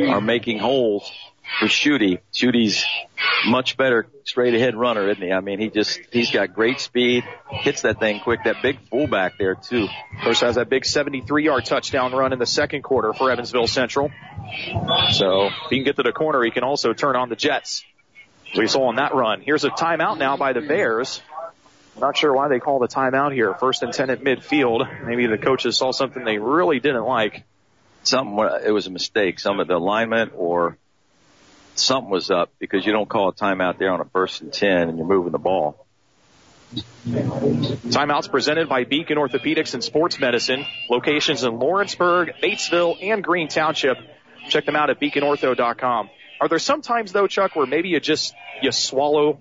are making holes for Schutte. Schutte's much better straight ahead runner, isn't he? I mean, he just, he's got great speed, hits that thing quick. That big fullback there too. Course, has that big 73 yard touchdown run in the second quarter for Evansville Central. So if he can get to the corner, he can also turn on the Jets. We saw on that run. Here's a timeout now by the Bears. Not sure why they called a timeout here. First and 10 at midfield. Maybe the coaches saw something they really didn't like. Something, it was a mistake. Some of the alignment or something was up because you don't call a timeout there on a first and 10 and you're moving the ball. Timeouts presented by Beacon Orthopedics and Sports Medicine. Locations in Lawrenceburg, Batesville, and Green Township. Check them out at beaconortho.com. Are there some times though, Chuck, where maybe you just, you swallow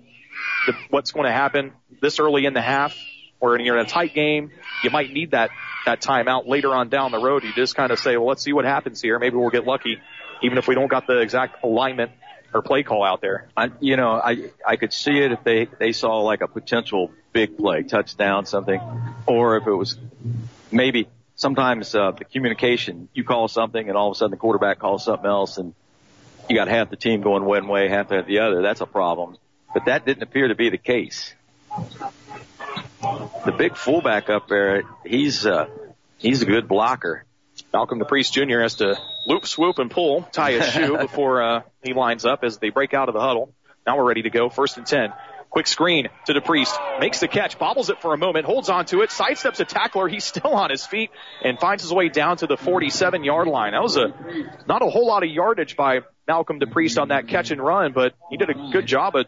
the, what's going to happen this early in the half or you're in a tight game, you might need that, that timeout later on down the road. You just kind of say, well, let's see what happens here. Maybe we'll get lucky, even if we don't got the exact alignment or play call out there. I, you know, I, I could see it if they, they saw like a potential big play, touchdown, something, or if it was maybe sometimes, uh, the communication, you call something and all of a sudden the quarterback calls something else and you got half the team going one way, half the other. That's a problem. But that didn't appear to be the case. The big fullback up there, he's, uh, he's a good blocker. Malcolm DePriest Jr. has to loop, swoop, and pull, tie his shoe before uh, he lines up as they break out of the huddle. Now we're ready to go. First and ten. Quick screen to DePriest. Makes the catch, bobbles it for a moment, holds on to it, sidesteps a tackler. He's still on his feet and finds his way down to the 47 yard line. That was a, not a whole lot of yardage by Malcolm DePriest on that catch and run, but he did a good job of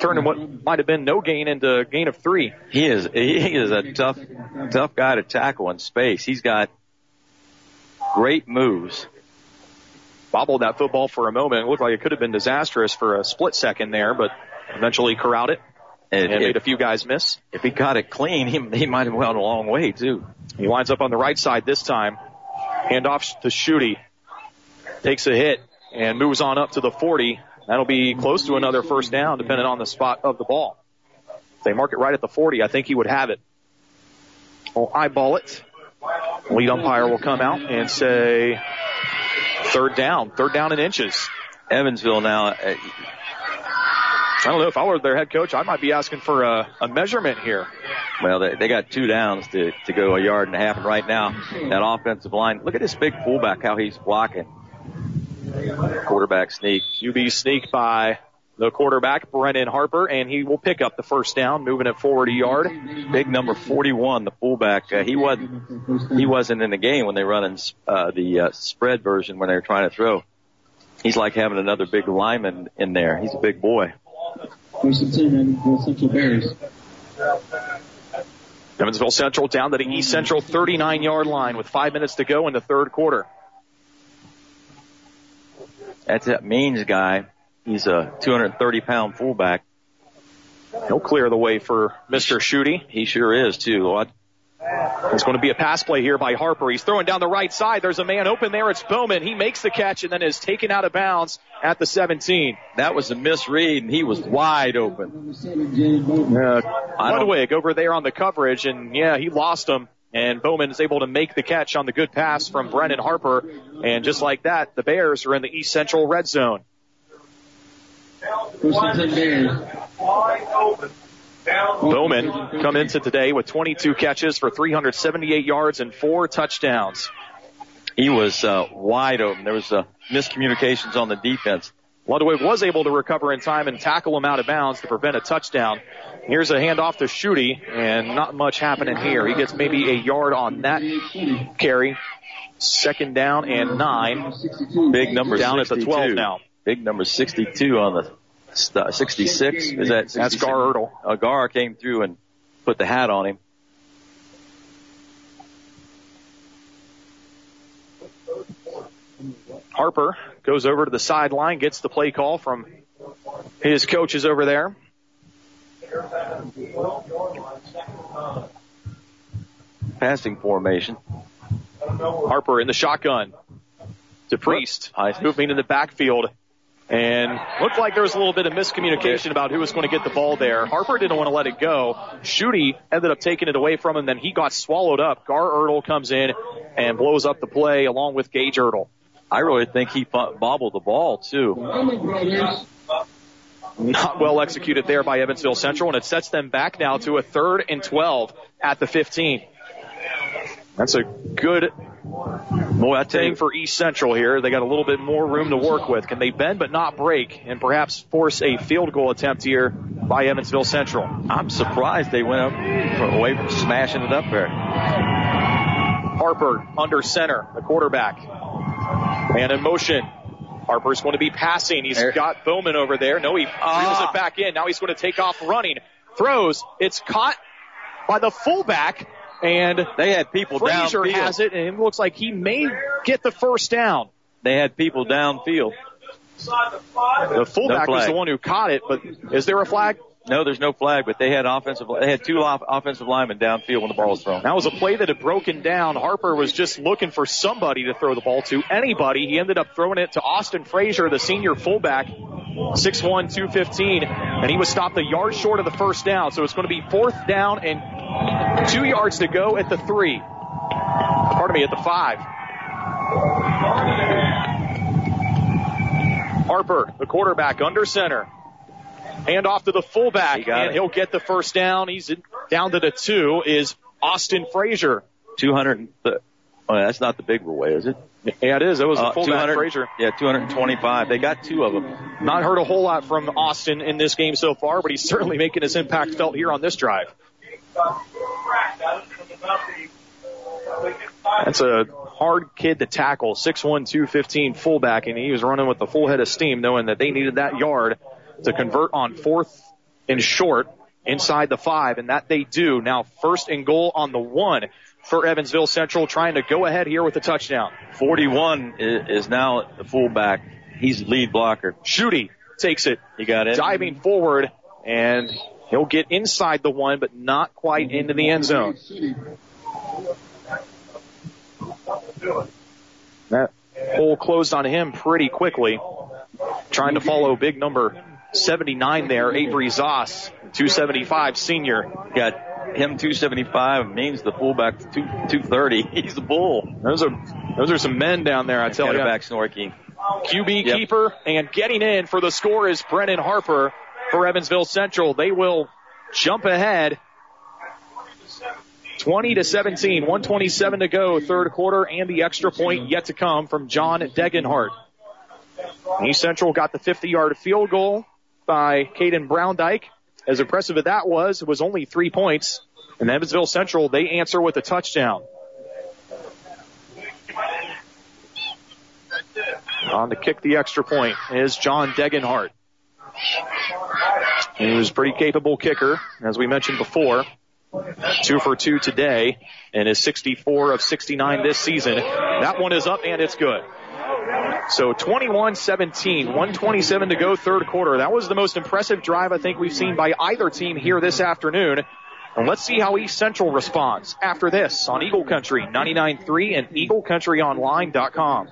turning what might have been no gain into a gain of three. He is, he is a tough, tough guy to tackle in space. He's got great moves. Bobbled that football for a moment. It looked like it could have been disastrous for a split second there, but eventually corralled it and, and made a few guys miss. If he caught it clean, he, he might have went a long way too. He lines up on the right side this time. Handoff to Schutte. Takes a hit and moves on up to the 40. That'll be close to another first down depending on the spot of the ball. If they mark it right at the 40, I think he would have it. We'll eyeball it. Lead umpire will come out and say third down, third down in inches. Evansville now. Uh, I don't know if I were their head coach, I might be asking for a, a measurement here. Well, they, they got two downs to, to go a yard and a half. And right now, that offensive line, look at this big fullback, how he's blocking. Quarterback sneak. QB sneak by the quarterback, Brennan Harper, and he will pick up the first down, moving it forward a yard. Big number 41, the fullback. Uh, he wasn't he wasn't in the game when they run in uh, the uh, spread version when they were trying to throw. He's like having another big lineman in there. He's a big boy. First and 10 Central Bears. Evansville Central down to the East Central 39 yard line with five minutes to go in the third quarter. That's that Means guy. He's a 230 pound fullback. He'll clear the way for Mr. Schutte. He sure is too. It's going to be a pass play here by Harper. He's throwing down the right side. There's a man open there. It's Bowman. He makes the catch and then is taken out of bounds at the 17. That was a misread and he was wide open. Uh, Ludwig over there on the coverage and yeah, he lost him. And Bowman is able to make the catch on the good pass from Brennan Harper. And just like that, the Bears are in the East Central red zone. First and 10 Bears. Bowman come into today with 22 catches for 378 yards and four touchdowns. He was uh, wide open. There was uh, miscommunications on the defense. Ludwig was able to recover in time and tackle him out of bounds to prevent a touchdown. Here's a handoff to Schutte, and not much happening here. He gets maybe a yard on that carry. Second down and nine. Big number down at the 12 now. Big number 62 on the st- 66. Is that 66? That's Gar Ertl. Uh, Gar came through and put the hat on him. Harper goes over to the sideline, gets the play call from his coaches over there. Passing formation. Harper in the shotgun to Priest, moving in the backfield. And looked like there was a little bit of miscommunication about who was going to get the ball there. Harper didn't want to let it go. Schutte ended up taking it away from him. Then he got swallowed up. Gar Ertl comes in and blows up the play along with Gage Ertl. I really think he bobbled the ball too. Not well executed there by Evansville Central, and it sets them back now to a third and 12 at the 15. That's a good Boy, I tell you, for East Central here. They got a little bit more room to work with. Can they bend but not break and perhaps force a field goal attempt here by Evansville Central? I'm surprised they went up away from smashing it up there. Harper under center, the quarterback. Man in motion. Harper's going to be passing. He's got Bowman over there. No, he reels it ah. back in. Now he's going to take off running. Throws. It's caught by the fullback. And they had people Frazier downfield. has it, and it looks like he may get the first down. They had people downfield. The fullback No was the one who caught it, but is there a flag? No, there's no flag, but they had offensive. They had two off- offensive linemen downfield when the ball was thrown. That was a play that had broken down. Harper was just looking for somebody to throw the ball to. Anybody. He ended up throwing it to Austin Frazier, the senior fullback, 6'1", 215, and he was stopped a yard short of the first down. So it's going to be fourth down and two yards to go at the three. Pardon me, at the five. Harper, the quarterback, under center. Hand off to the fullback, got and it. he'll get the first down. He's down to the two. Is Austin Frazier? 200. and Oh, that's not the big way, is it? Yeah, it is. It was Uh, a fullback 200 Frazier. Yeah, 225. They got two of them. Not heard a whole lot from Austin in this game so far, but he's certainly making his impact felt here on this drive. That's a hard kid to tackle, 6'1", 215 fullback, and he was running with the full head of steam knowing that they needed that yard to convert on fourth and short inside the five, and that they do. Now first and goal on the one for Evansville Central, trying to go ahead here with a touchdown. 41 is, now the fullback. He's lead blocker. Schutte takes it, You got it? diving forward, and he'll get inside the one, but not quite into the end zone. That hole closed on him pretty quickly. Trying to follow big number 79 there, Avery Zoss, 275 senior. Got him 275 Means the fullback 2, 230. He's the bull. Those are those are some men down there, I tell you. back Snorky. QB Yep. keeper and getting in for the score is Brennan Harper for Evansville Central. They will jump ahead. 20 to 17, 127 to go, third quarter, and the extra point yet to come from John Degenhart. East Central got the 50 yard field goal by Caden Browndyke. As impressive as that was, it was only three points. And Evansville Central, they answer with a touchdown. On to kick the extra point is John Degenhart. He was a pretty capable kicker, as we mentioned before. Two for two today, and is 64 of 69 this season. That one is up and it's good. So 21-17, 127 to go third quarter. That was the most impressive drive I think we've seen by either team here this afternoon. And let's see how East Central responds after this on Eagle Country 99.3 and EagleCountryOnline.com.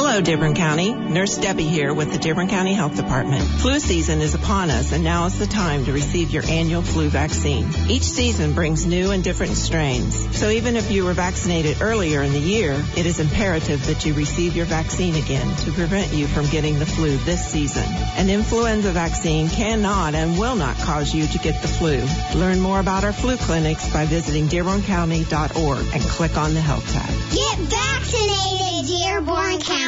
Hello, Dearborn County. Nurse Debbie here with the Dearborn County Health Department. Flu season is upon us, and now is the time to receive your annual flu vaccine. Each season brings new and different strains. So even if you were vaccinated earlier in the year, it is imperative that you receive your vaccine again to prevent you from getting the flu this season. An influenza vaccine cannot and will not cause you to get the flu. Learn more about our flu clinics by visiting DearbornCounty.org and click on the Health tab. Get vaccinated, Dearborn County.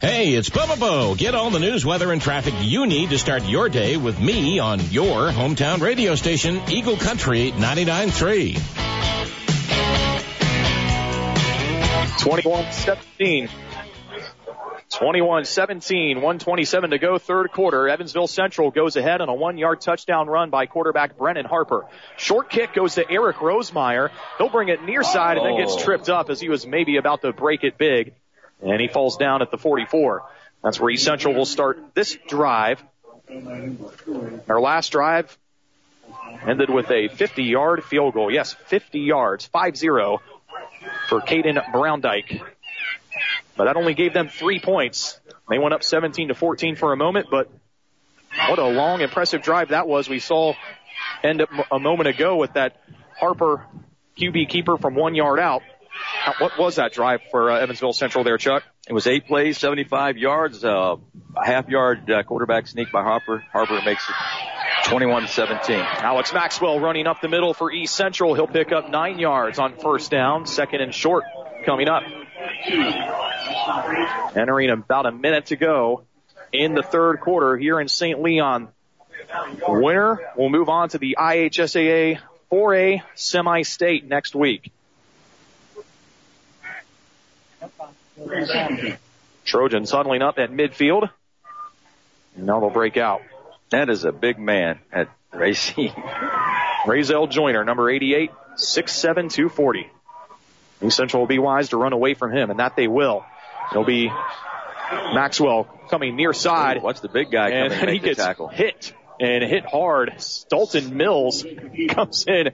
Hey, it's Bubba Bo. Get all the news, weather, and traffic you need to start your day with me on your hometown radio station, Eagle Country 99.3. 21-17. 21-17, 127 to go, third quarter. Evansville Central goes ahead on a one-yard touchdown run by quarterback Brennan Harper. Short kick goes to Eric Rosemeyer. He'll bring it near side and then gets oh. tripped up as he was maybe about to break it big. And he falls down at the 44. That's where East Central will start this drive. Our last drive ended with a 50 yard field goal. Yes, 50 yards, 5-0 for Caden Browndyke. But that only gave them three points. They went up 17 to 14 for a moment, but what a long, impressive drive that was. We saw end up a moment ago with that Harper QB keeper from one yard out. What was that drive for uh, Evansville Central there, Chuck? It was eight plays, 75 yards, uh, a half yard uh, quarterback sneak by Harper. Harper makes it 21-17. Alex Maxwell running up the middle for East Central. He'll pick up nine yards on first down. Second and short coming up. Entering about a minute to go in the third quarter here in St. Leon. Winner will move on to the IHSAA 4A semi-state next week. Trojans huddling up at midfield. And now they'll break out. That is a big man at Racine. Razel Joyner, number 88, 6'7", 240. East Central will be wise to run away from him, and that they will. It'll be Maxwell coming near side. Watch the big guy and coming he make the gets tackle. hit and hit hard. Dalton Mills comes in,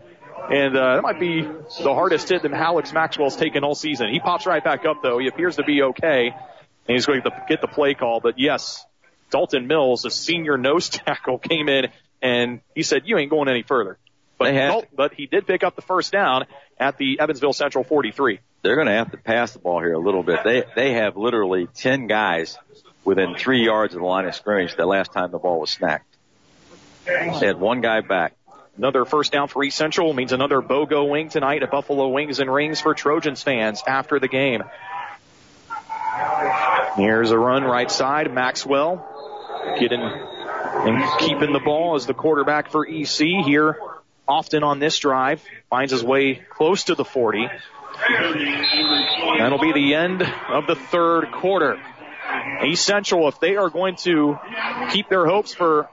and uh, that might be the hardest hit that Alex Maxwell's taken all season. He pops right back up though. He appears to be okay, and he's going to get the play call. But yes, Dalton Mills, a senior nose tackle, came in and he said, "You ain't going any further." But, Dal- but he did pick up the first down at the Evansville Central 43. They're going to have to pass the ball here a little bit. They they have literally 10 guys within three yards of the line of scrimmage the last time the ball was snacked. They had one guy back. Another first down for East Central means another BOGO wing tonight at Buffalo Wings and Rings for Trojans fans after the game. Here's a run right side. Maxwell getting and keeping the ball as the quarterback for EC here often on this drive. Finds his way close to the 40. That'll be the end of the third quarter. East Central, if they are going to keep their hopes for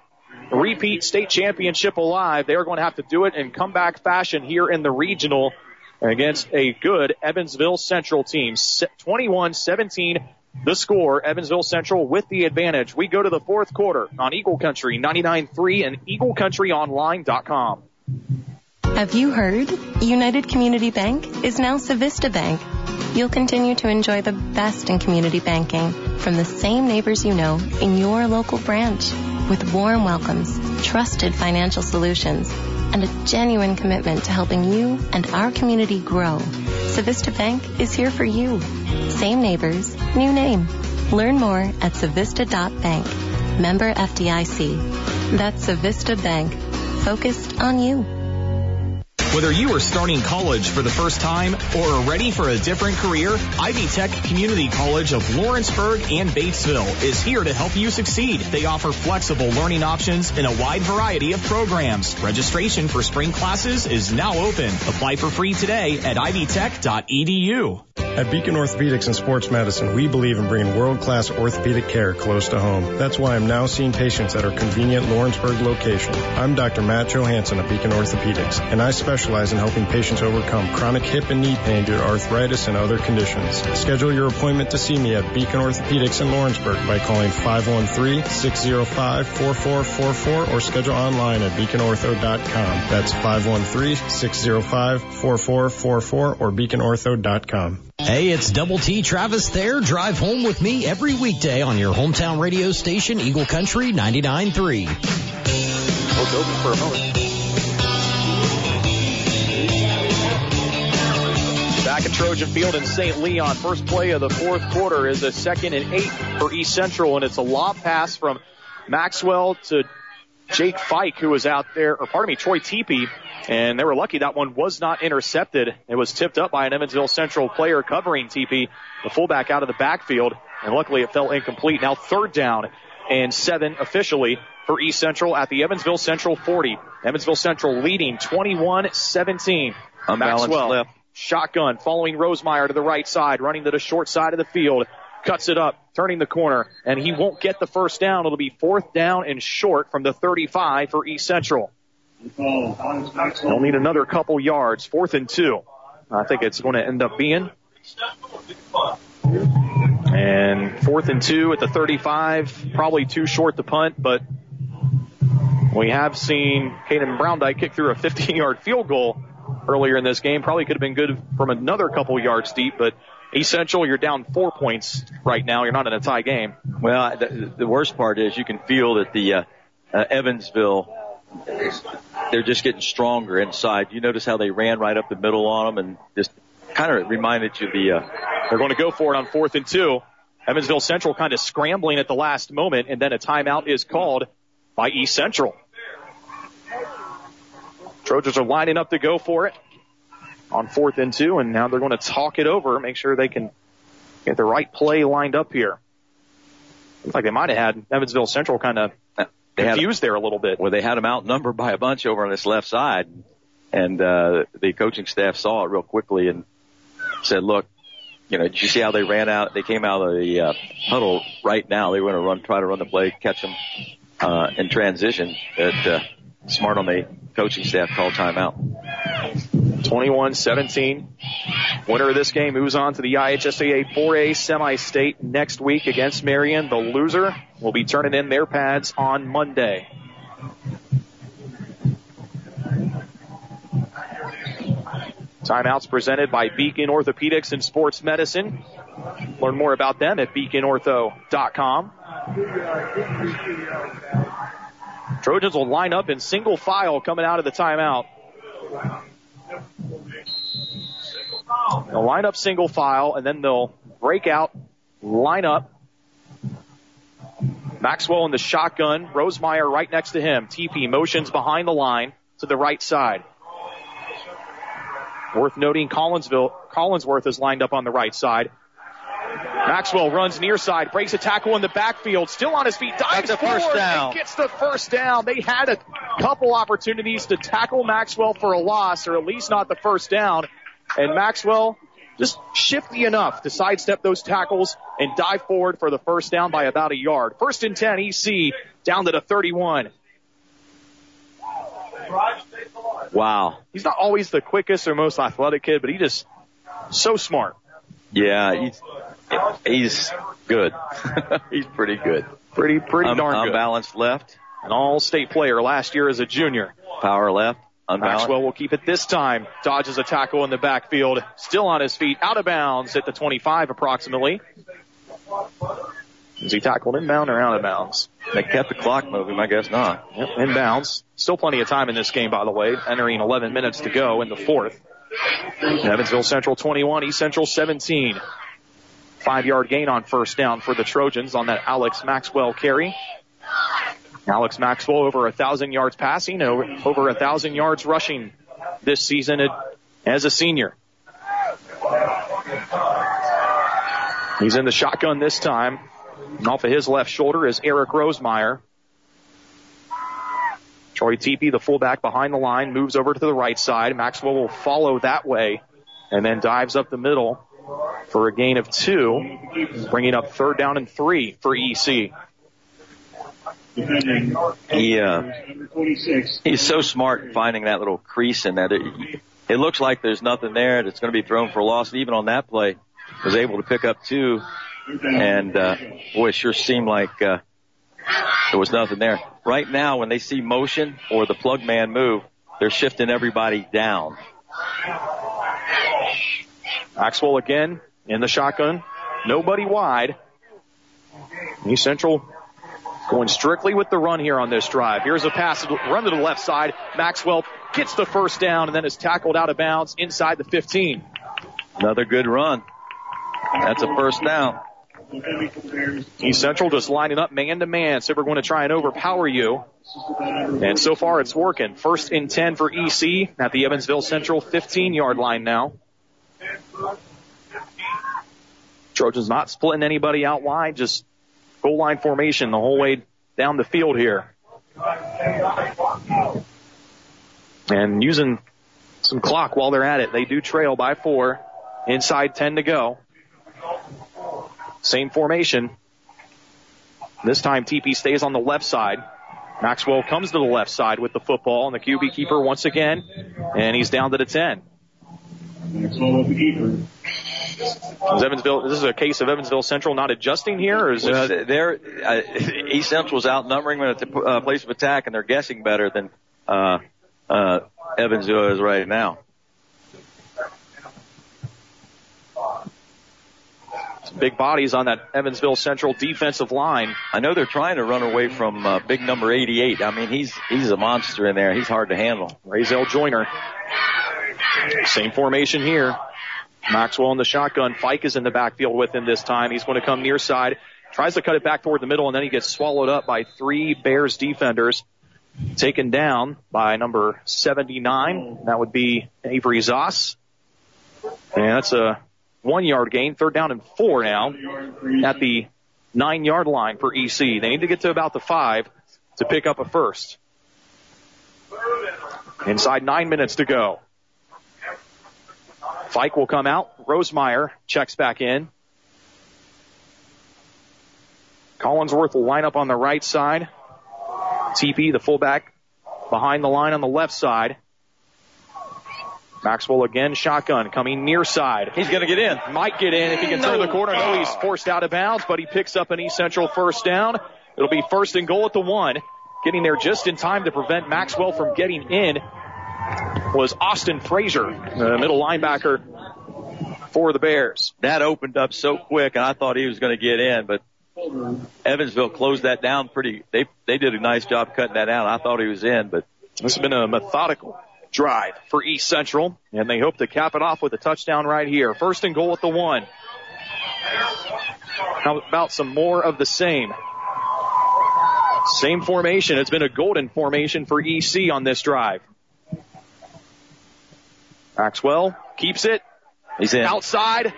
repeat state championship alive, they are going to have to do it in comeback fashion here in the regional against a good Evansville Central team. 21-17 the score. Evansville Central with the advantage. We go to the fourth quarter on Eagle Country 99.3 and EagleCountryOnline.com. Have you heard? United Community Bank is now Civista Bank. You'll continue to enjoy the best in community banking from the same neighbors you know in your local branch with warm welcomes, trusted financial solutions, and a genuine commitment to helping you and our community grow. Civista Bank is here for you. Same neighbors, new name. Learn more at civista.bank. Member FDIC. That's Civista Bank. Focused on you. Whether you are starting college for the first time or are ready for a different career, Ivy Tech Community College of Lawrenceburg and Batesville is here to help you succeed. They offer flexible learning options in a wide variety of programs. Registration for spring classes is now open. Apply for free today at ivytech.edu. At Beacon Orthopedics and Sports Medicine, we believe in bringing world-class orthopedic care close to home. That's why I'm now seeing patients at our convenient Lawrenceburg location. I'm Dr. Matt Johansson of Beacon Orthopedics, and I specialize in helping patients overcome chronic hip and knee pain due to arthritis and other conditions. Schedule your appointment to see me at Beacon Orthopedics in Lawrenceburg by calling 513-605-4444 or schedule online at beaconortho.com. That's 513-605-4444 or beaconortho.com. Hey, it's Double T Travis there. Drive home with me every weekday on your hometown radio station, Eagle Country 99.3. Hold open for a moment. Back at Trojan Field in St. Leon. First play of the fourth quarter is a second and eight for East Central, and it's a lob pass from Maxwell to Jake Fike, who was out there, or pardon me, Troy Tepe, and they were lucky that one was not intercepted. It was tipped up by an Evansville Central player covering Tepe, the fullback out of the backfield, and luckily it fell incomplete. Now third down and seven officially for East Central at the Evansville Central 40. Evansville Central leading 21-17. Unbalanced Maxwell, left. Shotgun, following Rosemeyer to the right side, running to the short side of the field, cuts it up, turning the corner, and he won't get the first down. It'll be fourth down and short from the 35 for East Central. They'll need another couple yards, fourth and two. I think it's going to end up being. And fourth and two at the 35, probably too short to punt, but we have seen Caden Browndyke kick through a 15 yard field goal earlier in this game. Probably could have been good from another couple yards deep, but East Central, you're down four points right now. You're not in a tie game. Well, the, the worst part is you can feel that the uh, uh, Evansville, they're just getting stronger inside. You notice how they ran right up the middle on them and just kind of reminded you of the. Uh, They're going to go for it on fourth and two. Evansville Central kind of scrambling at the last moment, and then a timeout is called by East Central. Trojans are lining up to go for it on fourth and two, and now they're going to talk it over, make sure they can get the right play lined up here. Looks like they might have had Evansville Central kind of they confused there a little bit. Well, they had them outnumbered by a bunch over on this left side, and uh, the coaching staff saw it real quickly and said, "Look, you know, did you see how they ran out? They came out of the uh, huddle right now. They were going to run, try to run the play, catch them uh, in transition. That uh, smart on the coaching staff called timeout. 21-17. Winner of this game moves on to the IHSAA 4A semi-state next week against Marion. The loser will be turning in their pads on Monday. Timeouts presented by Beacon Orthopedics and Sports Medicine. Learn more about them at beaconortho.com. Trojans will line up in single file coming out of the timeout. They'll line up single file and then they'll break out, line up. Maxwell in the shotgun, Rosemeyer right next to him. Tepe motions behind the line to the right side. Worth noting Collinsville, Collinsworth is lined up on the right side. Maxwell runs near side, breaks a tackle in the backfield, still on his feet, dives the first forward down. and gets the first down. They had a couple opportunities to tackle Maxwell for a loss, or at least not the first down. And Maxwell just shifty enough to sidestep those tackles and dive forward for the first down by about a yard. First and 10 EC down to the 31. Wow. He's not always the quickest or most athletic kid, but he just so smart. Yeah, he's good. he's pretty good. Pretty pretty Un- darn good. Unbalanced left, An all-state player last year as a junior. power left, unbalanced. Maxwell will keep it this time. Dodges a tackle in the backfield. Still on his feet. Out of bounds at the 25 approximately. Is he tackled inbound or out of bounds? They kept the clock moving. I guess not. Yep, inbounds. Still plenty of time in this game, by the way. Entering 11 minutes to go in the fourth. Evansville Central 21, East Central 17. Five yard gain on first down for the Trojans on that Alex Maxwell carry. Alex Maxwell over a thousand yards passing, over, a thousand yards rushing this season as a senior. He's in the shotgun this time. And off of his left shoulder is Eric Rosemeyer. Troy Tepe, the fullback behind the line, moves over to the right side. Maxwell will follow that way and then dives up the middle for a gain of two, bringing up third down and three for EC. He uh, he's so smart finding that little crease in that it, it looks like there's nothing there. and It's going to be thrown for a loss. And even on that play, was able to pick up two, and uh, boy, it sure seemed like uh, there was nothing there. Right now, when they see motion or the plug man move, they're shifting everybody down. Maxwell again in the shotgun. Nobody wide. East Central going strictly with the run here on this drive. Here's a pass, run to the left side. Maxwell gets the first down and then is tackled out of bounds inside the 15. Another good run. That's a first down. East Central just lining up man to man. So we're going to try and overpower you. And so far it's working. First and 10 for EC at the Evansville Central 15 yard line now. Trojans not splitting anybody out wide, just goal line formation the whole way down the field here. And using some clock while they're at it. They do trail by four. Inside 10 to go. Same formation. This time Tepe stays on the left side. Maxwell comes to the left side with the football and the QB keeper once again. And he's down to the 10. Maxwell with the keeper. Is Evansville, this is a case of Evansville Central not adjusting here or is Well, this? they're, uh, East Central's outnumbering them at the uh, place of attack, and they're guessing better than uh, uh, Evansville is right now. Some big bodies on that Evansville Central defensive line. I know they're trying to run away from uh, big number 88. I mean, he's he's a monster in there. He's hard to handle. Razel Joyner. Same formation here. Maxwell in the shotgun. Fike is in the backfield with him this time. He's going to come near side. Tries to cut it back toward the middle and then he gets swallowed up by three Bears defenders. Taken down by number 79. That would be Avery Zoss. And that's a one yard gain. Third down and four now at the nine yard line for EC. They need to get to about the five to pick up a first. Inside nine minutes to go. Fike will come out. Rosemeyer checks back in. Collinsworth will line up on the right side. Tepe, the fullback, behind the line on the left side. Maxwell again, shotgun coming near side. He's going to get in. Might get in if he can turn the corner. No, he's forced out of bounds, but he picks up an East Central first down. It'll be first and goal at the one. Getting there just in time to prevent Maxwell from getting in was Austin Frazier, the middle linebacker for the Bears. That opened up so quick, and I thought he was going to get in, but Evansville closed that down pretty. They they did a nice job cutting that out. I thought he was in, but This has been a methodical drive for East Central, and they hope to cap it off with a touchdown right here. First and goal at the one. How about some more of the same? Same formation. It's been a golden formation for EC on this drive. Maxwell keeps it. He's in. Outside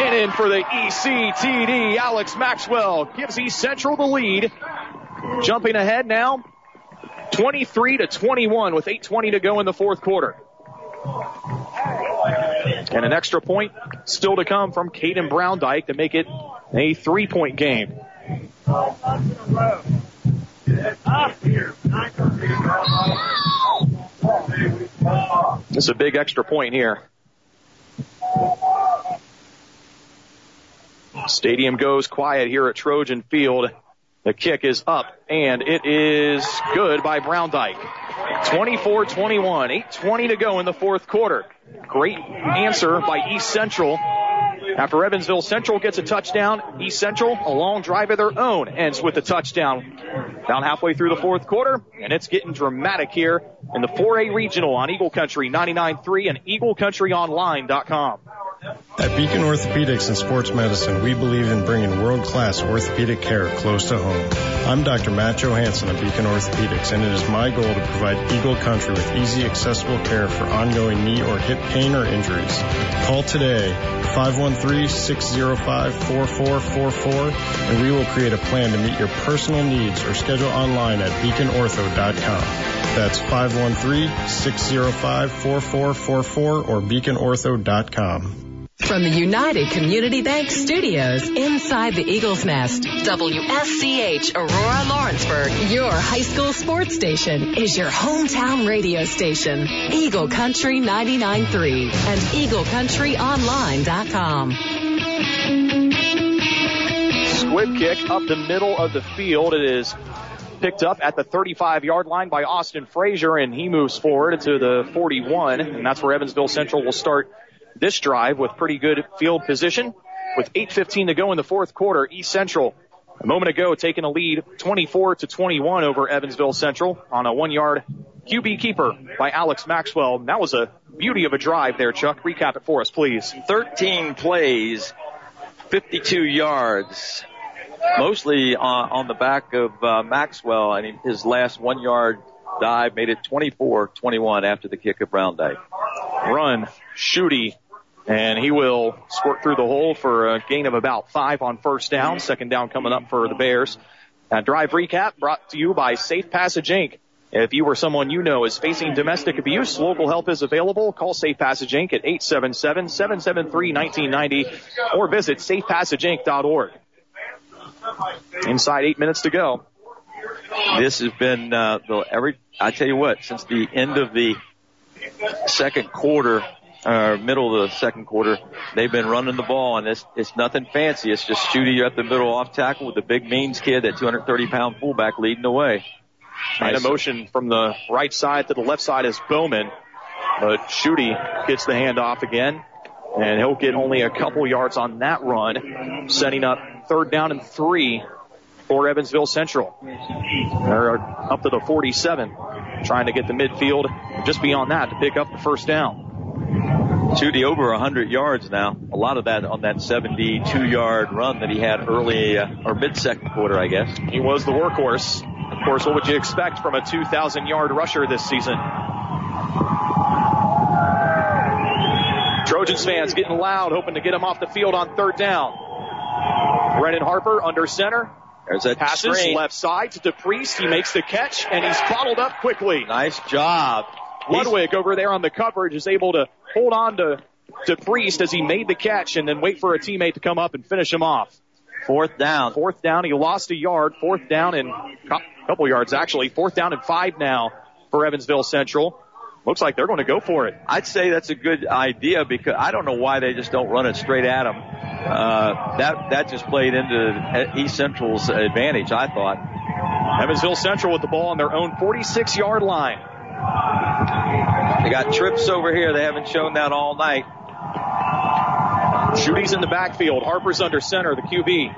and in for the ECTD. Alex Maxwell gives East Central the lead. Jumping ahead now, 23 to 21 with 8:20 to go in the fourth quarter. And an extra point still to come from Caden Browndyke to make it a three-point game. This is a big extra point here. Stadium goes quiet here at Trojan Field. The kick is up and it is good by Browndyke. 24-21, 8.20 to go in the fourth quarter. Great answer by East Central. After Evansville Central gets a touchdown, East Central, a long drive of their own, ends with a touchdown. Down halfway through the fourth quarter, and it's getting dramatic here in the 4A Regional on Eagle Country 99.3 and EagleCountryOnline.com. At Beacon Orthopedics and Sports Medicine, we believe in bringing world-class orthopedic care close to home. I'm Dr. Matt Johansson of Beacon Orthopedics, and it is my goal to provide Eagle Country with easy, accessible care for ongoing knee or hip pain or injuries. Call today, 513-605-4444, and we will create a plan to meet your personal needs or schedule online at beaconortho.com. That's 513-605-4444 or beaconortho.com. From the United Community Bank Studios inside the Eagles Nest, WSCH Aurora Lawrenceburg, your high school sports station, is your hometown radio station. Eagle Country 99.3 and EagleCountryOnline.com. Squib kick up the middle of the field. It is picked up at the 35 yard line by Austin Frazier and he moves forward to the 41 and that's where Evansville Central will start this drive with pretty good field position. With 8.15 to go in the fourth quarter, East Central a moment ago taking a lead 24 to 21 over Evansville Central on a one yard QB keeper by Alex Maxwell. That was a beauty of a drive there, Chuck. Recap it for us, please. 13 plays, 52 yards, mostly on, on the back of uh, Maxwell, and his last one yard dive made it 24-21 after the kick of Browndyke. Run, Schutte, and he will squirt through the hole for a gain of about five on first down. Second down coming up for the Bears. Uh, drive recap brought to you by Safe Passage Inc. If you or someone you know is facing domestic abuse, local help is available. Call Safe Passage Inc. at 877-773-1990 or visit safepassageinc.org. Inside eight minutes to go. This has been uh, the every. I tell you what, since the end of the second quarter, uh, middle of the second quarter, they've been running the ball, and it's it's nothing fancy. It's just shooting up the middle off tackle with the big Means kid, that 230 pound fullback leading the way. And a motion from the right side to the left side is Bowman, but Schutte gets the handoff again, and he'll get only a couple yards on that run, setting up third down and three for Evansville Central. They're up to the 47, trying to get the midfield just beyond that to pick up the first down. Schutte over 100 yards now. A lot of that on that 72 yard run that he had early uh, or mid second quarter, I guess. He was the workhorse. Of course, what would you expect from a 2,000 yard rusher this season? Trojans fans getting loud, hoping to get him off the field on third down. Brennan Harper under center. There's a Passes screen. left side to DePriest. He makes the catch and he's bottled up quickly. Nice job. Ludwig over there on the coverage is able to hold on to DePriest as he made the catch and then wait for a teammate to come up and finish him off. Fourth down. Fourth down. He lost a yard. Fourth down and a couple yards actually. Fourth down and five now for Evansville Central. Looks like they're going to go for it. I'd say that's a good idea because I don't know why they just don't run it straight at him. Uh, that that just played into East Central's advantage, I thought. Evansville Central with the ball on their own 46 yard line. They got trips over here. They haven't shown that all night. Schutte's in the backfield. Harper's under center, the QB.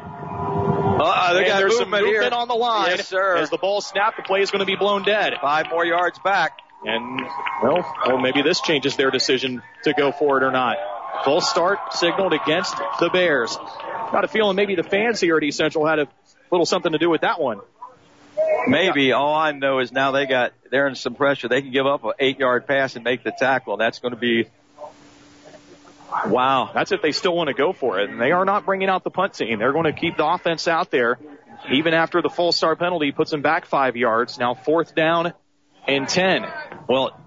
Uh, they And got there's some movement movement here. on the line. Yes, sir. As the ball snapped, the play is going to be blown dead. Five more yards back. And, well, well, maybe this changes their decision to go for it or not. Full start signaled against the Bears. Got a feeling maybe the fans here at East Central had a little something to do with that one. Maybe. All I know is now they got they're in some pressure. They can give up an eight yard pass and make the tackle. That's going to be Wow. That's if they still want to go for it. And they are not bringing out the punt team. They're going to keep the offense out there. Even after the full start penalty puts them back five yards. Now fourth down and 10. well.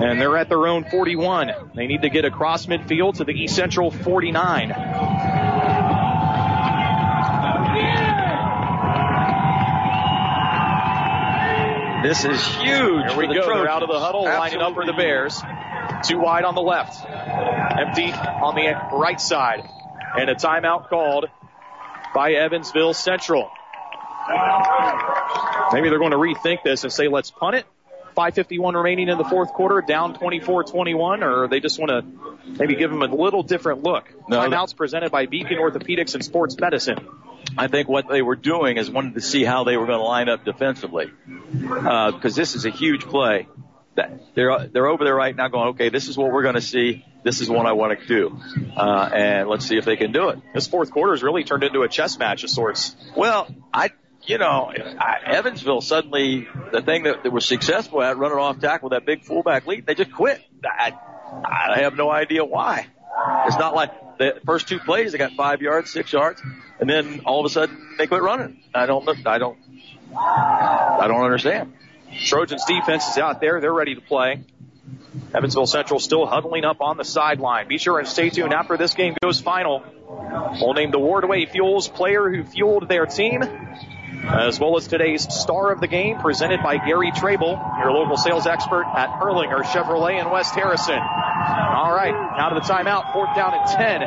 And they're at their own 41. They need to get across midfield to the East Central 49. This is huge. Here we for the go. They're out of the huddle, lining up for the Bears. Too wide on the left. Empty on the right side. And a timeout called by Evansville Central. Maybe they're going to rethink this and say, let's punt it. 5.51 remaining in the fourth quarter, down 24-21, or they just want to maybe give them a little different look. No, Timeouts presented by Beacon Orthopedics and Sports Medicine. I think what they were doing is wanted to see how they were going to line up defensively, because this is a huge play. that they're they're over there right now going, okay, this is what we're going to see. This is what I want to do, uh, and let's see if they can do it. This fourth quarter has really turned into a chess match of sorts. Well, I, you know, I, Evansville suddenly the thing that they were successful at running off tackle that big fullback lead, they just quit. I, I have no idea why. It's not like the first two plays they got five yards, six yards, and then all of a sudden they quit running. I don't, I don't, I don't understand. Trojans defense is out there. They're ready to play. Evansville Central still huddling up on the sideline. Be sure and stay tuned after this game goes final. We'll name the Wardway Fuels player who fueled their team, as well as today's star of the game presented by Gary Trable, your local sales expert at Erlinger Chevrolet in West Harrison. All right, now to the timeout. Fourth down and 10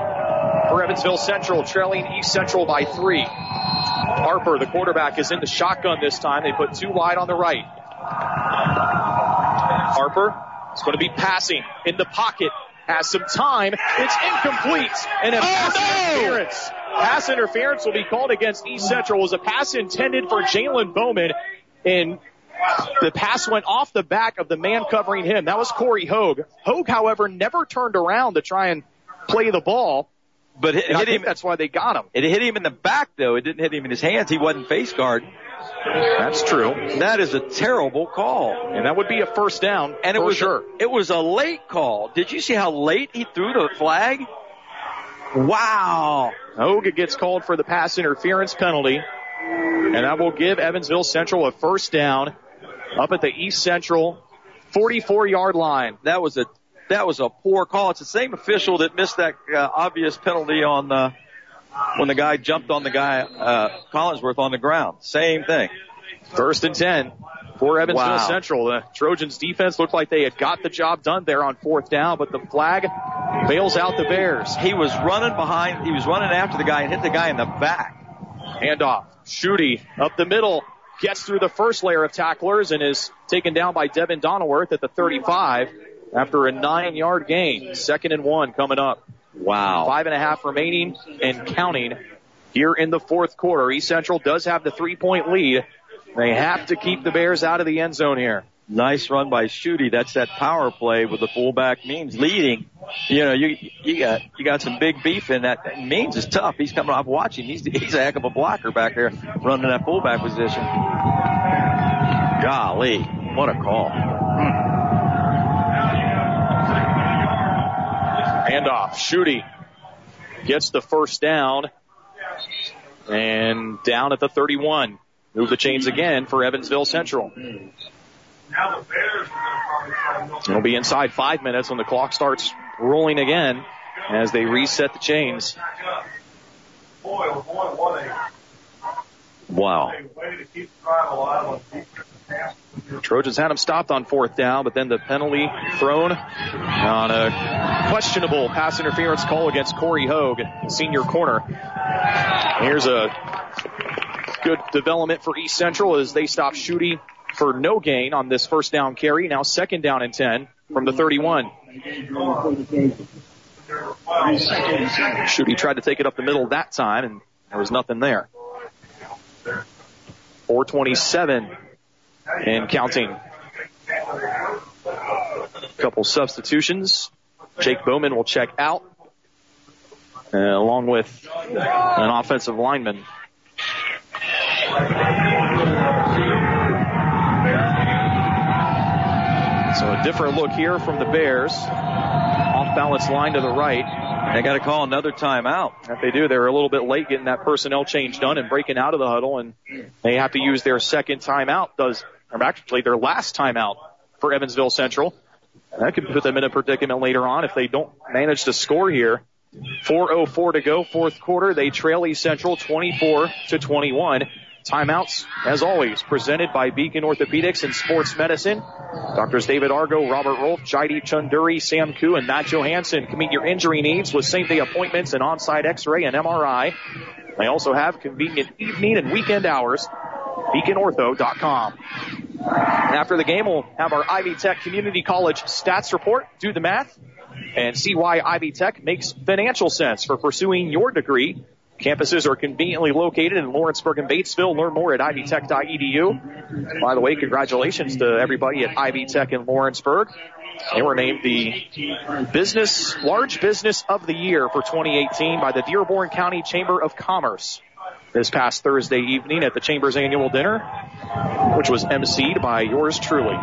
for Evansville Central, trailing East Central by three. Harper, the quarterback, is in the shotgun this time. They put two wide on the right. Harper is going to be passing in the pocket. Has some time. It's incomplete. And a oh, pass interference. Pass interference will be called against East Central. It was a pass intended for Jalen Bowman. And the pass went off the back of the man covering him. That was Corey Hogue. Hogue, however, never turned around to try and play the ball. But it, hit think him. that's why they got him. It hit him in the back though. It didn't hit him in his hands. He wasn't face guard. That's true. That is a terrible call. And that would be a first down And it for was sure. a, it was a late call. Did you see how late he threw the flag? Wow. Hogue gets called for the pass interference penalty. And that will give Evansville Central a first down up at the East Central 44 yard line. That was a that was a poor call. It's the same official that missed that uh, obvious penalty on uh, when the guy jumped on the guy uh, Collinsworth on the ground. Same thing. First and 10 for Evansville Wow. Central. The Trojans defense looked like they had got the job done there on fourth down, but the flag bails out the Bears. He was running behind. He was running after the guy and hit the guy in the back. Handoff. Schutte up the middle. Gets through the first layer of tacklers and is taken down by Devin Donaworth at the 35 after a nine yard gain. Second and one coming up. Wow. Five and a half remaining and counting here in the fourth quarter. East Central does have the three point lead. They have to keep the Bears out of the end zone here. Nice run by Schutte. That's that power play with the fullback Means leading. You know, you you got you got some big beef in that. Means is tough. He's coming off watching. He's he's a heck of a blocker back there running that fullback position. Golly, what a call. Handoff. Schutte gets the first down and down at the 31. Move the chains again for Evansville Central. It'll be inside five minutes when the clock starts rolling again as they reset the chains. Wow. Trojans had him stopped on fourth down, but then the penalty thrown on a questionable pass interference call against Corey Hogue, senior corner. Here's a good development for East Central as they stop Schutte for no gain on this first down carry. Now second down and 10 from the 31. Shooty tried to take it up the middle that time and there was nothing there. 427 and counting. Couple substitutions. Jake Bowman will check out, uh, along with an offensive lineman. So a different look here from the Bears. Off balance line to the right. They got to call another timeout. If they do, they're a little bit late getting that personnel change done and breaking out of the huddle, and they have to use their second timeout. Does or actually their last timeout for Evansville Central. That could put them in a predicament later on if they don't manage to score here. 4:04 to go, fourth quarter. They trail East Central 24 to 21. Timeouts, as always, presented by Beacon Orthopedics and Sports Medicine. Doctors David Argo, Robert Rolfe, Jaidi Chunduri, Sam Koo, and Matt Johansson can meet your injury needs with same-day appointments and on-site X-ray and MRI. They also have convenient evening and weekend hours. BeaconOrtho.com. After the game, we'll have our Ivy Tech Community College stats report. Do the math and see why Ivy Tech makes financial sense for pursuing your degree Campuses are conveniently located in Lawrenceburg and Batesville. Learn more at ivytech.edu. By the way, congratulations to everybody at Ivy Tech in Lawrenceburg. They were named the business, large business of the year for 2018 by the Dearborn County Chamber of Commerce this past Thursday evening at the Chamber's annual dinner, which was emceed by yours truly.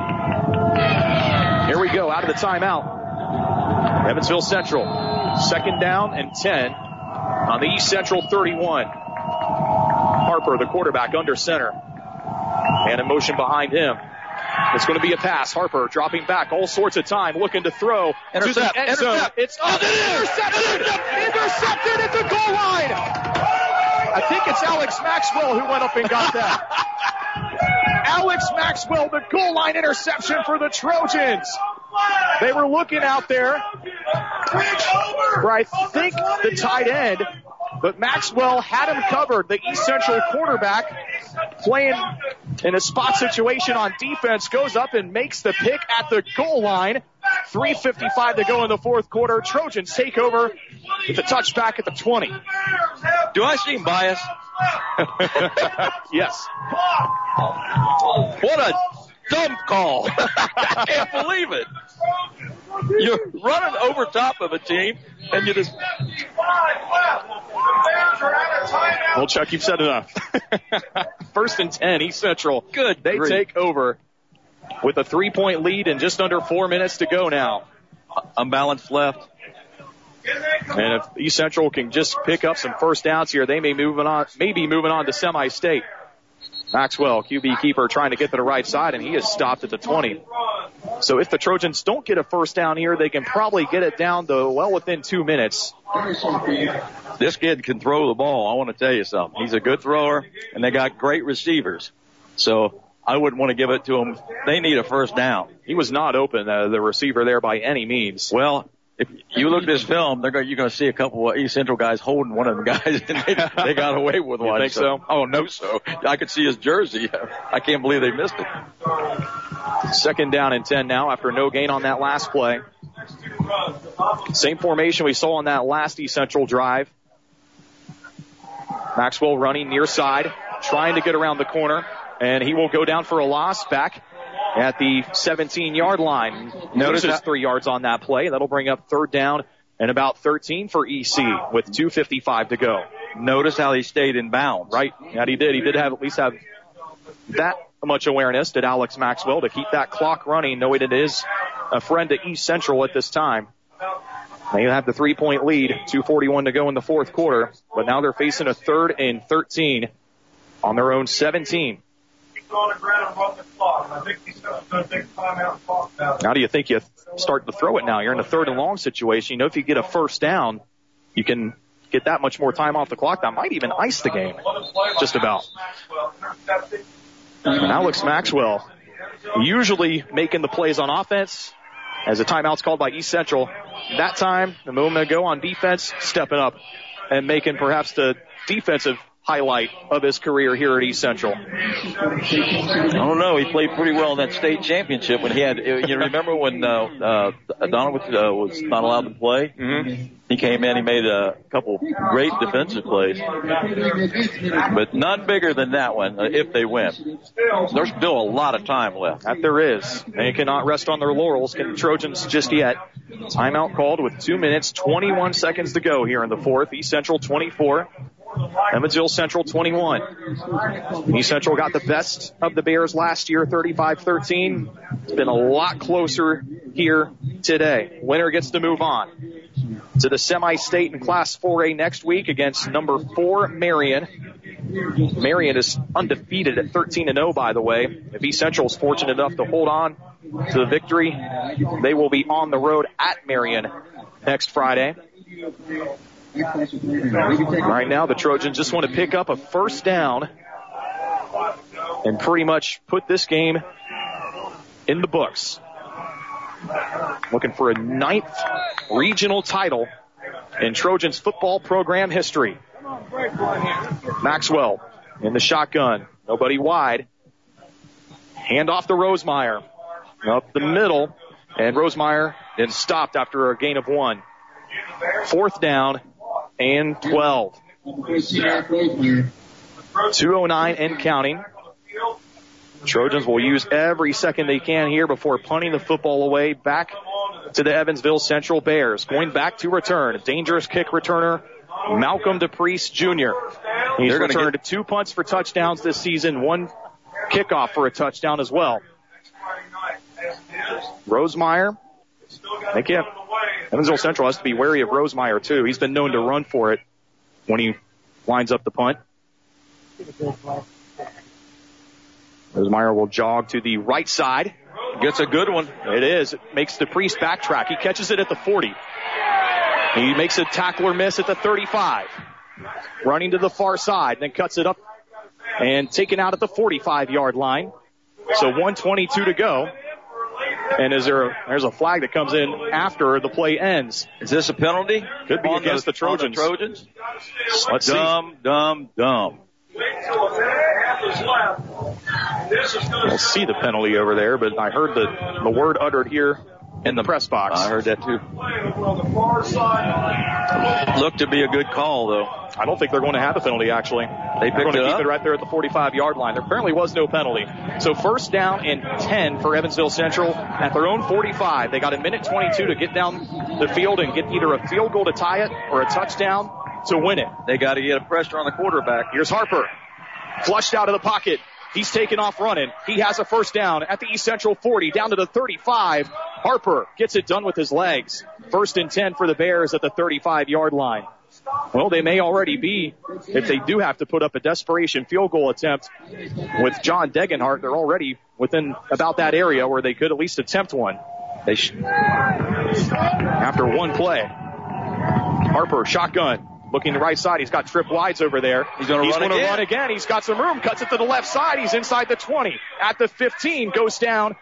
Here we go, out of the timeout. Evansville Central, second down and 10 on the East Central 31. Harper, the quarterback, under center. And in motion behind him. It's going to be a pass. Harper dropping back all sorts of time, looking to throw Intercept, to the end zone. intercept. It's oh, intercepted, intercepted at the goal line. I think it's Alex Maxwell who went up and got that. Alex Maxwell, the goal line interception for the Trojans. They were looking out there for I think the tight end, but Maxwell had him covered. The East Central quarterback playing in a spot situation on defense goes up and makes the pick at the goal line. 3.55 to go in the fourth quarter. Trojans take over with a touchback at the 20. Do I seem biased? yes. What a dumb call. I can't believe it. You're running over top of a team and you just Well, Chuck, you've said enough. First and 10, East Central. Good They grief. take over with a three point lead and just under four minutes to go now. unbalanced left. And if East Central can just pick up some first downs here, they may moving on, maybe moving on to semi-state. Maxwell, QB keeper, trying to get to the right side, and he is stopped at the 20. So if the Trojans don't get a first down here, they can probably get it down to well within two minutes. This kid can throw the ball. I want to tell you something. He's a good thrower and they got great receivers. So I wouldn't want to give it to him. They need a first down. He was not open, uh, the receiver there by any means. Well, if you look at this film, they're going, you're going to see a couple of East Central guys holding one of them guys, and they, they got away with You one. think so? Oh no, so I could see his jersey. I can't believe they missed it. Second down and 10 now after no gain on that last play. Same formation we saw on that last East Central drive. Maxwell running near side, trying to get around the corner, and he will go down for a loss back at the 17 yard line. Notices that- three yards on that play. That'll bring up third down and about 13 for EC with 2.55 to go. Notice how he stayed in bounds. Right. That he did. He did have at least have that much awareness, did Alex Maxwell, to keep that clock running, knowing it is a friend to East Central at this time. They have the three point lead, 241 to go in the fourth quarter, but now they're facing a third and 13 on their own 17. On the ground and run the clock. I think he's going to take time out and talk about it. How do you think you start to throw it now? You're in a third and long situation. You know, if you get a first down, you can get that much more time off the clock. That might even ice the game. Just about. And Alex Maxwell usually making the plays on offense as a timeout's called by East Central. That time, a moment ago on defense, stepping up and making perhaps the defensive highlight of his career here at East Central. I don't know. He played pretty well in that state championship when he had. You remember when uh, uh, Donaworth uh, was not allowed to play? Mm-hmm. He came in. He made a couple great defensive plays, but none bigger than that one. Uh, if they win, there's still a lot of time left. That there is. They cannot rest on their laurels, can the Trojans just yet. Timeout called with two minutes, 21 seconds to go here in the fourth. East Central 24. Evansville Central 21. East Central got the best of the Bears last year, 35-13. It's been a lot closer here today. Winner gets to move on to the semi-state in Class 4A next week against number four Marion. Marion is undefeated at 13 and 0, by the way. If East Central is fortunate enough to hold on to the victory, they will be on the road at Marion next Friday. Right now, the Trojans just want to pick up a first down and pretty much put this game in the books. Looking for a ninth regional title in Trojans football program history. Maxwell in the shotgun. Nobody wide. Hand off to Rosemeyer. Up the middle. And Rosemeyer then stopped after a gain of one. Fourth down and 12. 209 and counting. Trojans will use every second they can here before punting the football away back to the Evansville Central Bears. Going back to return. Dangerous kick returner, Malcolm DePriest Jr. He's They're returned two punts for touchdowns this season, one kickoff for a touchdown as well. Rosemeyer. They can't. Evansville Central has to be wary of Rosemeyer too. He's been known to run for it when he lines up the punt. Rosemeyer will jog to the right side. Gets a good one. It is. It makes DePriest backtrack. He catches it at the 40. He makes a tackler miss at the 35. Running to the far side, then cuts it up and taken out at the 45 yard line. So 122 to go. And is there a, there's a flag that comes in after the play ends. Is this a penalty? Could be against the, on Trojans. Trojans? Let's see. dumb, dumb, dumb. We'll see the penalty over there, but I heard the, the word uttered here in the press box. I heard that too. Looked to be a good call though. I don't think they're going to have a penalty actually. They They're going to it keep up? it right there at the 45 yard line. There apparently was no penalty. So first down and 10 for Evansville Central at their own 45. They got a minute 22 to get down the field and get either a field goal to tie it or a touchdown to win it. They got to get a pressure on the quarterback. Here's Harper. Flushed out of the pocket. He's taken off running. He has a first down at the East Central 40, down to the 35. Harper gets it done with his legs. First and 10 for the Bears at the 35 yard line. Well, they may already be, if they do have to put up a desperation field goal attempt with John Degenhart, they're already within about that area where they could at least attempt one. They sh- after one play. Harper, shotgun. Looking to the right side. He's got trip wides over there. He's gonna run gonna again. run again. He's got some room. Cuts it to the left side. He's inside the 20. At the 15. Goes down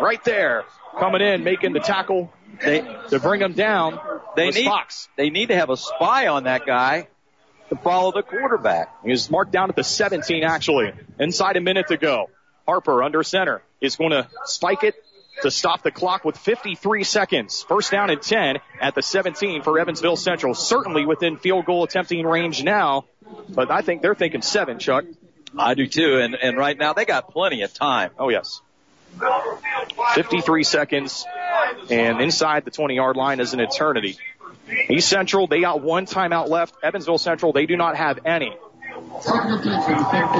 right there. Coming in, making the tackle They to bring him down. they need Fox. they need to have a spy on that guy to follow the quarterback. He is marked down at the 17 actually. Inside a minute to go. Harper under center is going to spike it to stop the clock with 53 seconds. First down and 10 at the 17 for Evansville Central. Certainly within field goal attempting range now, but I think they're thinking seven, Chuck. I do too, and and right now they got plenty of time. Oh yes. 53 seconds and inside the 20 yard line is an eternity. East Central, they got one timeout left. Evansville Central, they do not have any.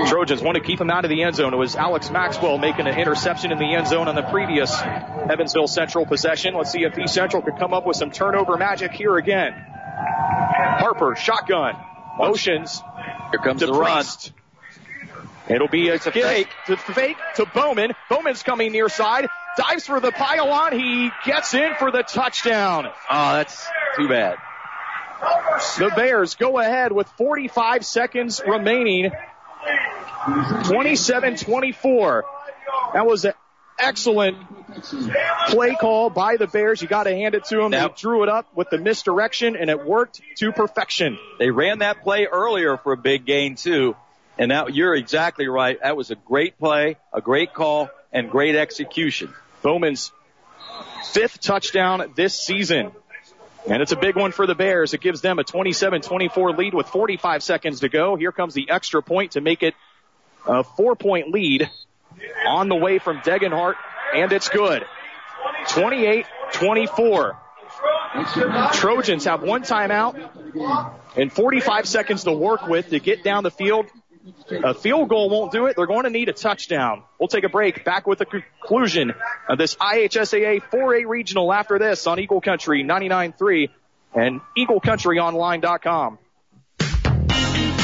Trojans want to keep him out of the end zone. It was Alex Maxwell making an interception in the end zone on the previous Evansville Central possession. Let's see if East Central could come up with some turnover magic here again. Harper, shotgun, motions. Here comes the run. It'll be a, a fake. to fake to Bowman. Bowman's coming near side, dives for the pylon. He gets in for the touchdown. Oh, that's too bad. The Bears go ahead with 45 seconds remaining. 27-24. That was an excellent play call by the Bears. You got to hand it to them. Now- They drew it up with the misdirection, and it worked to perfection. They ran that play earlier for a big gain too, and now you're exactly right. That was a great play, a great call, and great execution. Bowman's fifth touchdown this season. And it's a big one for the Bears. It gives them a 27-24 lead with 45 seconds to go. Here comes the extra point to make it a four point lead on the way from Degenhart, and it's good. 28-24. Trojans have one timeout and 45 seconds to work with to get down the field. A field goal won't do it. They're going to need a touchdown. We'll take a break. Back with the conclusion of this IHSAA 4A regional after this on Eagle Country 99.3 and EagleCountryOnline.com.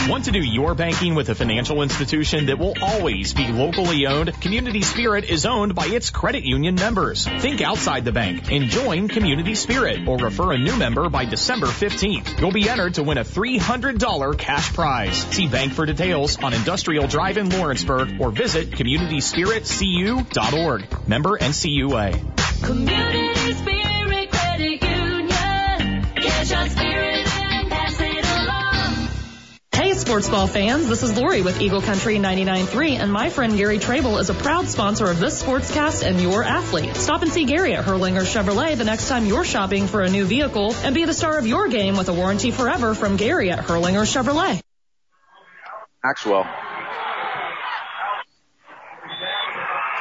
Want to do your banking with a financial institution that will always be locally owned? Community Spirit is owned by its credit union members. Think outside the bank and join Community Spirit or refer a new member by December 15th. You'll be entered to win a $300 cash prize. See bank for details on Industrial Drive in Lawrenceburg or visit communityspiritcu.org. Member NCUA. Community Spirit Credit Union. Get your spirit sports ball fans. This is Lori with Eagle Country 99.3, and my friend Gary Trable is a proud sponsor of this sportscast and your athlete. Stop and see Gary at Hurlinger Chevrolet the next time you're shopping for a new vehicle, and be the star of your game with a warranty forever from Gary at Hurlinger Chevrolet. Maxwell.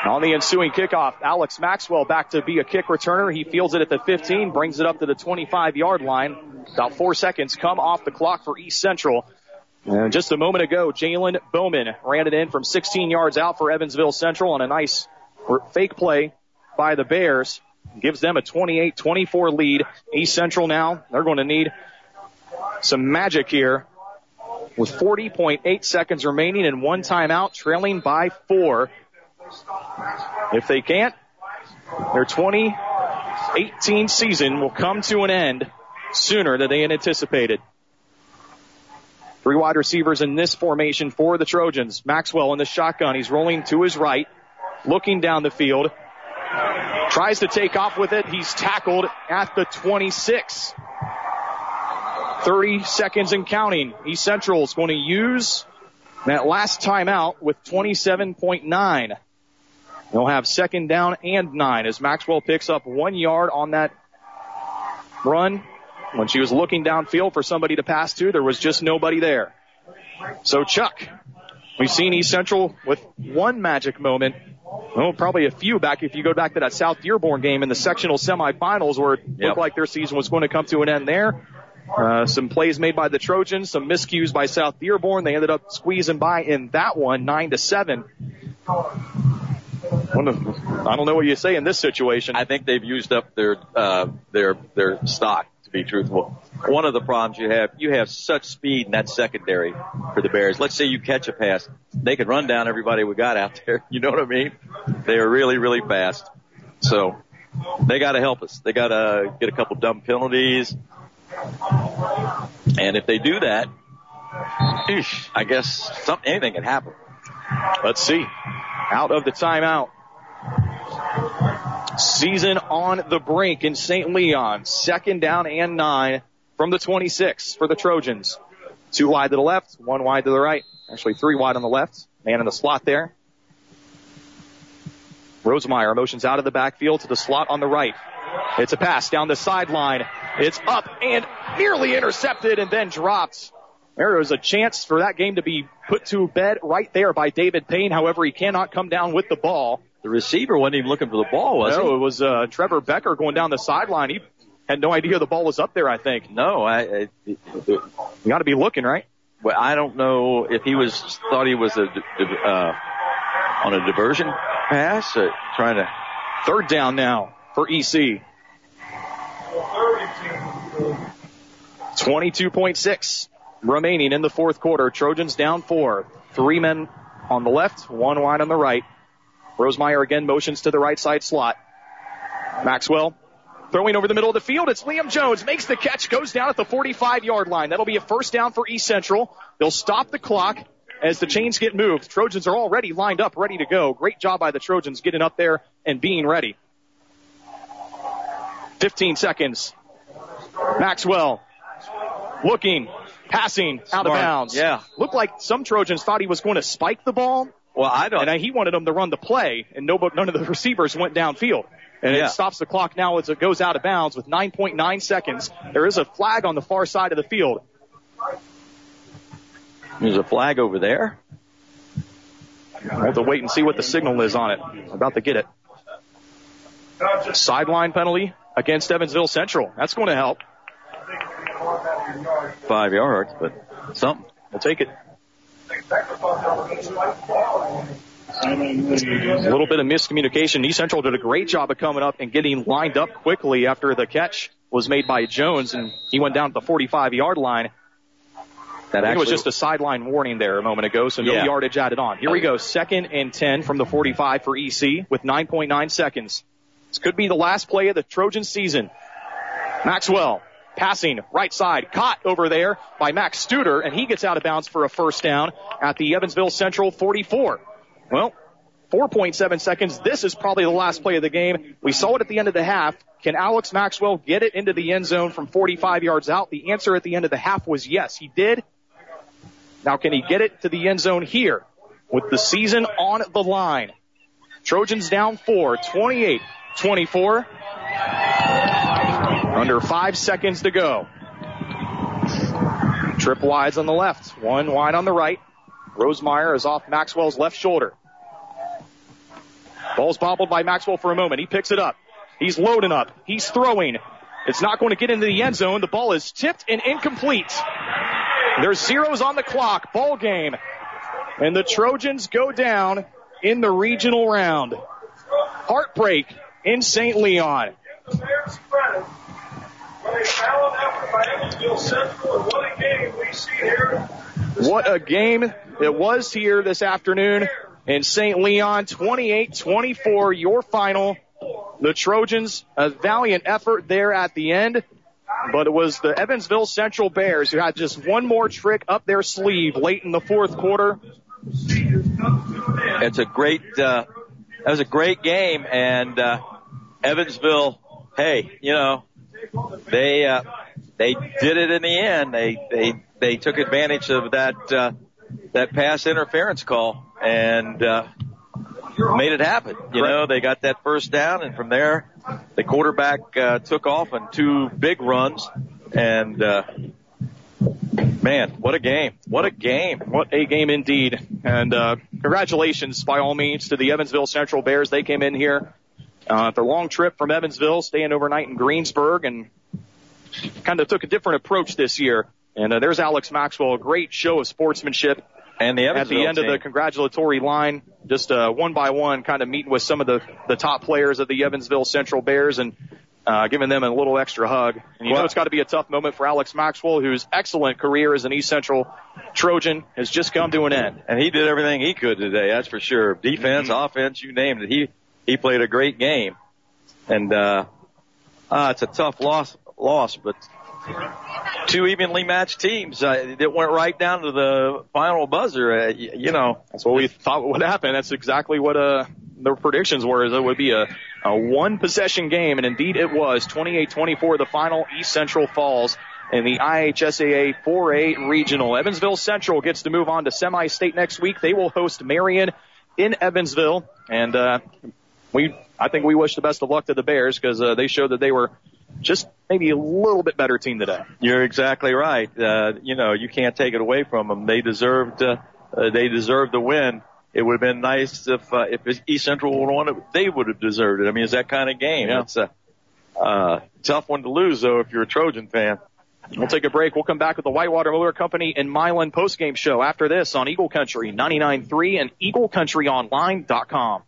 On the ensuing kickoff, Alex Maxwell back to be a kick returner. He fields it at the 15, brings it up to the 25 yard line. About four seconds come off the clock for East Central. And just a moment ago, Jalen Bowman ran it in from 16 yards out for Evansville Central on a nice fake play by the Bears. Gives them a 28-24 lead. East Central now, they're going to need some magic here with 40.8 seconds remaining and one timeout, trailing by four. If they can't, their 2018 season will come to an end sooner than they had anticipated. Three wide receivers in this formation for the Trojans. Maxwell in the shotgun. He's rolling to his right, looking down the field. Tries to take off with it. He's tackled at the 26. 30 seconds and counting. East Central is going to use that last timeout with 27.9. They'll have second down and nine as Maxwell picks up one yard on that run. When she was looking downfield for somebody to pass to, there was just nobody there. So Chuck, we've seen East Central with one magic moment. Well, probably a few back if you go back to that South Dearborn game in the sectional semifinals where it looked like their season was going to come to an end there. Uh, some plays made by the Trojans, some miscues by South Dearborn. They ended up squeezing by in that one, nine to seven. I don't know what you say in this situation. I think they've used up their uh, their their stock. Be truthful, one of the problems you have, you have such speed in that secondary for the Bears. Let's say you catch a pass, they could run down everybody we got out there. You know what I mean? They are really really fast. So they got to help us. They got to get a couple dumb penalties, and if they do that, eesh, I guess something anything can happen. Let's see. Out of the timeout. Season on the brink in St. Leon. Second down and nine from the 26 for the Trojans. Two wide to the left, one wide to the right. Actually three wide on the left. Man in the slot there. Rosemeyer motions out of the backfield to the slot on the right. It's a pass down the sideline. It's up and nearly intercepted and then dropped. There was a chance for that game to be put to bed right there by David Payne. However, he cannot come down with the ball. The receiver wasn't even looking for the ball, was no, he? it was uh, Trevor Becker going down the sideline. He had no idea the ball was up there. I think. No, I. I you got to be looking, right? Well, I don't know if he was thought he was a uh, on a diversion pass, uh, trying to. Third down now for EC. 22.6 remaining in the fourth quarter. Trojans down four. Three men on the left, one wide on the right. Rosemeyer again motions to the right side slot. Maxwell throwing over the middle of the field. It's Liam Jones makes the catch, goes down at the 45 yard line. That'll be a first down for East Central. They'll stop the clock as the chains get moved. Trojans are already lined up, ready to go. Great job by the Trojans getting up there and being ready. 15 seconds. Maxwell looking, passing out of bounds. Yeah. Looked like some Trojans thought he was going to spike the ball. Well, I don't. And he wanted them to run the play, and no, none of the receivers went downfield. And Yeah. it stops the clock now as it goes out of bounds with 9.9 seconds. There is a flag on the far side of the field. There's a flag over there. We'll have to wait and see what the signal is on it. About to get it. Sideline penalty against Evansville Central. That's going to help. Five yards, but something. We'll take it. A little bit of miscommunication. East Central did a great job of coming up and getting lined up quickly after the catch was made by Jones, and he went down to the 45 yard line. That I think it was just a sideline warning there a moment ago, so no Yeah. yardage added on. Here we go, second and 10 from the 45 for EC with 9.9 seconds. This could be the last play of the Trojan season. Maxwell passing right side, caught over there by Max Studer, and he gets out of bounds for a first down at the Evansville Central 44. Well, 4.7 seconds. This is probably the last play of the game. We saw it at the end of the half. Can Alex Maxwell get it into the end zone from 45 yards out? The answer at the end of the half was yes, he did. Now can he get it to the end zone here with the season on the line? Trojans down four, 28, 24. Under five seconds to go. Trip wides on the left, one wide on the right. Rosemeyer is off Maxwell's left shoulder. Ball's bobbled by Maxwell for a moment. He picks it up. He's loading up. He's throwing. It's not going to get into the end zone. The ball is tipped and incomplete. There's zeros on the clock. Ball game. And the Trojans go down in the regional round. Heartbreak in St. Leon. What a game it was here this afternoon in St. Leon. 28-24, your final. The Trojans, a valiant effort there at the end, but it was the Evansville Central Bears who had just one more trick up their sleeve late in the fourth quarter. It's a great, uh, that was a great game and, uh, Evansville, hey, you know, they, uh, they did it in the end. They, they, they took advantage of that, uh, that pass interference call and, uh, made it happen. You know, they got that first down and from there, the quarterback, uh, took off on two big runs and, uh, Man, what a game. What a game. What a game indeed. And uh, congratulations by all means to the Evansville Central Bears. They came in here uh, their long trip from Evansville, staying overnight in Greensburg, and kind of took a different approach this year. And uh, there's Alex Maxwell, a great show of sportsmanship. And the at the end of the congratulatory line, just uh, one by one, kind of meeting with some of the the top players of the Evansville Central Bears and uh, giving them a little extra hug. And you know Well- it's got to be a tough moment for Alex Maxwell, whose excellent career as an East Central Trojan has just come to an end. And he did everything he could today, that's for sure. Defense, offense, you named it. He, he played a great game. And, uh, uh, it's a tough loss, loss, but two evenly matched teams, uh, that went right down to the final buzzer, uh, y- you know. That's what we thought would happen. That's exactly what uh the predictions were. Is it would be a, a one possession game, and indeed it was. 28-24, the final. East Central falls in the IHSAA 4A regional. Evansville Central gets to move on to semi-state next week. They will host Marion in Evansville, and uh, we I think we wish the best of luck to the Bears because uh, they showed that they were just maybe a little bit better team today. You're exactly right. Uh, you know, you can't take it away from them. They deserved, uh, uh, they deserved the win. It would have been nice if, uh, if East Central would have won it, they would have deserved it. I mean, it's that kind of game. Yeah. It's a, uh, tough one to lose though if you're a Trojan fan. We'll take a break. We'll come back with the Whitewater Motor Company and Milan postgame show after this on Eagle Country 99.3 and EagleCountryOnline.com.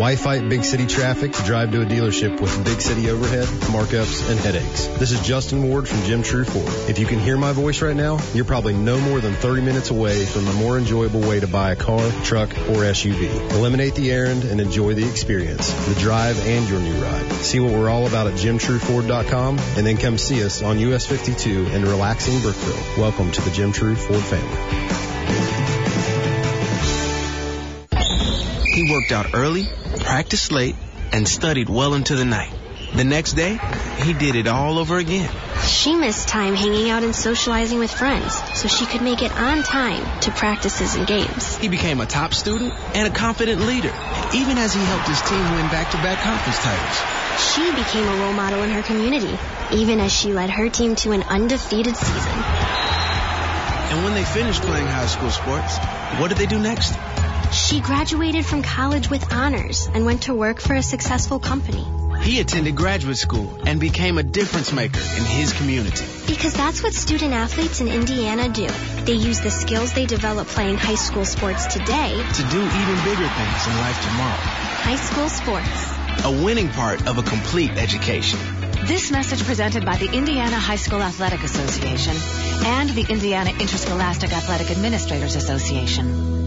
Why fight big city traffic to drive to a dealership with big city overhead, markups, and headaches? This is Justin Ward from Jim True Ford. If you can hear my voice right now, you're probably no more than 30 minutes away from a more enjoyable way to buy a car, truck, or SUV. Eliminate the errand and enjoy the experience, the drive, and your new ride. See what we're all about at JimTrueFord.com and then come see us on US 52 in relaxing Brookville. Welcome to the Jim True Ford family. He worked out early, practiced late, and studied well into the night. The next day, he did it all over again. She missed time hanging out and socializing with friends so she could make it on time to practices and games. He became a top student and a confident leader, even as he helped his team win back-to-back conference titles. She became a role model in her community, even as she led her team to an undefeated season. And when they finished playing high school sports, what did they do next? She graduated from college with honors and went to work for a successful company. He attended graduate school and became a difference maker in his community. Because that's what student athletes in Indiana do. They use the skills they develop playing high school sports today To do even bigger things in life tomorrow. high school sports. A winning part of a complete education. This message presented by the Indiana High School Athletic Association and the Indiana Interscholastic Athletic Administrators Association.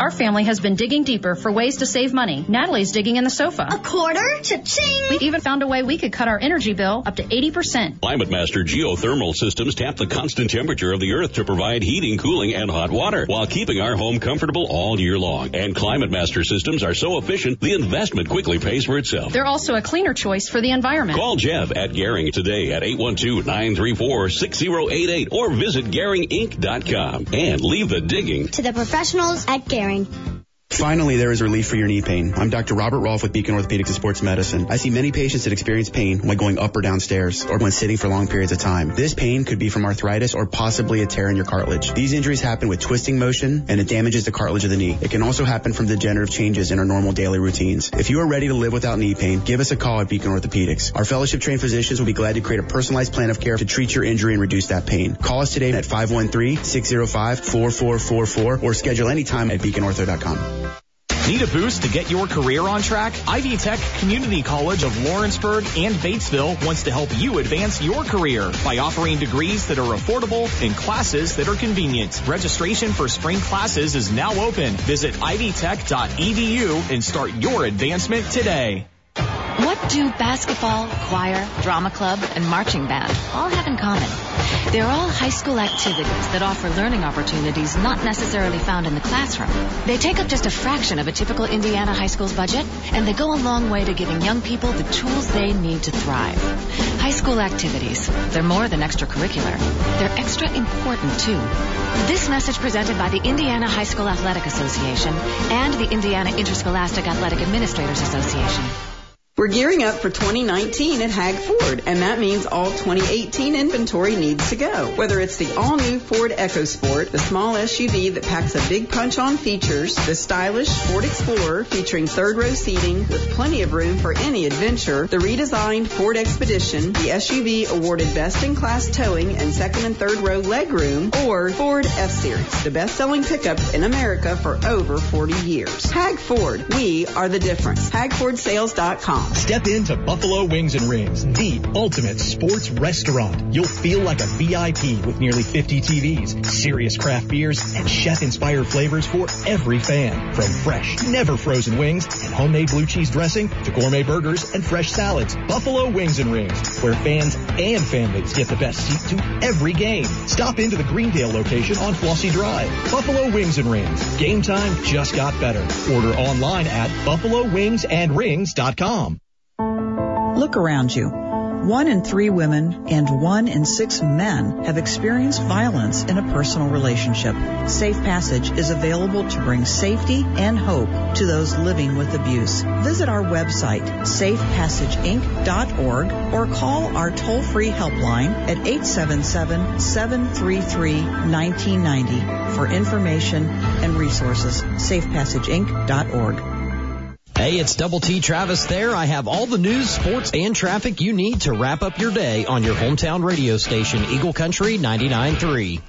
Our family has been digging deeper for ways to save money. Natalie's digging in the sofa. A quarter? Cha-ching! We even found a way we could cut our energy bill up to 80%. Climate Master geothermal systems tap the constant temperature of the earth to provide heating, cooling, and hot water while keeping our home comfortable all year long. And Climate Master systems are so efficient, the investment quickly pays for itself. They're also a cleaner choice for the environment. Call Jeff at Garing today at 812-934-6088 or visit GaringInc.com and leave the digging To the professionals at Garing sharing. Finally, there is relief for your knee pain. I'm Dr. Robert Rolfe with Beacon Orthopedics and Sports Medicine. I see many patients that experience pain when going up or down stairs or when sitting for long periods of time. This pain could be from arthritis or possibly a tear in your cartilage. These injuries happen with twisting motion and it damages the cartilage of the knee. It can also happen from degenerative changes in our normal daily routines. If you are ready to live without knee pain, give us a call at Beacon Orthopedics. Our fellowship trained physicians will be glad to create a personalized plan of care to treat your injury and reduce that pain. Call us today at 513-605-4444 or schedule anytime at beaconortho.com. Need a boost to get your career on track? Ivy Tech Community College of Lawrenceburg and Batesville wants to help you advance your career by offering degrees that are affordable and classes that are convenient. Registration for spring classes is now open. Visit ivytech.edu and start your advancement today. What do basketball, choir, drama club, and marching band all have in common? They're all high school activities that offer learning opportunities not necessarily found in the classroom. They take up just a fraction of a typical Indiana high school's budget, and they go a long way to giving young people the tools they need to thrive. High school activities, they're more than extracurricular. They're extra important too. This message presented by the Indiana High School Athletic Association and the Indiana Interscholastic Athletic Administrators Association. We're gearing up for 2019 at Hag Ford, and that means all 2018 inventory needs to go. Whether it's the all-new Ford EcoSport, the small SUV that packs a big punch on features, the stylish Ford Explorer featuring third row seating with plenty of room for any adventure, the redesigned Ford Expedition, the SUV awarded best in class towing and second and third row legroom, or Ford F-Series, the best-selling pickup in America for over 40 years. Hag Ford, we are the difference. HagFordSales.com. Step into Buffalo Wings and Rings, the ultimate sports restaurant. You'll feel like a VIP with nearly 50 TVs, serious craft beers, and chef-inspired flavors for every fan. From fresh, never frozen wings and homemade blue cheese dressing to gourmet burgers and fresh salads. Buffalo Wings and Rings, where fans and families get the best seat to every game. Stop into the Greendale location on Flossie Drive. Buffalo Wings and Rings. Game time just got better. Order online at buffalowingsandrings.com. Look around you. One in three women and one in six men have experienced violence in a personal relationship. Safe Passage is available to bring safety and hope to those living with abuse. Visit our website, safepassageinc.org, or call our toll-free helpline at 877-733-1990 for information and resources. safepassageinc.org. Hey, it's Double T Travis there. I have all the news, sports, and traffic you need to wrap up your day on your hometown radio station, Eagle Country 99.3.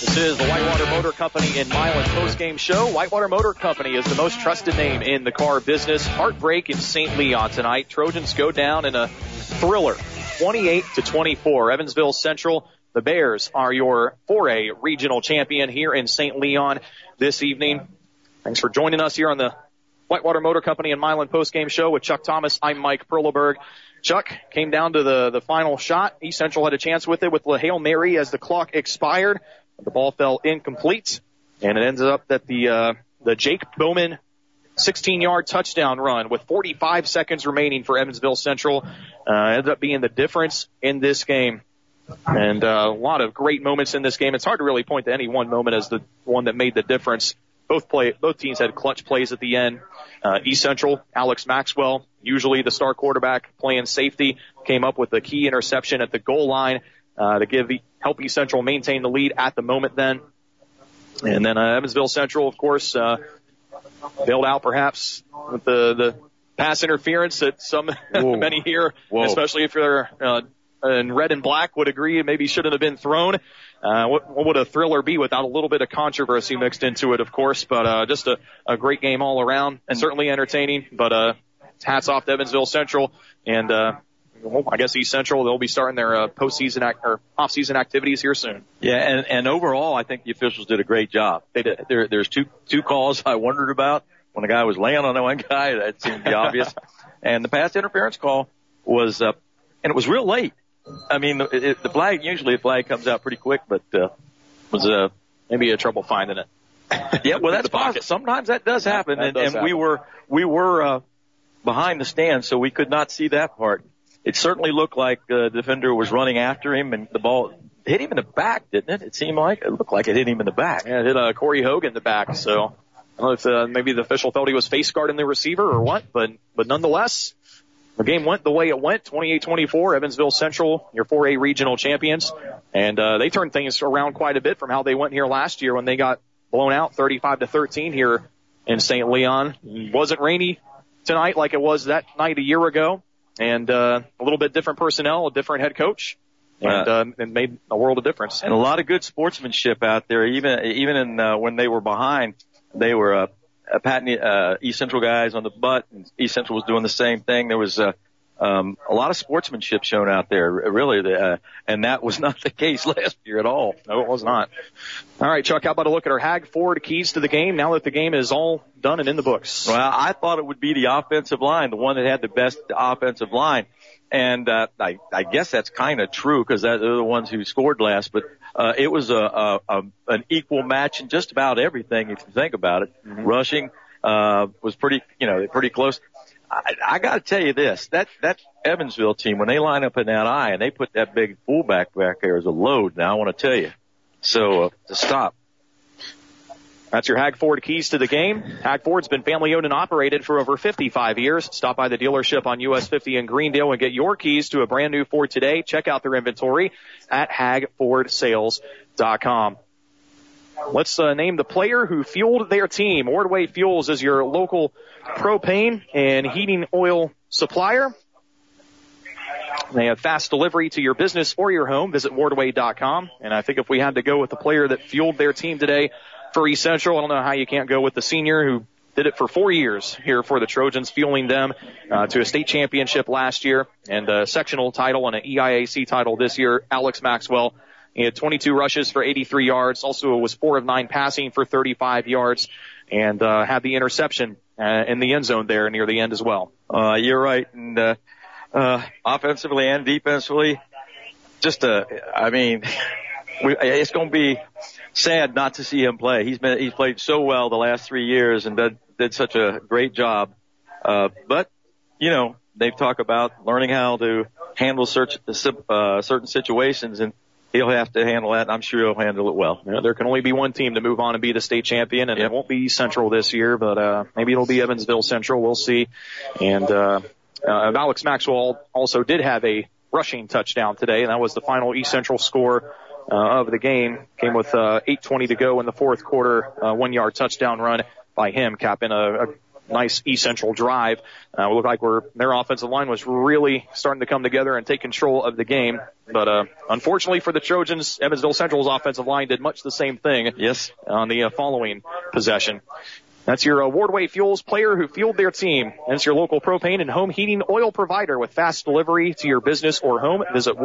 This is the Whitewater Motor Company in Milan post-game show. Whitewater Motor Company is the most trusted name in the car business. Heartbreak in St. Leon tonight. Trojans go down in a thriller, 28 to 24. Evansville Central. The Bears are your 4A regional champion here in St. Leon this evening. Thanks for joining us here on the Whitewater Motor Company and Milan postgame show with Chuck Thomas. I'm Mike Perleberg. Chuck came down to the, the final shot. East Central had a chance with it with Hail Mary as the clock expired. The ball fell incomplete and it ends up that the, uh, the Jake Bowman 16 yard touchdown run with 45 seconds remaining for Evansville Central, uh, ended up being the difference in this game. And uh, a lot of great moments in this game. It's hard to really point to any one moment as the one that made the difference. Both play, both teams had clutch plays at the end. Uh, East Central, Alex Maxwell, usually the star quarterback playing safety, came up with a key interception at the goal line, uh, to give the, help East Central maintain the lead at the moment then. And then, uh, Evansville Central, of course, uh, bailed out perhaps with the, the pass interference that some, many here, Whoa. especially if you're, uh, in red and black would agree it maybe shouldn't have been thrown. Uh, what, what would a thriller be without a little bit of controversy mixed into it, of course, but, uh, just a, a great game all around and certainly entertaining, but, uh, hats off to Evansville Central and, uh, well, I guess East Central they'll be starting their uh, postseason act, or off-season activities here soon. Yeah, and, and overall, I think the officials did a great job. They did. There, there's two two calls I wondered about when the guy was laying on the one guy. That seemed to be obvious, and the pass interference call was, uh, and it was real late. I mean, it, it, the flag usually the flag comes out pretty quick, but uh, was uh, maybe a trouble finding it. yeah, well, that's possible. Sometimes that does happen, That and, does and we were we were uh, behind the stand, so we could not see that part. It certainly looked like uh, the defender was running after him, and the ball hit him in the back, didn't it? It seemed like it looked like it hit him in the back. Yeah, it hit uh, Corey Hogue in the back. So I don't know if uh, maybe the official felt he was face guarding the receiver or what, but but nonetheless, the game went the way it went. 28-24, Evansville Central, your 4A regional champions, and uh, they turned things around quite a bit from how they went here last year when they got blown out 35 to 13 here in St. Leon. It wasn't rainy tonight like it was that night a year ago, and uh, a little bit different personnel, a different head coach, and uh, it made a world of difference. and a lot of good sportsmanship out there. Even even in uh, when they were behind, they were uh, uh, patting uh, East Central guys on the butt, and East Central was doing the same thing. There was uh, um, a lot of sportsmanship shown out there, really, uh, and that was not the case last year at all. No, it was not. All right, Chuck, how about a look at our Hag Ford keys to the game now that the game is all done and in the books? Well, I thought it would be the offensive line, the one that had the best offensive line. And, uh, I, I guess that's kind of true because they're the ones who scored last, but, uh, it was a, a, a, an equal match in just about everything if you think about it. Rushing, uh, was pretty, you know, pretty close. I, I gotta tell you this, that, that Evansville team, when they line up in that I and they put that big fullback back there as a load, now I want to tell you. So, uh, to stop. That's your Hag Ford keys to the game. Hag Ford's been family owned and operated for over 55 years. Stop by the dealership on US 50 in Greendale and get your keys to a brand new Ford today. Check out their inventory at hagfordsales.com. Let's uh, name the player who fueled their team. Wardway Fuels is your local propane and heating oil supplier. They have fast delivery to your business or your home. Visit wardway.com. And I think if we had to go with the player that fueled their team today for East Central, I don't know how you can't go with the senior who did it for four years here for the Trojans, fueling them uh, to a state championship last year and a sectional title and an EIAC title this year. Alex Maxwell. He had 22 rushes for 83 yards. Also was four of nine passing for 35 yards and uh, had the interception uh, in the end zone there near the end as well. Uh, you're right. And, uh, uh, offensively and defensively, just, uh, I mean, we, it's going to be sad not to see him play. He's been, he's played so well the last three years and did, did such a great job. Uh, but, you know, they've talked about learning how to handle certain, uh, certain situations and he'll have to handle that and I'm sure he'll handle it well. Yeah, there can only be one team to move on and be the state champion, and it won't be Central this year, but uh, maybe it'll be Evansville Central. We'll see. And uh, uh, Alex Maxwell also did have a rushing touchdown today, and that was the final East Central score uh, of the game. Came with uh, 8:20 to go in the fourth quarter, uh, one-yard touchdown run by him, capping a, a nice East Central drive. Uh, it looked like we're, their offensive line was really starting to come together and take control of the game. But, uh, unfortunately for the Trojans, Evansville Central's offensive line did much the same thing. Yes. On the uh, following possession. That's your uh, Wardway Fuels player who fueled their team. And it's your local propane and home heating oil provider with fast delivery to your business or home. Visit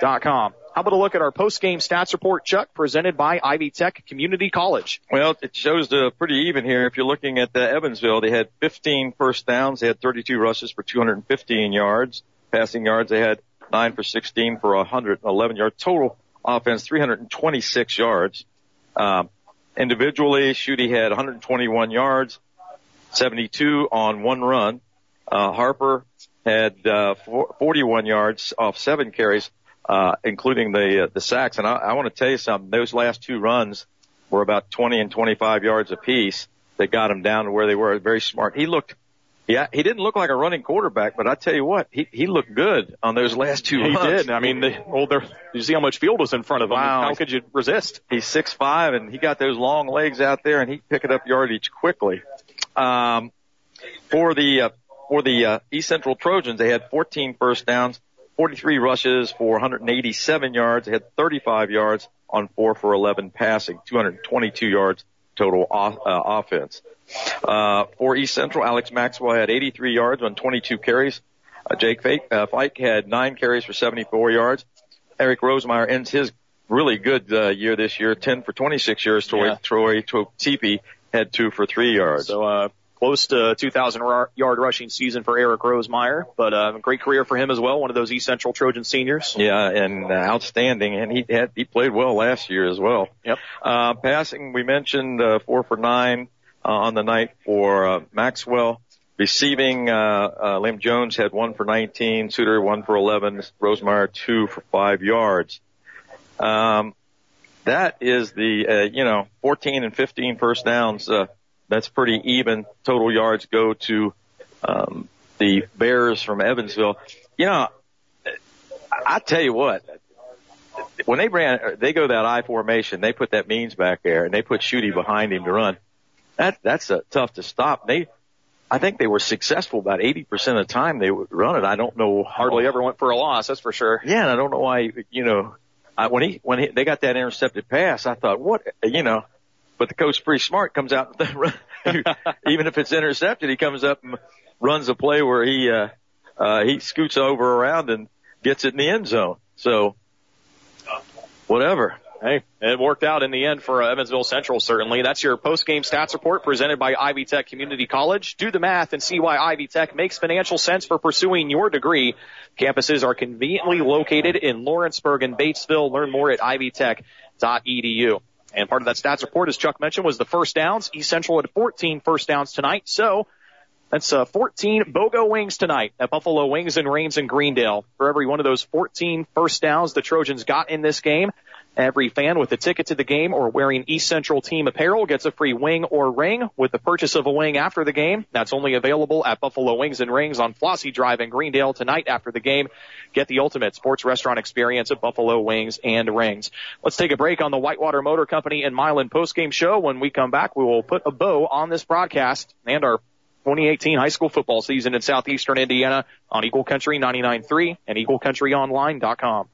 wardway.com. How about a look at our post-game stats report, Chuck, presented by Ivy Tech Community College. Well, it shows pretty even here. If you're looking at the Evansville, they had 15 first downs. They had 32 rushes for 215 yards. Passing yards, they had 9 for 16 for 111 yards. Total offense, 326 yards. Um, individually, Schutte had 121 yards, 72 on one run. Uh, Harper had uh, four, 41 yards off seven carries, uh, including the uh, the sacks. And I, I want to tell you something. Those last two runs were about 20 and 25 yards apiece. They got him down to where they were. Very smart. He looked. Yeah, he didn't look like a running quarterback, but I tell you what, he he looked good on those last two He runs. did. I mean, the, well, there, you see how much field was in front of him. Wow. How could you resist? He's six five and he got those long legs out there and he picking up yardage quickly. Um, for the uh, for the uh, East Central Trojans, they had 14 first downs, 43 rushes for 187 yards. They had 35 yards on four for 11 passing, 222 yards total off, uh, offense. Uh, for East Central, Alex Maxwell had 83 yards on 22 carries. Uh, Jake Fake, uh, Fike had nine carries for 74 yards. Eric Rosemeyer ends his really good uh, year this year, 10 for 26 yards. Troy, Yeah. Troy Totipi had two for three yards. So, uh, close to 2,000 ra- yard rushing season for Eric Rosemeyer, but uh, great career for him as well. One of those East Central Trojan seniors. Yeah, and uh, outstanding, and he had he played well last year as well. Yep. Uh, passing, we mentioned uh, four for nine uh, on the night for uh, Maxwell. Receiving, uh, uh, Liam Jones had one for 19, Suter one for 11, Rosemeyer two for five yards. Um, that is the uh, you know 14 and 15 first downs. Uh, that's pretty even. Total yards go to um, the Bears from Evansville. You know, I tell you what, when they ran, they go that I formation. They put that Means back there, and they put Schutte behind him to run. That that's uh, tough to stop. They, I think they were successful about 80% of the time they would run it. I don't know. Hardly ever went for a loss, that's for sure. Yeah, and I don't know why. You know, I, when he when he, they got that intercepted pass, I thought, what? You know, but the coach pretty smart comes out. even if it's intercepted, he comes up and runs a play where he uh, uh, he scoots over around and gets it in the end zone. So whatever. Hey, it worked out in the end for uh, Evansville Central, certainly. That's your post-game stats report presented by Ivy Tech Community College. Do the math and see why Ivy Tech makes financial sense for pursuing your degree. Campuses are conveniently located in Lawrenceburg and Batesville. Learn more at ivytech.edu. And part of that stats report, as Chuck mentioned, was the first downs. East Central had 14 first downs tonight. So that's uh, 14 BOGO wings tonight at Buffalo Wings and Rings in Greendale. For every one of those 14 first downs the Trojans got in this game, every fan with a ticket to the game or wearing East Central team apparel gets a free wing or ring with the purchase of a wing after the game. That's only available at Buffalo Wings and Rings on Flossie Drive in Greendale tonight after the game. Get the ultimate sports restaurant experience at Buffalo Wings and Rings. Let's take a break on the Whitewater Motor Company and Milan postgame show. When we come back, we will put a bow on this broadcast and our 2018 high school football season in southeastern Indiana on Eagle Country 99.3 and EagleCountryOnline.com.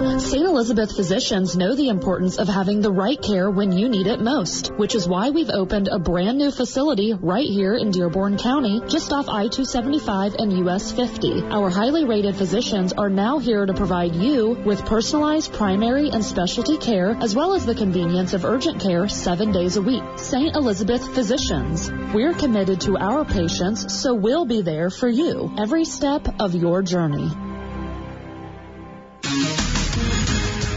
St. Elizabeth physicians know the importance of having the right care when you need it most, which is why we've opened a brand new facility right here in Dearborn County, just off I-275 and US 50. Our highly rated physicians are now here to provide you with personalized primary and specialty care, as well as the convenience of urgent care seven days a week. St. Elizabeth physicians. We're committed to our patients, so we'll be there for you every step of your journey.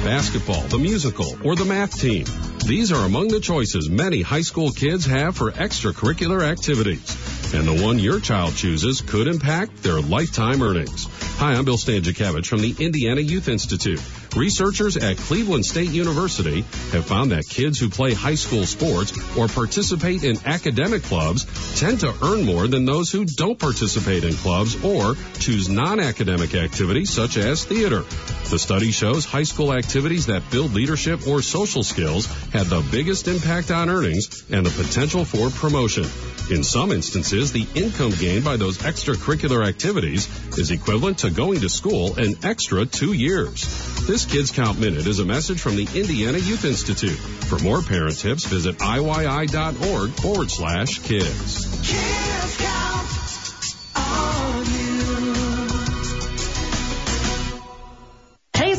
Basketball, the musical, or the math team. These are among the choices many high school kids have for extracurricular activities. And the one your child chooses could impact their lifetime earnings. Hi, I'm Bill Stanczykiewicz from the Indiana Youth Institute. Researchers at Cleveland State University have found that kids who play high school sports or participate in academic clubs tend to earn more than those who don't participate in clubs or choose non-academic activities such as theater. The study shows high school activities that build leadership or social skills have the biggest impact on earnings and the potential for promotion. In some instances, the income gained by those extracurricular activities is equivalent to going to school an extra two years. This Kids Count Minute is a message from the Indiana Youth Institute. For more parent tips, visit IYI.org forward slash kids. Hey,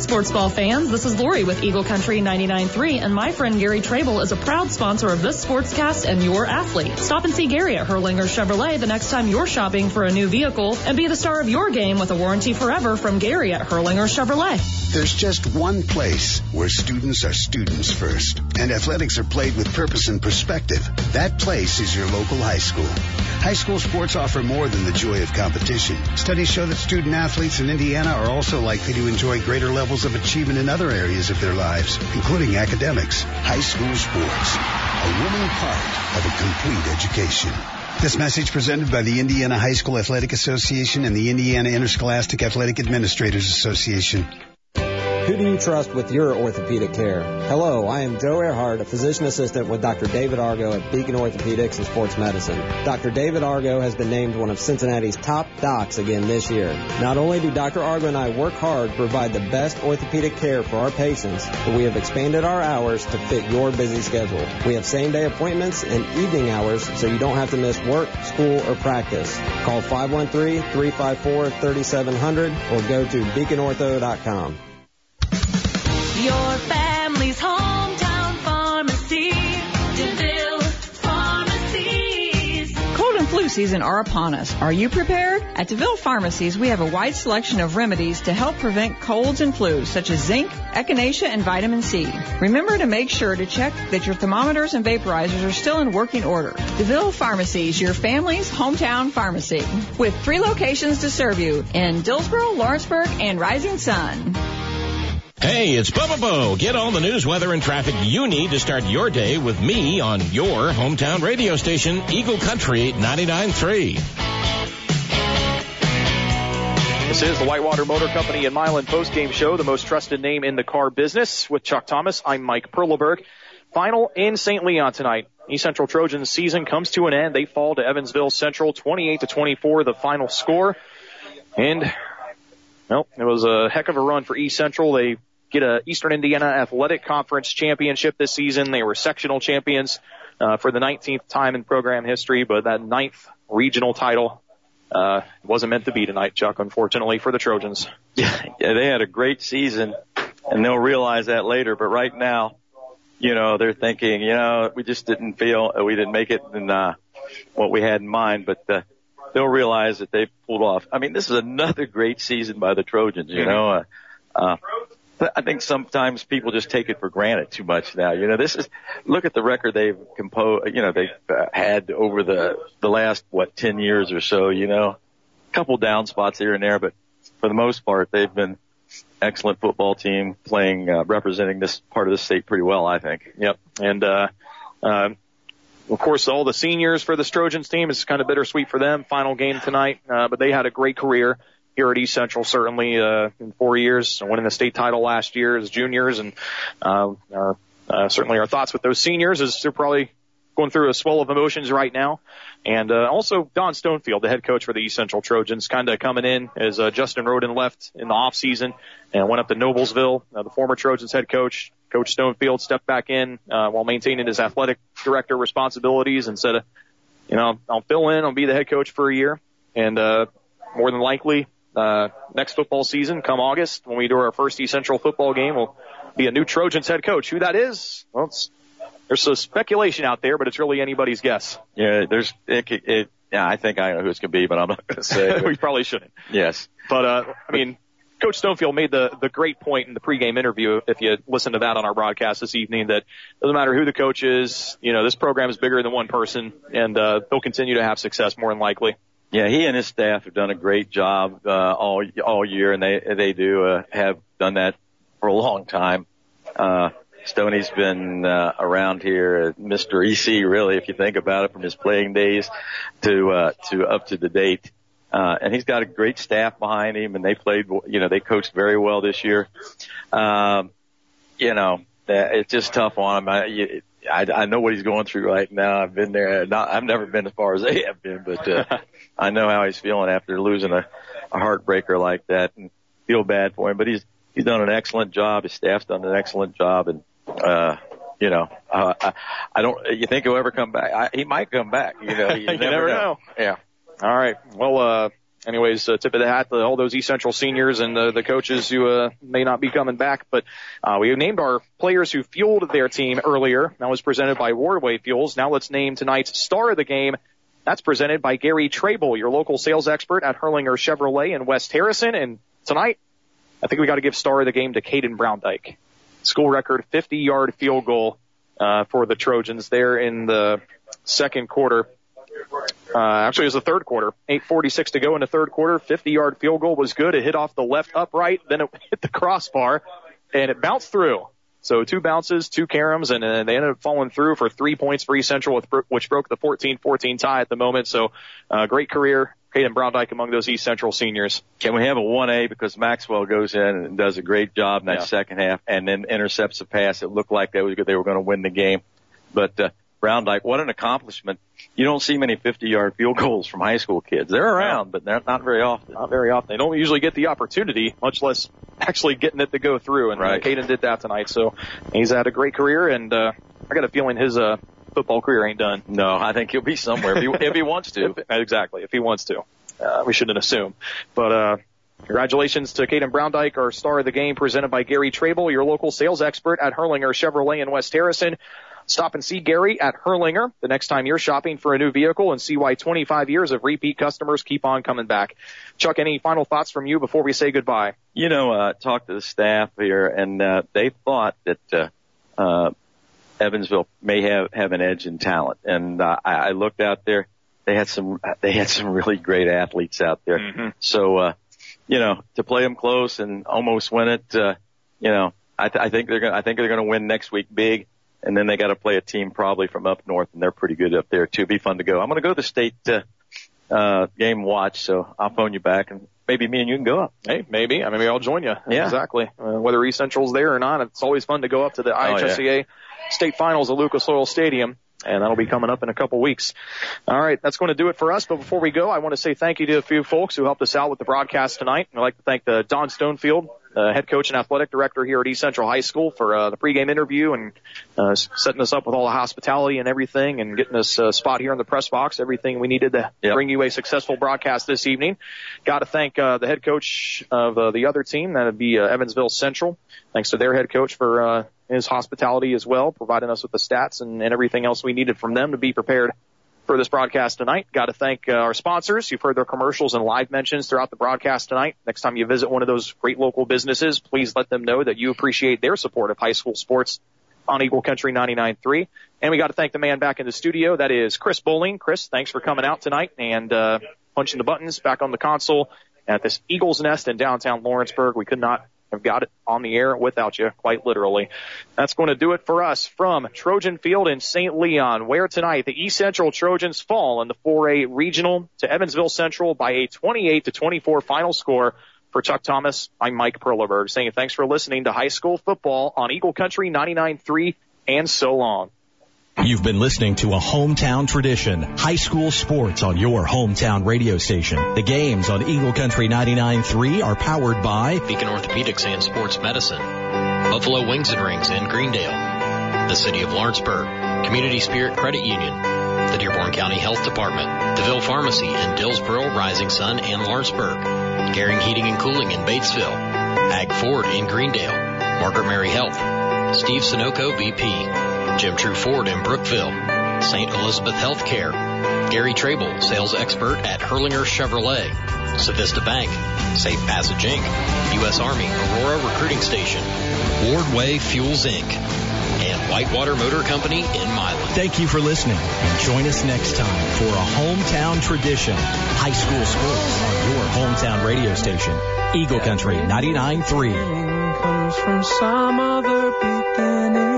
sports ball fans, this is Lori with Eagle Country 99.3, and my friend Gary Trable is a proud sponsor of this sportscast and your athlete. Stop and see Gary at Hurlinger Chevrolet the next time you're shopping for a new vehicle, and be the star of your game with a warranty forever from Gary at Hurlinger Chevrolet. There's just one place where students are students first, and athletics are played with purpose and perspective. That place is your local high school. High school sports offer more than the joy of competition. Studies show that student athletes in Indiana are also likely to enjoy greater levels of achievement in other areas of their lives, including academics. High school sports, a winning part of a complete education. This message presented by the Indiana High School Athletic Association and the Indiana Interscholastic Athletic Administrators Association. Who do you trust with your orthopedic care? Hello, I am Joe Earhart, a physician assistant with Dr. David Argo at Beacon Orthopedics and Sports Medicine. Dr. David Argo has been named one of Cincinnati's top docs again this year. Not only do Dr. Argo and I work hard to provide the best orthopedic care for our patients, but we have expanded our hours to fit your busy schedule. We have same day appointments and evening hours so you don't have to miss work, school, or practice. Call 513-354-3700 or go to beaconortho.com. Your family's hometown pharmacy. Cold and flu season are upon us. Are you prepared? At DeVille Pharmacies, we have a wide selection of remedies to help prevent colds and flus, such as zinc, echinacea, and vitamin C. Remember to make sure to check that your thermometers and vaporizers are still in working order. DeVille Pharmacies, your family's hometown pharmacy, with three locations to serve you in Dillsboro, Lawrenceburg, and Rising Sun. Hey, it's Bubba Bo. Get all the news, weather, and traffic you need to start your day with me on your hometown radio station, Eagle Country 99.3. This is the Whitewater Motor Company and Milan postgame show, the most trusted name in the car business. With Chuck Thomas, I'm Mike Perleberg. Final in St. Leon tonight. East Central Trojans season comes to an end. They fall to Evansville Central 28 to 24, the final score. And, well, it was a heck of a run for East Central. They get a Eastern Indiana Athletic Conference championship this season. They were sectional champions uh, for the 19th time in program history, but that ninth regional title uh, wasn't meant to be tonight, Chuck, unfortunately for the Trojans. Yeah, yeah, they had a great season, and they'll realize that later. But right now, you know, they're thinking, you know, we just didn't feel uh, we didn't make it in uh, what we had in mind. But uh, they'll realize that they pulled off. I mean, this is another great season by the Trojans. You know, uh, uh, I think sometimes people just take it for granted too much now. You know, this is look at the record they've composed. You know, they've uh, had over the the last what ten years or so. You know, a couple down spots here and there, but for the most part, they've been excellent football team playing uh, representing this part of the state pretty well. I think. Yep. And, uh, um, of course, all the seniors for the Trojans team is kind of bittersweet for them. Final game tonight, uh, but they had a great career here at East Central, certainly, uh, in four years, winning the state title last year as juniors and, uh, our, uh, certainly our thoughts with those seniors is they're probably going through a swell of emotions right now. And, uh, also Don Stonefield, the head coach for the East Central Trojans, kind of coming in as, uh, Justin Roden left in the off season and went up to Noblesville. Uh, the former Trojans head coach, Coach Stonefield stepped back in, uh, while maintaining his athletic director responsibilities and said, you know, I'll fill in, I'll be the head coach for a year. And, uh, more than likely, uh, next football season, come August, when we do our first East Central football game, will be a new Trojans head coach. Who that is? Well, it's, there's some speculation out there, but it's really anybody's guess. Yeah, there's it. it yeah, I think I know who it's gonna be, but I'm not gonna say. we probably shouldn't. yes. But uh, I mean, Coach Stonefield made the the great point in the pregame interview. If you listen to that on our broadcast this evening, that doesn't matter who the coach is. You know, this program is bigger than one person, and uh, they'll continue to have success more than likely. Yeah, he and his staff have done a great job uh, all all year, and they they do uh, have done that for a long time. Uh, Stoney's been uh, around here, Mr. EC, really, if you think about it, from his playing days to uh, to up to the date. Uh, and he's got a great staff behind him, and they played, you know, they coached very well this year. Um, you know, it's just tough on him. I, you, I, I know what he's going through right now. I've been there. Not, I've never been as far as they have been, but uh, I know how he's feeling after losing a, a heartbreaker like that, and feel bad for him. But he's he's done an excellent job. His staff's done an excellent job, and uh, you know, uh, I, I don't. You think he'll ever come back? I, he might come back. You know, you, You never know. Yeah. All right. Well, uh, anyways, uh, tip of the hat to all those East Central seniors and uh, the coaches who uh, may not be coming back. But uh, we named our players who fueled their team earlier. That was presented by Wardway Fuels. Now let's name tonight's star of the game. That's presented by Gary Trable, your local sales expert at Hurlinger Chevrolet in West Harrison. And tonight, I think we got to give star of the game to Caden Browndyke. School record 50 yard field goal uh, for the Trojans there in the second quarter. Uh, actually, it was the third quarter. 8:46 to go in the third quarter. 50-yard field goal was good. It hit off the left upright, then it hit the crossbar, and it bounced through. So two bounces, two caroms, and uh, they ended up falling through for three points for East Central, with, which broke the 14-14 tie at the moment. So uh, great career. Caden Browndyke among those East Central seniors. Can we have a 1A because Maxwell goes in and does a great job in that Yeah. second half and then intercepts a pass. It looked like they, was, they were going to win the game. But, uh, Browndyke, what an accomplishment. You don't see many 50 yard field goals from high school kids. They're around, but they're not very often. Not very often. They don't usually get the opportunity, much less actually getting it to go through. And Right. Caden did that tonight. So he's had a great career, and uh, I got a feeling his uh, football career ain't done. No, I think he'll be somewhere if he, if he wants to. If- exactly, if he wants to. Uh, we shouldn't assume. But uh, congratulations to Caden Browndyke, our star of the game, presented by Gary Trable, your local sales expert at Hurlinger Chevrolet in West Harrison. Stop and see Gary at Hurlinger the next time you're shopping for a new vehicle and see why 25 years of repeat customers keep on coming back. Chuck, any final thoughts from you before we say goodbye? you know, uh, talked to the staff here, and uh, they thought that uh, uh, Evansville may have have an edge in talent. And uh, I, I looked out there; they had some they had some really great athletes out there. Mhm. So, uh, you know, to play them close and almost win it, uh, you know, I, th- I think they're gonna I think they're gonna win next week big. And then they got to play a team probably from up north, and they're pretty good up there too. Be fun to go. I'm going to go to the state uh, uh, game watch, so I'll phone you back, and maybe me and you can go up. Hey, maybe. I mean, maybe I'll join you. Yeah. Exactly. Uh, whether East Central's there or not, it's always fun to go up to the Oh, yeah. State finals at Lucas Oil Stadium. And that'll be coming up in a couple weeks. All right, that's going to do it for us. But before we go, I want to say thank you to a few folks who helped us out with the broadcast tonight. I'd like to thank the Don Stonefield, uh, head coach and athletic director here at East Central High School, for uh, the pregame interview and uh, setting us up with all the hospitality and everything, and getting us a spot here in the press box. Everything we needed to Yep. bring you a successful broadcast this evening. Got to thank uh, the head coach of uh, the other team. That would be uh, Evansville Central. Thanks to their head coach for uh, his hospitality as well, providing us with the stats and, and everything else we needed from them to be prepared for this broadcast tonight. Got to thank uh, our sponsors. You've heard their commercials and live mentions throughout the broadcast tonight. Next time you visit one of those great local businesses, please let them know that you appreciate their support of high school sports on Eagle Country 99.3. And we got to thank the man back in the studio. That is Chris Bowling. Chris, thanks for coming out tonight and uh, punching the buttons back on the console at this Eagles Nest in downtown Lawrenceburg. We could not have got it on the air without you, quite literally. That's going to do it for us from Trojan Field in St. Leon, where tonight the East Central Trojans fall in the 4A regional to Evansville Central by a 28 to 24 final score. For Chuck Thomas, I'm Mike Perleberg saying thanks for listening to high school football on Eagle Country 99.3 and so long. You've been listening to a hometown tradition, high school sports on your hometown radio station. The games on Eagle Country 99.3 are powered by Beacon Orthopedics and Sports Medicine, Buffalo Wings and Rings in Greendale, the City of Lawrenceburg, Community Spirit Credit Union, the Dearborn County Health Department, DeVille Pharmacy in Dillsboro, Rising Sun, and Lawrenceburg, Garing Heating and Cooling in Batesville, Ag Ford in Greendale, Margaret Mary Health, Steve Sunoco VP, Jim True Ford in Brookville, St. Elizabeth Healthcare, Gary Trable, sales expert at Hurlinger Chevrolet, Civista Bank, Safe Passage Inc., U.S. Army Aurora Recruiting Station, Wardway Fuels Inc., and Whitewater Motor Company in Milan. Thank you for listening and join us next time for a hometown tradition, high school sports on your hometown radio station, Eagle Country 99.3. comes from some other beginnings and